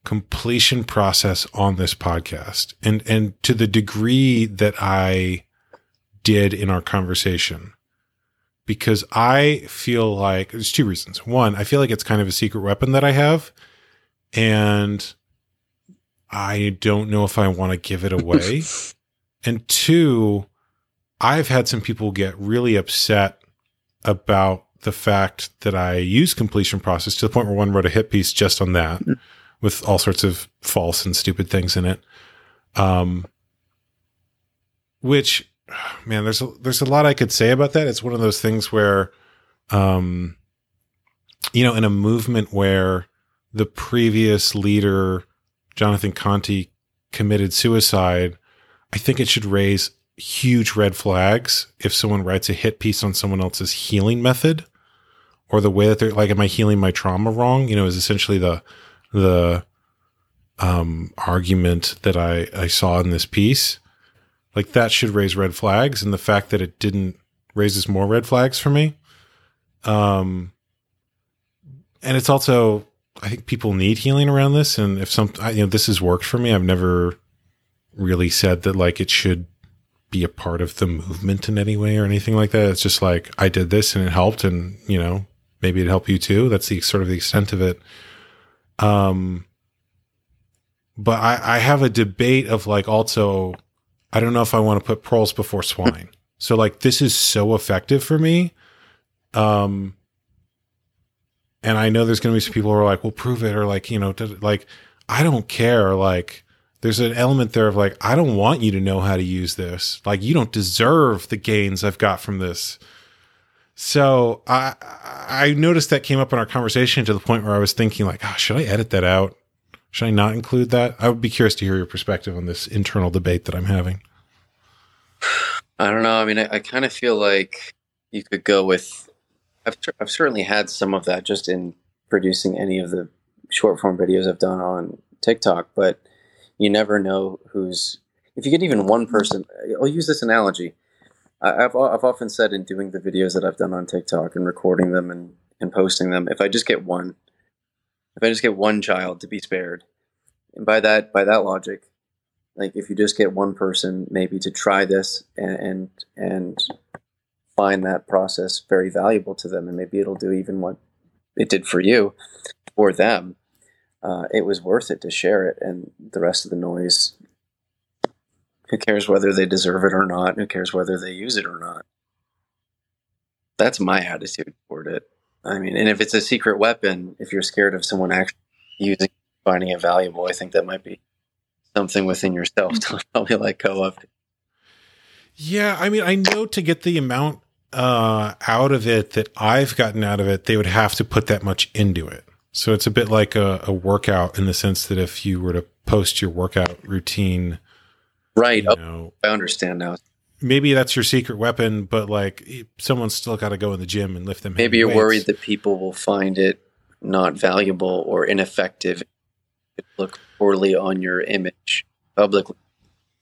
completion process on this podcast, and and to the degree that I did in our conversation, because I feel like there's two reasons. One, I feel like it's kind of a secret weapon that I have, and I don't know if I want to give it away. And two, I've had some people get really upset about the fact that I use completion process to the point where one wrote a hit piece just on that with all sorts of false and stupid things in it. Um, which, man, there's a, there's a lot I could say about that. It's one of those things where, um, you know, in a movement where the previous leader, Jonathan Conte, committed suicide, I think it should raise huge red flags if someone writes a hit piece on someone else's healing method or the way that they're like, am I healing my trauma wrong? You know, is essentially the, the, um, argument that I, I saw in this piece. Like that should raise red flags. And the fact that it didn't raises more red flags for me. Um, and it's also, I think people need healing around this. And if some, I, you know, this has worked for me. I've never really said that like it should be a part of the movement in any way or anything like that. It's just like I did this and it helped, and you know maybe it helped you too. That's the sort of the extent of it. Um, but I, I have a debate of like also I don't know if I want to put pearls before swine. So like this is so effective for me. Um, and I know there's going to be some people who are like, "Well, prove it," or like you know, like I don't care. Like there's an element there of like, I don't want you to know how to use this. Like, you don't deserve the gains I've got from this. So I I noticed that came up in our conversation to the point where I was thinking like, oh, should I edit that out? Should I not include that? I would be curious to hear your perspective on this internal debate that I'm having. I don't know. I mean, I, I kind of feel like you could go with. I've I've certainly had some of that just in producing any of the short form videos I've done on TikTok, but you never know who's. If you get even one person, I'll use this analogy. I've I've often said in doing the videos that I've done on TikTok and recording them and, and posting them, if I just get one, if I just get one child to be spared, and by that by that logic, like if you just get one person maybe to try this and and, and find that process very valuable to them, and maybe it'll do even what it did for you. for them, uh, it was worth it to share it. And the rest of the noise, who cares whether they deserve it or not? Who cares whether they use it or not? That's my attitude toward it. I mean, and if it's a secret weapon, if you're scared of someone actually using, finding it valuable, I think that might be something within yourself to probably let go of. Yeah, I mean, I know to get the amount uh, out of it that I've gotten out of it, they would have to put that much into it. So it's a bit like a, a workout in the sense that if you were to post your workout routine, right? You oh, know, I understand now. Maybe that's your secret weapon, but like someone's still got to go in the gym and lift them. Maybe you're weights. worried that people will find it not valuable or ineffective. Look poorly on your image publicly.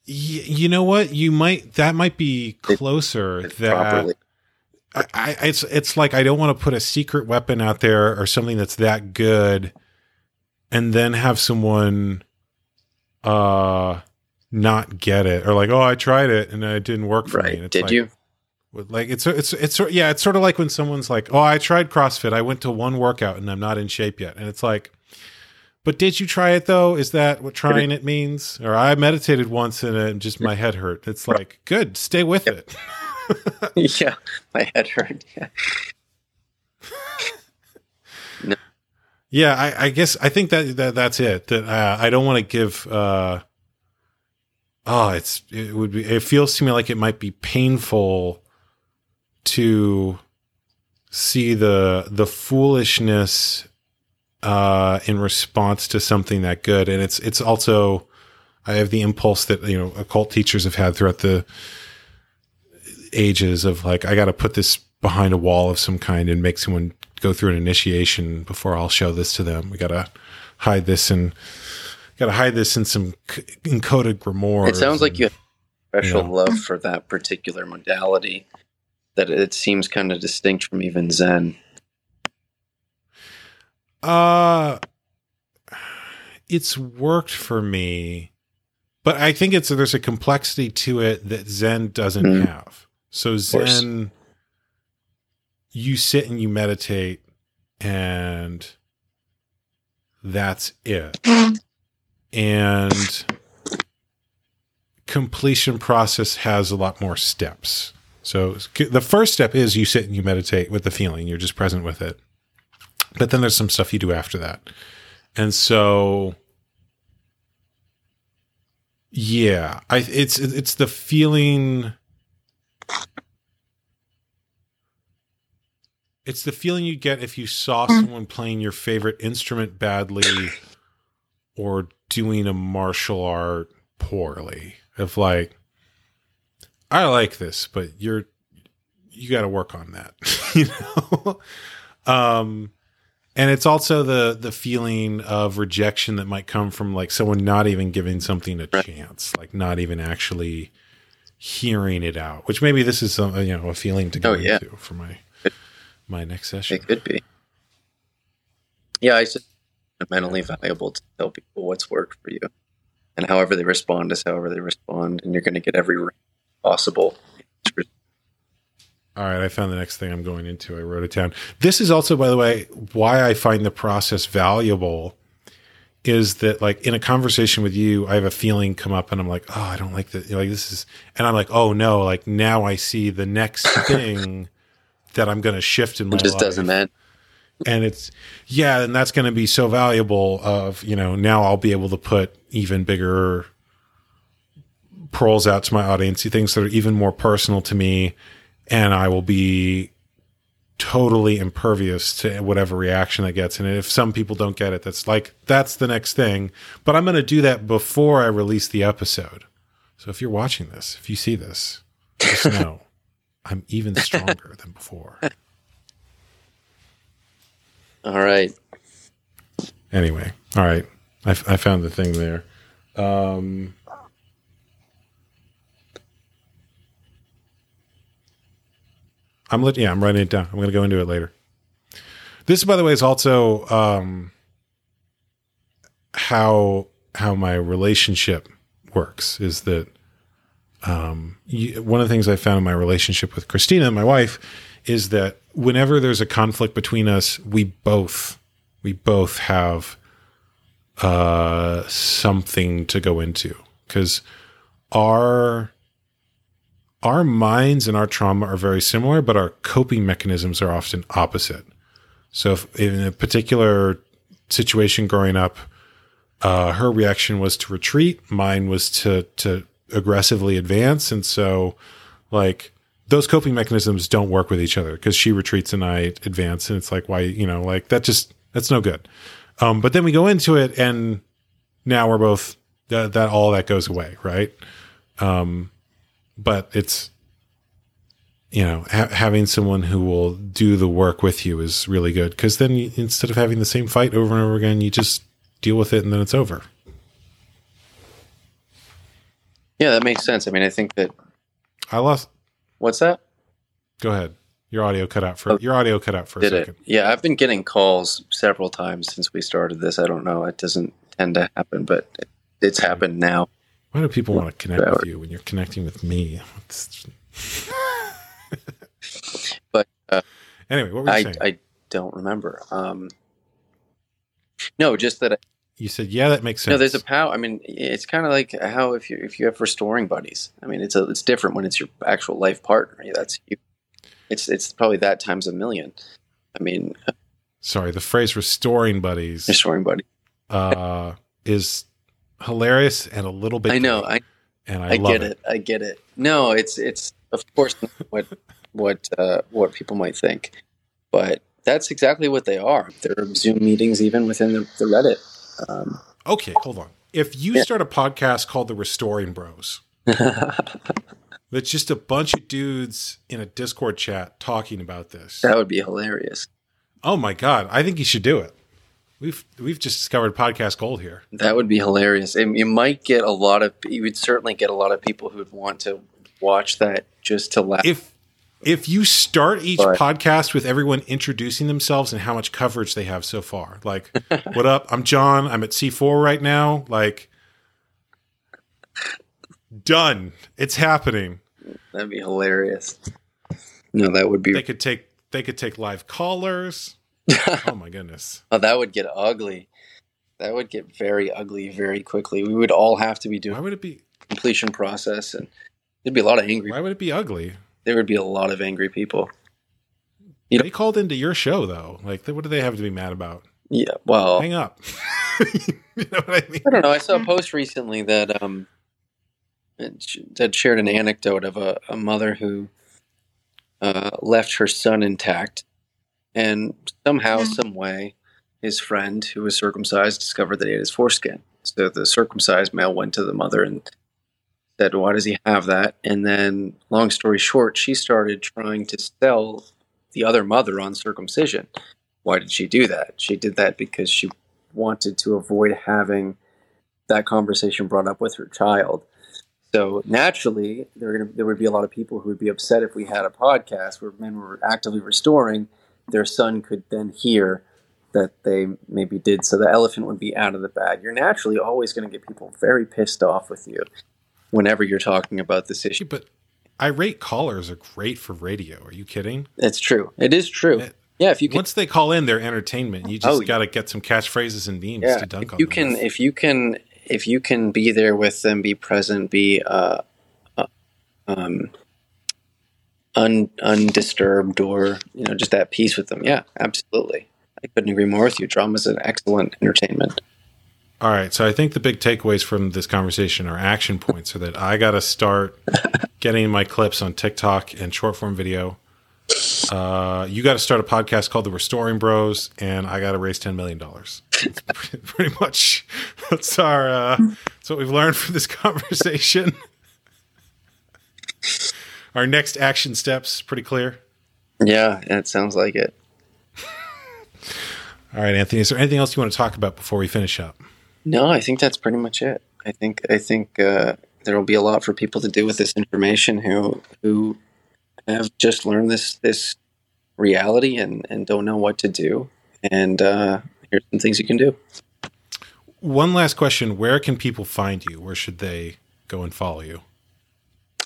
you know what? You might that might be closer It that properly. I, I, it's it's like I don't want to put a secret weapon out there or something that's that good, and then have someone, uh, not get it or like, oh, I tried it and it didn't work for me. And Right? Did like, you? Like it's it's it's yeah, it's sort of like when someone's like, oh, I tried CrossFit. I went to one workout and I'm not in shape yet, and it's like. But did you try it though? Is that what trying it means? Or I meditated once and it just my head hurt. It's like, good, stay with it. yeah, my head hurt. Yeah. Yeah, I, I guess I think that, that that's it. That uh, I don't want to give. Uh, oh, it's it would be. It feels to me like it might be painful to see the the foolishness uh, in response to something that good, and it's it's also. I have the impulse that you know occult teachers have had throughout the ages of like I got to put this behind a wall of some kind and make someone go through an initiation before I'll show this to them. We got to hide this and got to hide this in some c- encoded grimoire. It sounds like you have special Yeah. love for that particular modality. That it seems kind of distinct from even Zen. Uh it's worked for me, but I think it's there's a complexity to it that Zen doesn't Mhm. have. So. Zen you sit and you meditate and that's it. And completion process has a lot more steps. So the first step is you sit and you meditate with the feeling, you're just present with it. But then there's some stuff you do after that. And so yeah, I it's it's the feeling it's the feeling you get if you saw someone playing your favorite instrument badly or doing a martial art poorly. Of like I like this, but you're you got to work on that, you know. um and it's also the the feeling of rejection that might come from like someone not even giving something a chance, like not even actually hearing it out. Which maybe this is some you know a feeling to go Oh, yeah. into for my my next session. It could be. Yeah, it's just mentally valuable to tell people what's worked for you. And however they respond is however they respond. And you're going to get every possible. All right, I found the next thing I'm going into. I wrote it down. This is also, by the way, why I find the process valuable is that like in a conversation with you, I have a feeling come up and I'm like, oh, I don't like that. Like this is, and I'm like, oh no, like now I see the next thing that I'm going to shift in my It just life. doesn't matter. and it's yeah and that's going to be so valuable of you know now i'll be able to put even bigger pearls out to my audience things that are even more personal to me and i will be totally impervious to whatever reaction that gets and if some people don't get it that's like that's the next thing but i'm going to do that before i release the episode so if you're watching this if you see this just know i'm even stronger than before All right. Anyway, all right. I, I found the thing there. Um, I'm. Yeah, I'm writing it down. I'm going to go into it later. This, by the way, is also um, how how my relationship works. Is that um, you, one of the things I found in my relationship with Christina, my wife, is that whenever there's a conflict between us, we both we both have uh, something to go into because our our minds and our trauma are very similar, but our coping mechanisms are often opposite. So, if in a particular situation growing up, uh, her reaction was to retreat, mine was to to aggressively advance, and so like those coping mechanisms don't work with each other because she retreats and I advance, and it's like why you know like that just that's no good. Um, but then we go into it, and now we're both that, that all that goes away, right? Um, but it's you know ha- having someone who will do the work with you is really good because then you, instead of having the same fight over and over again, you just deal with it and then it's over. Yeah, that makes sense. I mean, I think that. I lost. What's that? Go ahead. Your audio cut out for Oh, your audio cut out for a second. it? Yeah, I've been getting calls several times since we started this. I don't know. It doesn't tend to happen, but it, it's happened now. Why do people want to connect with you when you're connecting with me? But uh, anyway, what were you I, saying? I don't remember. Um, no, just that. I, you said, "Yeah, that makes sense." no, there's a power. I mean, it's kind of like how if you if you have restoring buddies. I mean, it's a, it's different when it's your actual life partner. That's you. It's it's probably that times a million. I mean, Sorry, the phrase "restoring buddies" restoring buddy. uh, is hilarious and a little bit. I know. I and I, I, get it. I get it. No, it's it's of course not what what uh, what people might think, but that's exactly what they are. There are Zoom meetings even within the, the Reddit. Um, Okay, hold on. If you Yeah. start a podcast called the Restoring Bros, that's just a bunch of dudes in a Discord chat talking about this. that would be hilarious. Oh my god, I think you should do it. We've we've just discovered podcast gold here. That would be hilarious. And you might get a lot of. You would certainly get a lot of people who would want to watch that just to laugh. If if you start each Right. podcast with everyone introducing themselves and how much coverage they have so far, like, what up? I'm John. I'm at C4 right now. Like, done. It's happening. That'd be hilarious. No, that would be. They could take they could take live callers. Oh my goodness. oh, that would get ugly. That would get very ugly very quickly. We would all have to be doing. Why would it be? completion process, and there'd be a lot of angry. Why would it be ugly? There would be a lot of angry people. You know- They called into your show though. Like, what do they have to be mad about? Yeah. Well, Hang up. you know what I mean? I don't know. I saw a post recently that um that shared an anecdote of a, a mother who uh, left her son intact, and somehow, some way, his friend who was circumcised discovered that he had his foreskin. So the circumcised male went to the mother and said, "Why does he have that?" And then, long story short, she started trying to sell the other mother on circumcision. Why did she do that? She did that because she wanted to avoid having that conversation brought up with her child. So naturally, there, gonna, there would be a lot of people who would be upset if we had a podcast where men were actively restoring. Their son could then hear that they maybe did, so the elephant would be out of the bag. You're naturally always going to get people very pissed off with you whenever you're talking about this issue. But irate callers are great for radio. Are you kidding? It's true. It is true. Yeah. Yeah, if you can Once they call in, they're entertainment. You just Oh, got to get some catchphrases and memes yeah, to dunk on. you can with. if you can if you can be there with them be present be uh, uh um un, undisturbed or you know just at peace with them yeah absolutely i couldn't agree more with you drama is an excellent entertainment All right, so I think the big takeaways from this conversation are action points. So that I got to start getting my clips on TikTok and short form video. Uh, you got to start a podcast called The Restoring Bros, and I got to raise ten million dollars. Pretty much, that's our. Uh, that's what we've learned from this conversation. Our next action steps pretty clear. yeah it sounds like it All right, Anthony. Is there anything else you want to talk about before we finish up? no i think that's pretty much it i think i think uh, there will be a lot for people to do with this information who who have just learned this this reality and and don't know what to do and uh here's some things you can do One last question: Where can people find you? Where should they go and follow you?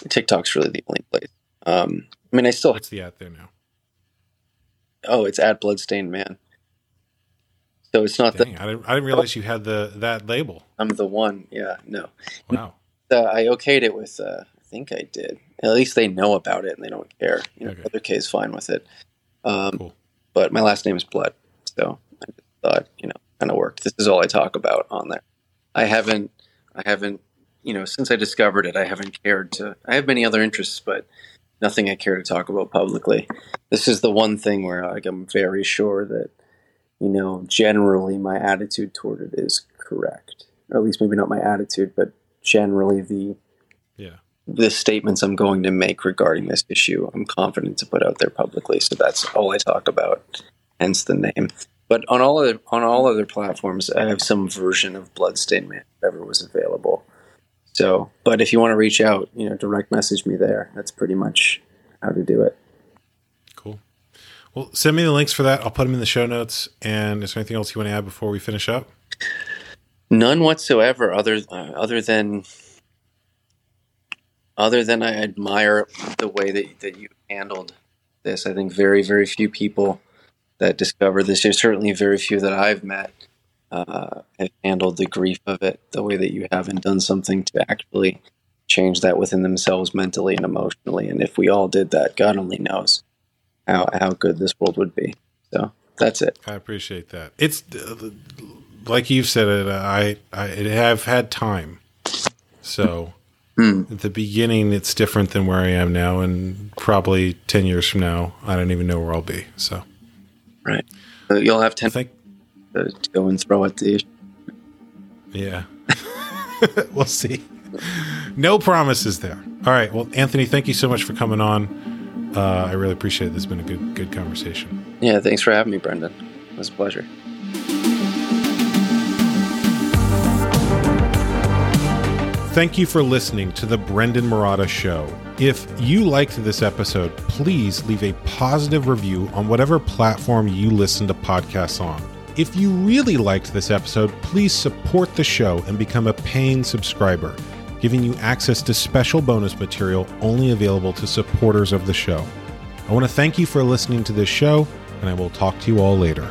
TikTok's really the only place. Um, I mean, I still What's the at there now? oh, it's at Bloodstained Man. So it's not Dang, the I didn't, I didn't realize you had the that label. I'm the one. Yeah, no. Wow. Uh, I okayed it with. Uh, I think I did. At least they know about it and they don't care. You know, Okay. other K is fine with it. Um, Cool. But my last name is Blood, so I just thought you know kind of worked. This is all I talk about on there. I haven't. I haven't. You know, since I discovered it, I haven't cared to. I have many other interests, but nothing I care to talk about publicly. This is the one thing where like, I'm very sure that you know generally my attitude toward it is correct, or at least maybe not my attitude, but generally the Yeah. the statements I'm going to make regarding this issue, I'm confident to put out there publicly. So that's all I talk about, hence the name. But on all other on all other platforms, I have some version of Bloodstained Man, whatever was available. So, but if you want to reach out, you know, direct message me there. That's pretty much how to do it. Cool. Well, send me the links for that. I'll put them in the show notes. And is there anything else you want to add before we finish up? None whatsoever, other uh, other than other than I admire the way that that you handled this. I think very very few people that discover this. There's certainly very few that I've met uh, have handled the grief of it the way that you have and done something to actually change that within themselves mentally and emotionally. And if we all did that, God only knows how how good this world would be. So that's it. I appreciate that. It's uh, like you've said it. I I have had time, so Hmm. at the beginning it's different than where I am now, and probably ten years from now I don't even know where I'll be. So Right. So you'll have I ten think to to go and throw at the issue. yeah, we'll see. No promises there. All right. Well, Anthony, thank you so much for coming on. Uh, I really appreciate it. This has been a good good conversation. Yeah, thanks for having me, Brendon. It was a pleasure. Thank you for listening to the Brendon Marotta Show. If you liked this episode, please leave a positive review on whatever platform you listen to podcasts on. If you really liked this episode, please support the show and become a paying subscriber, giving you access to special bonus material only available to supporters of the show. I want to thank you for listening to this show, and I will talk to you all later.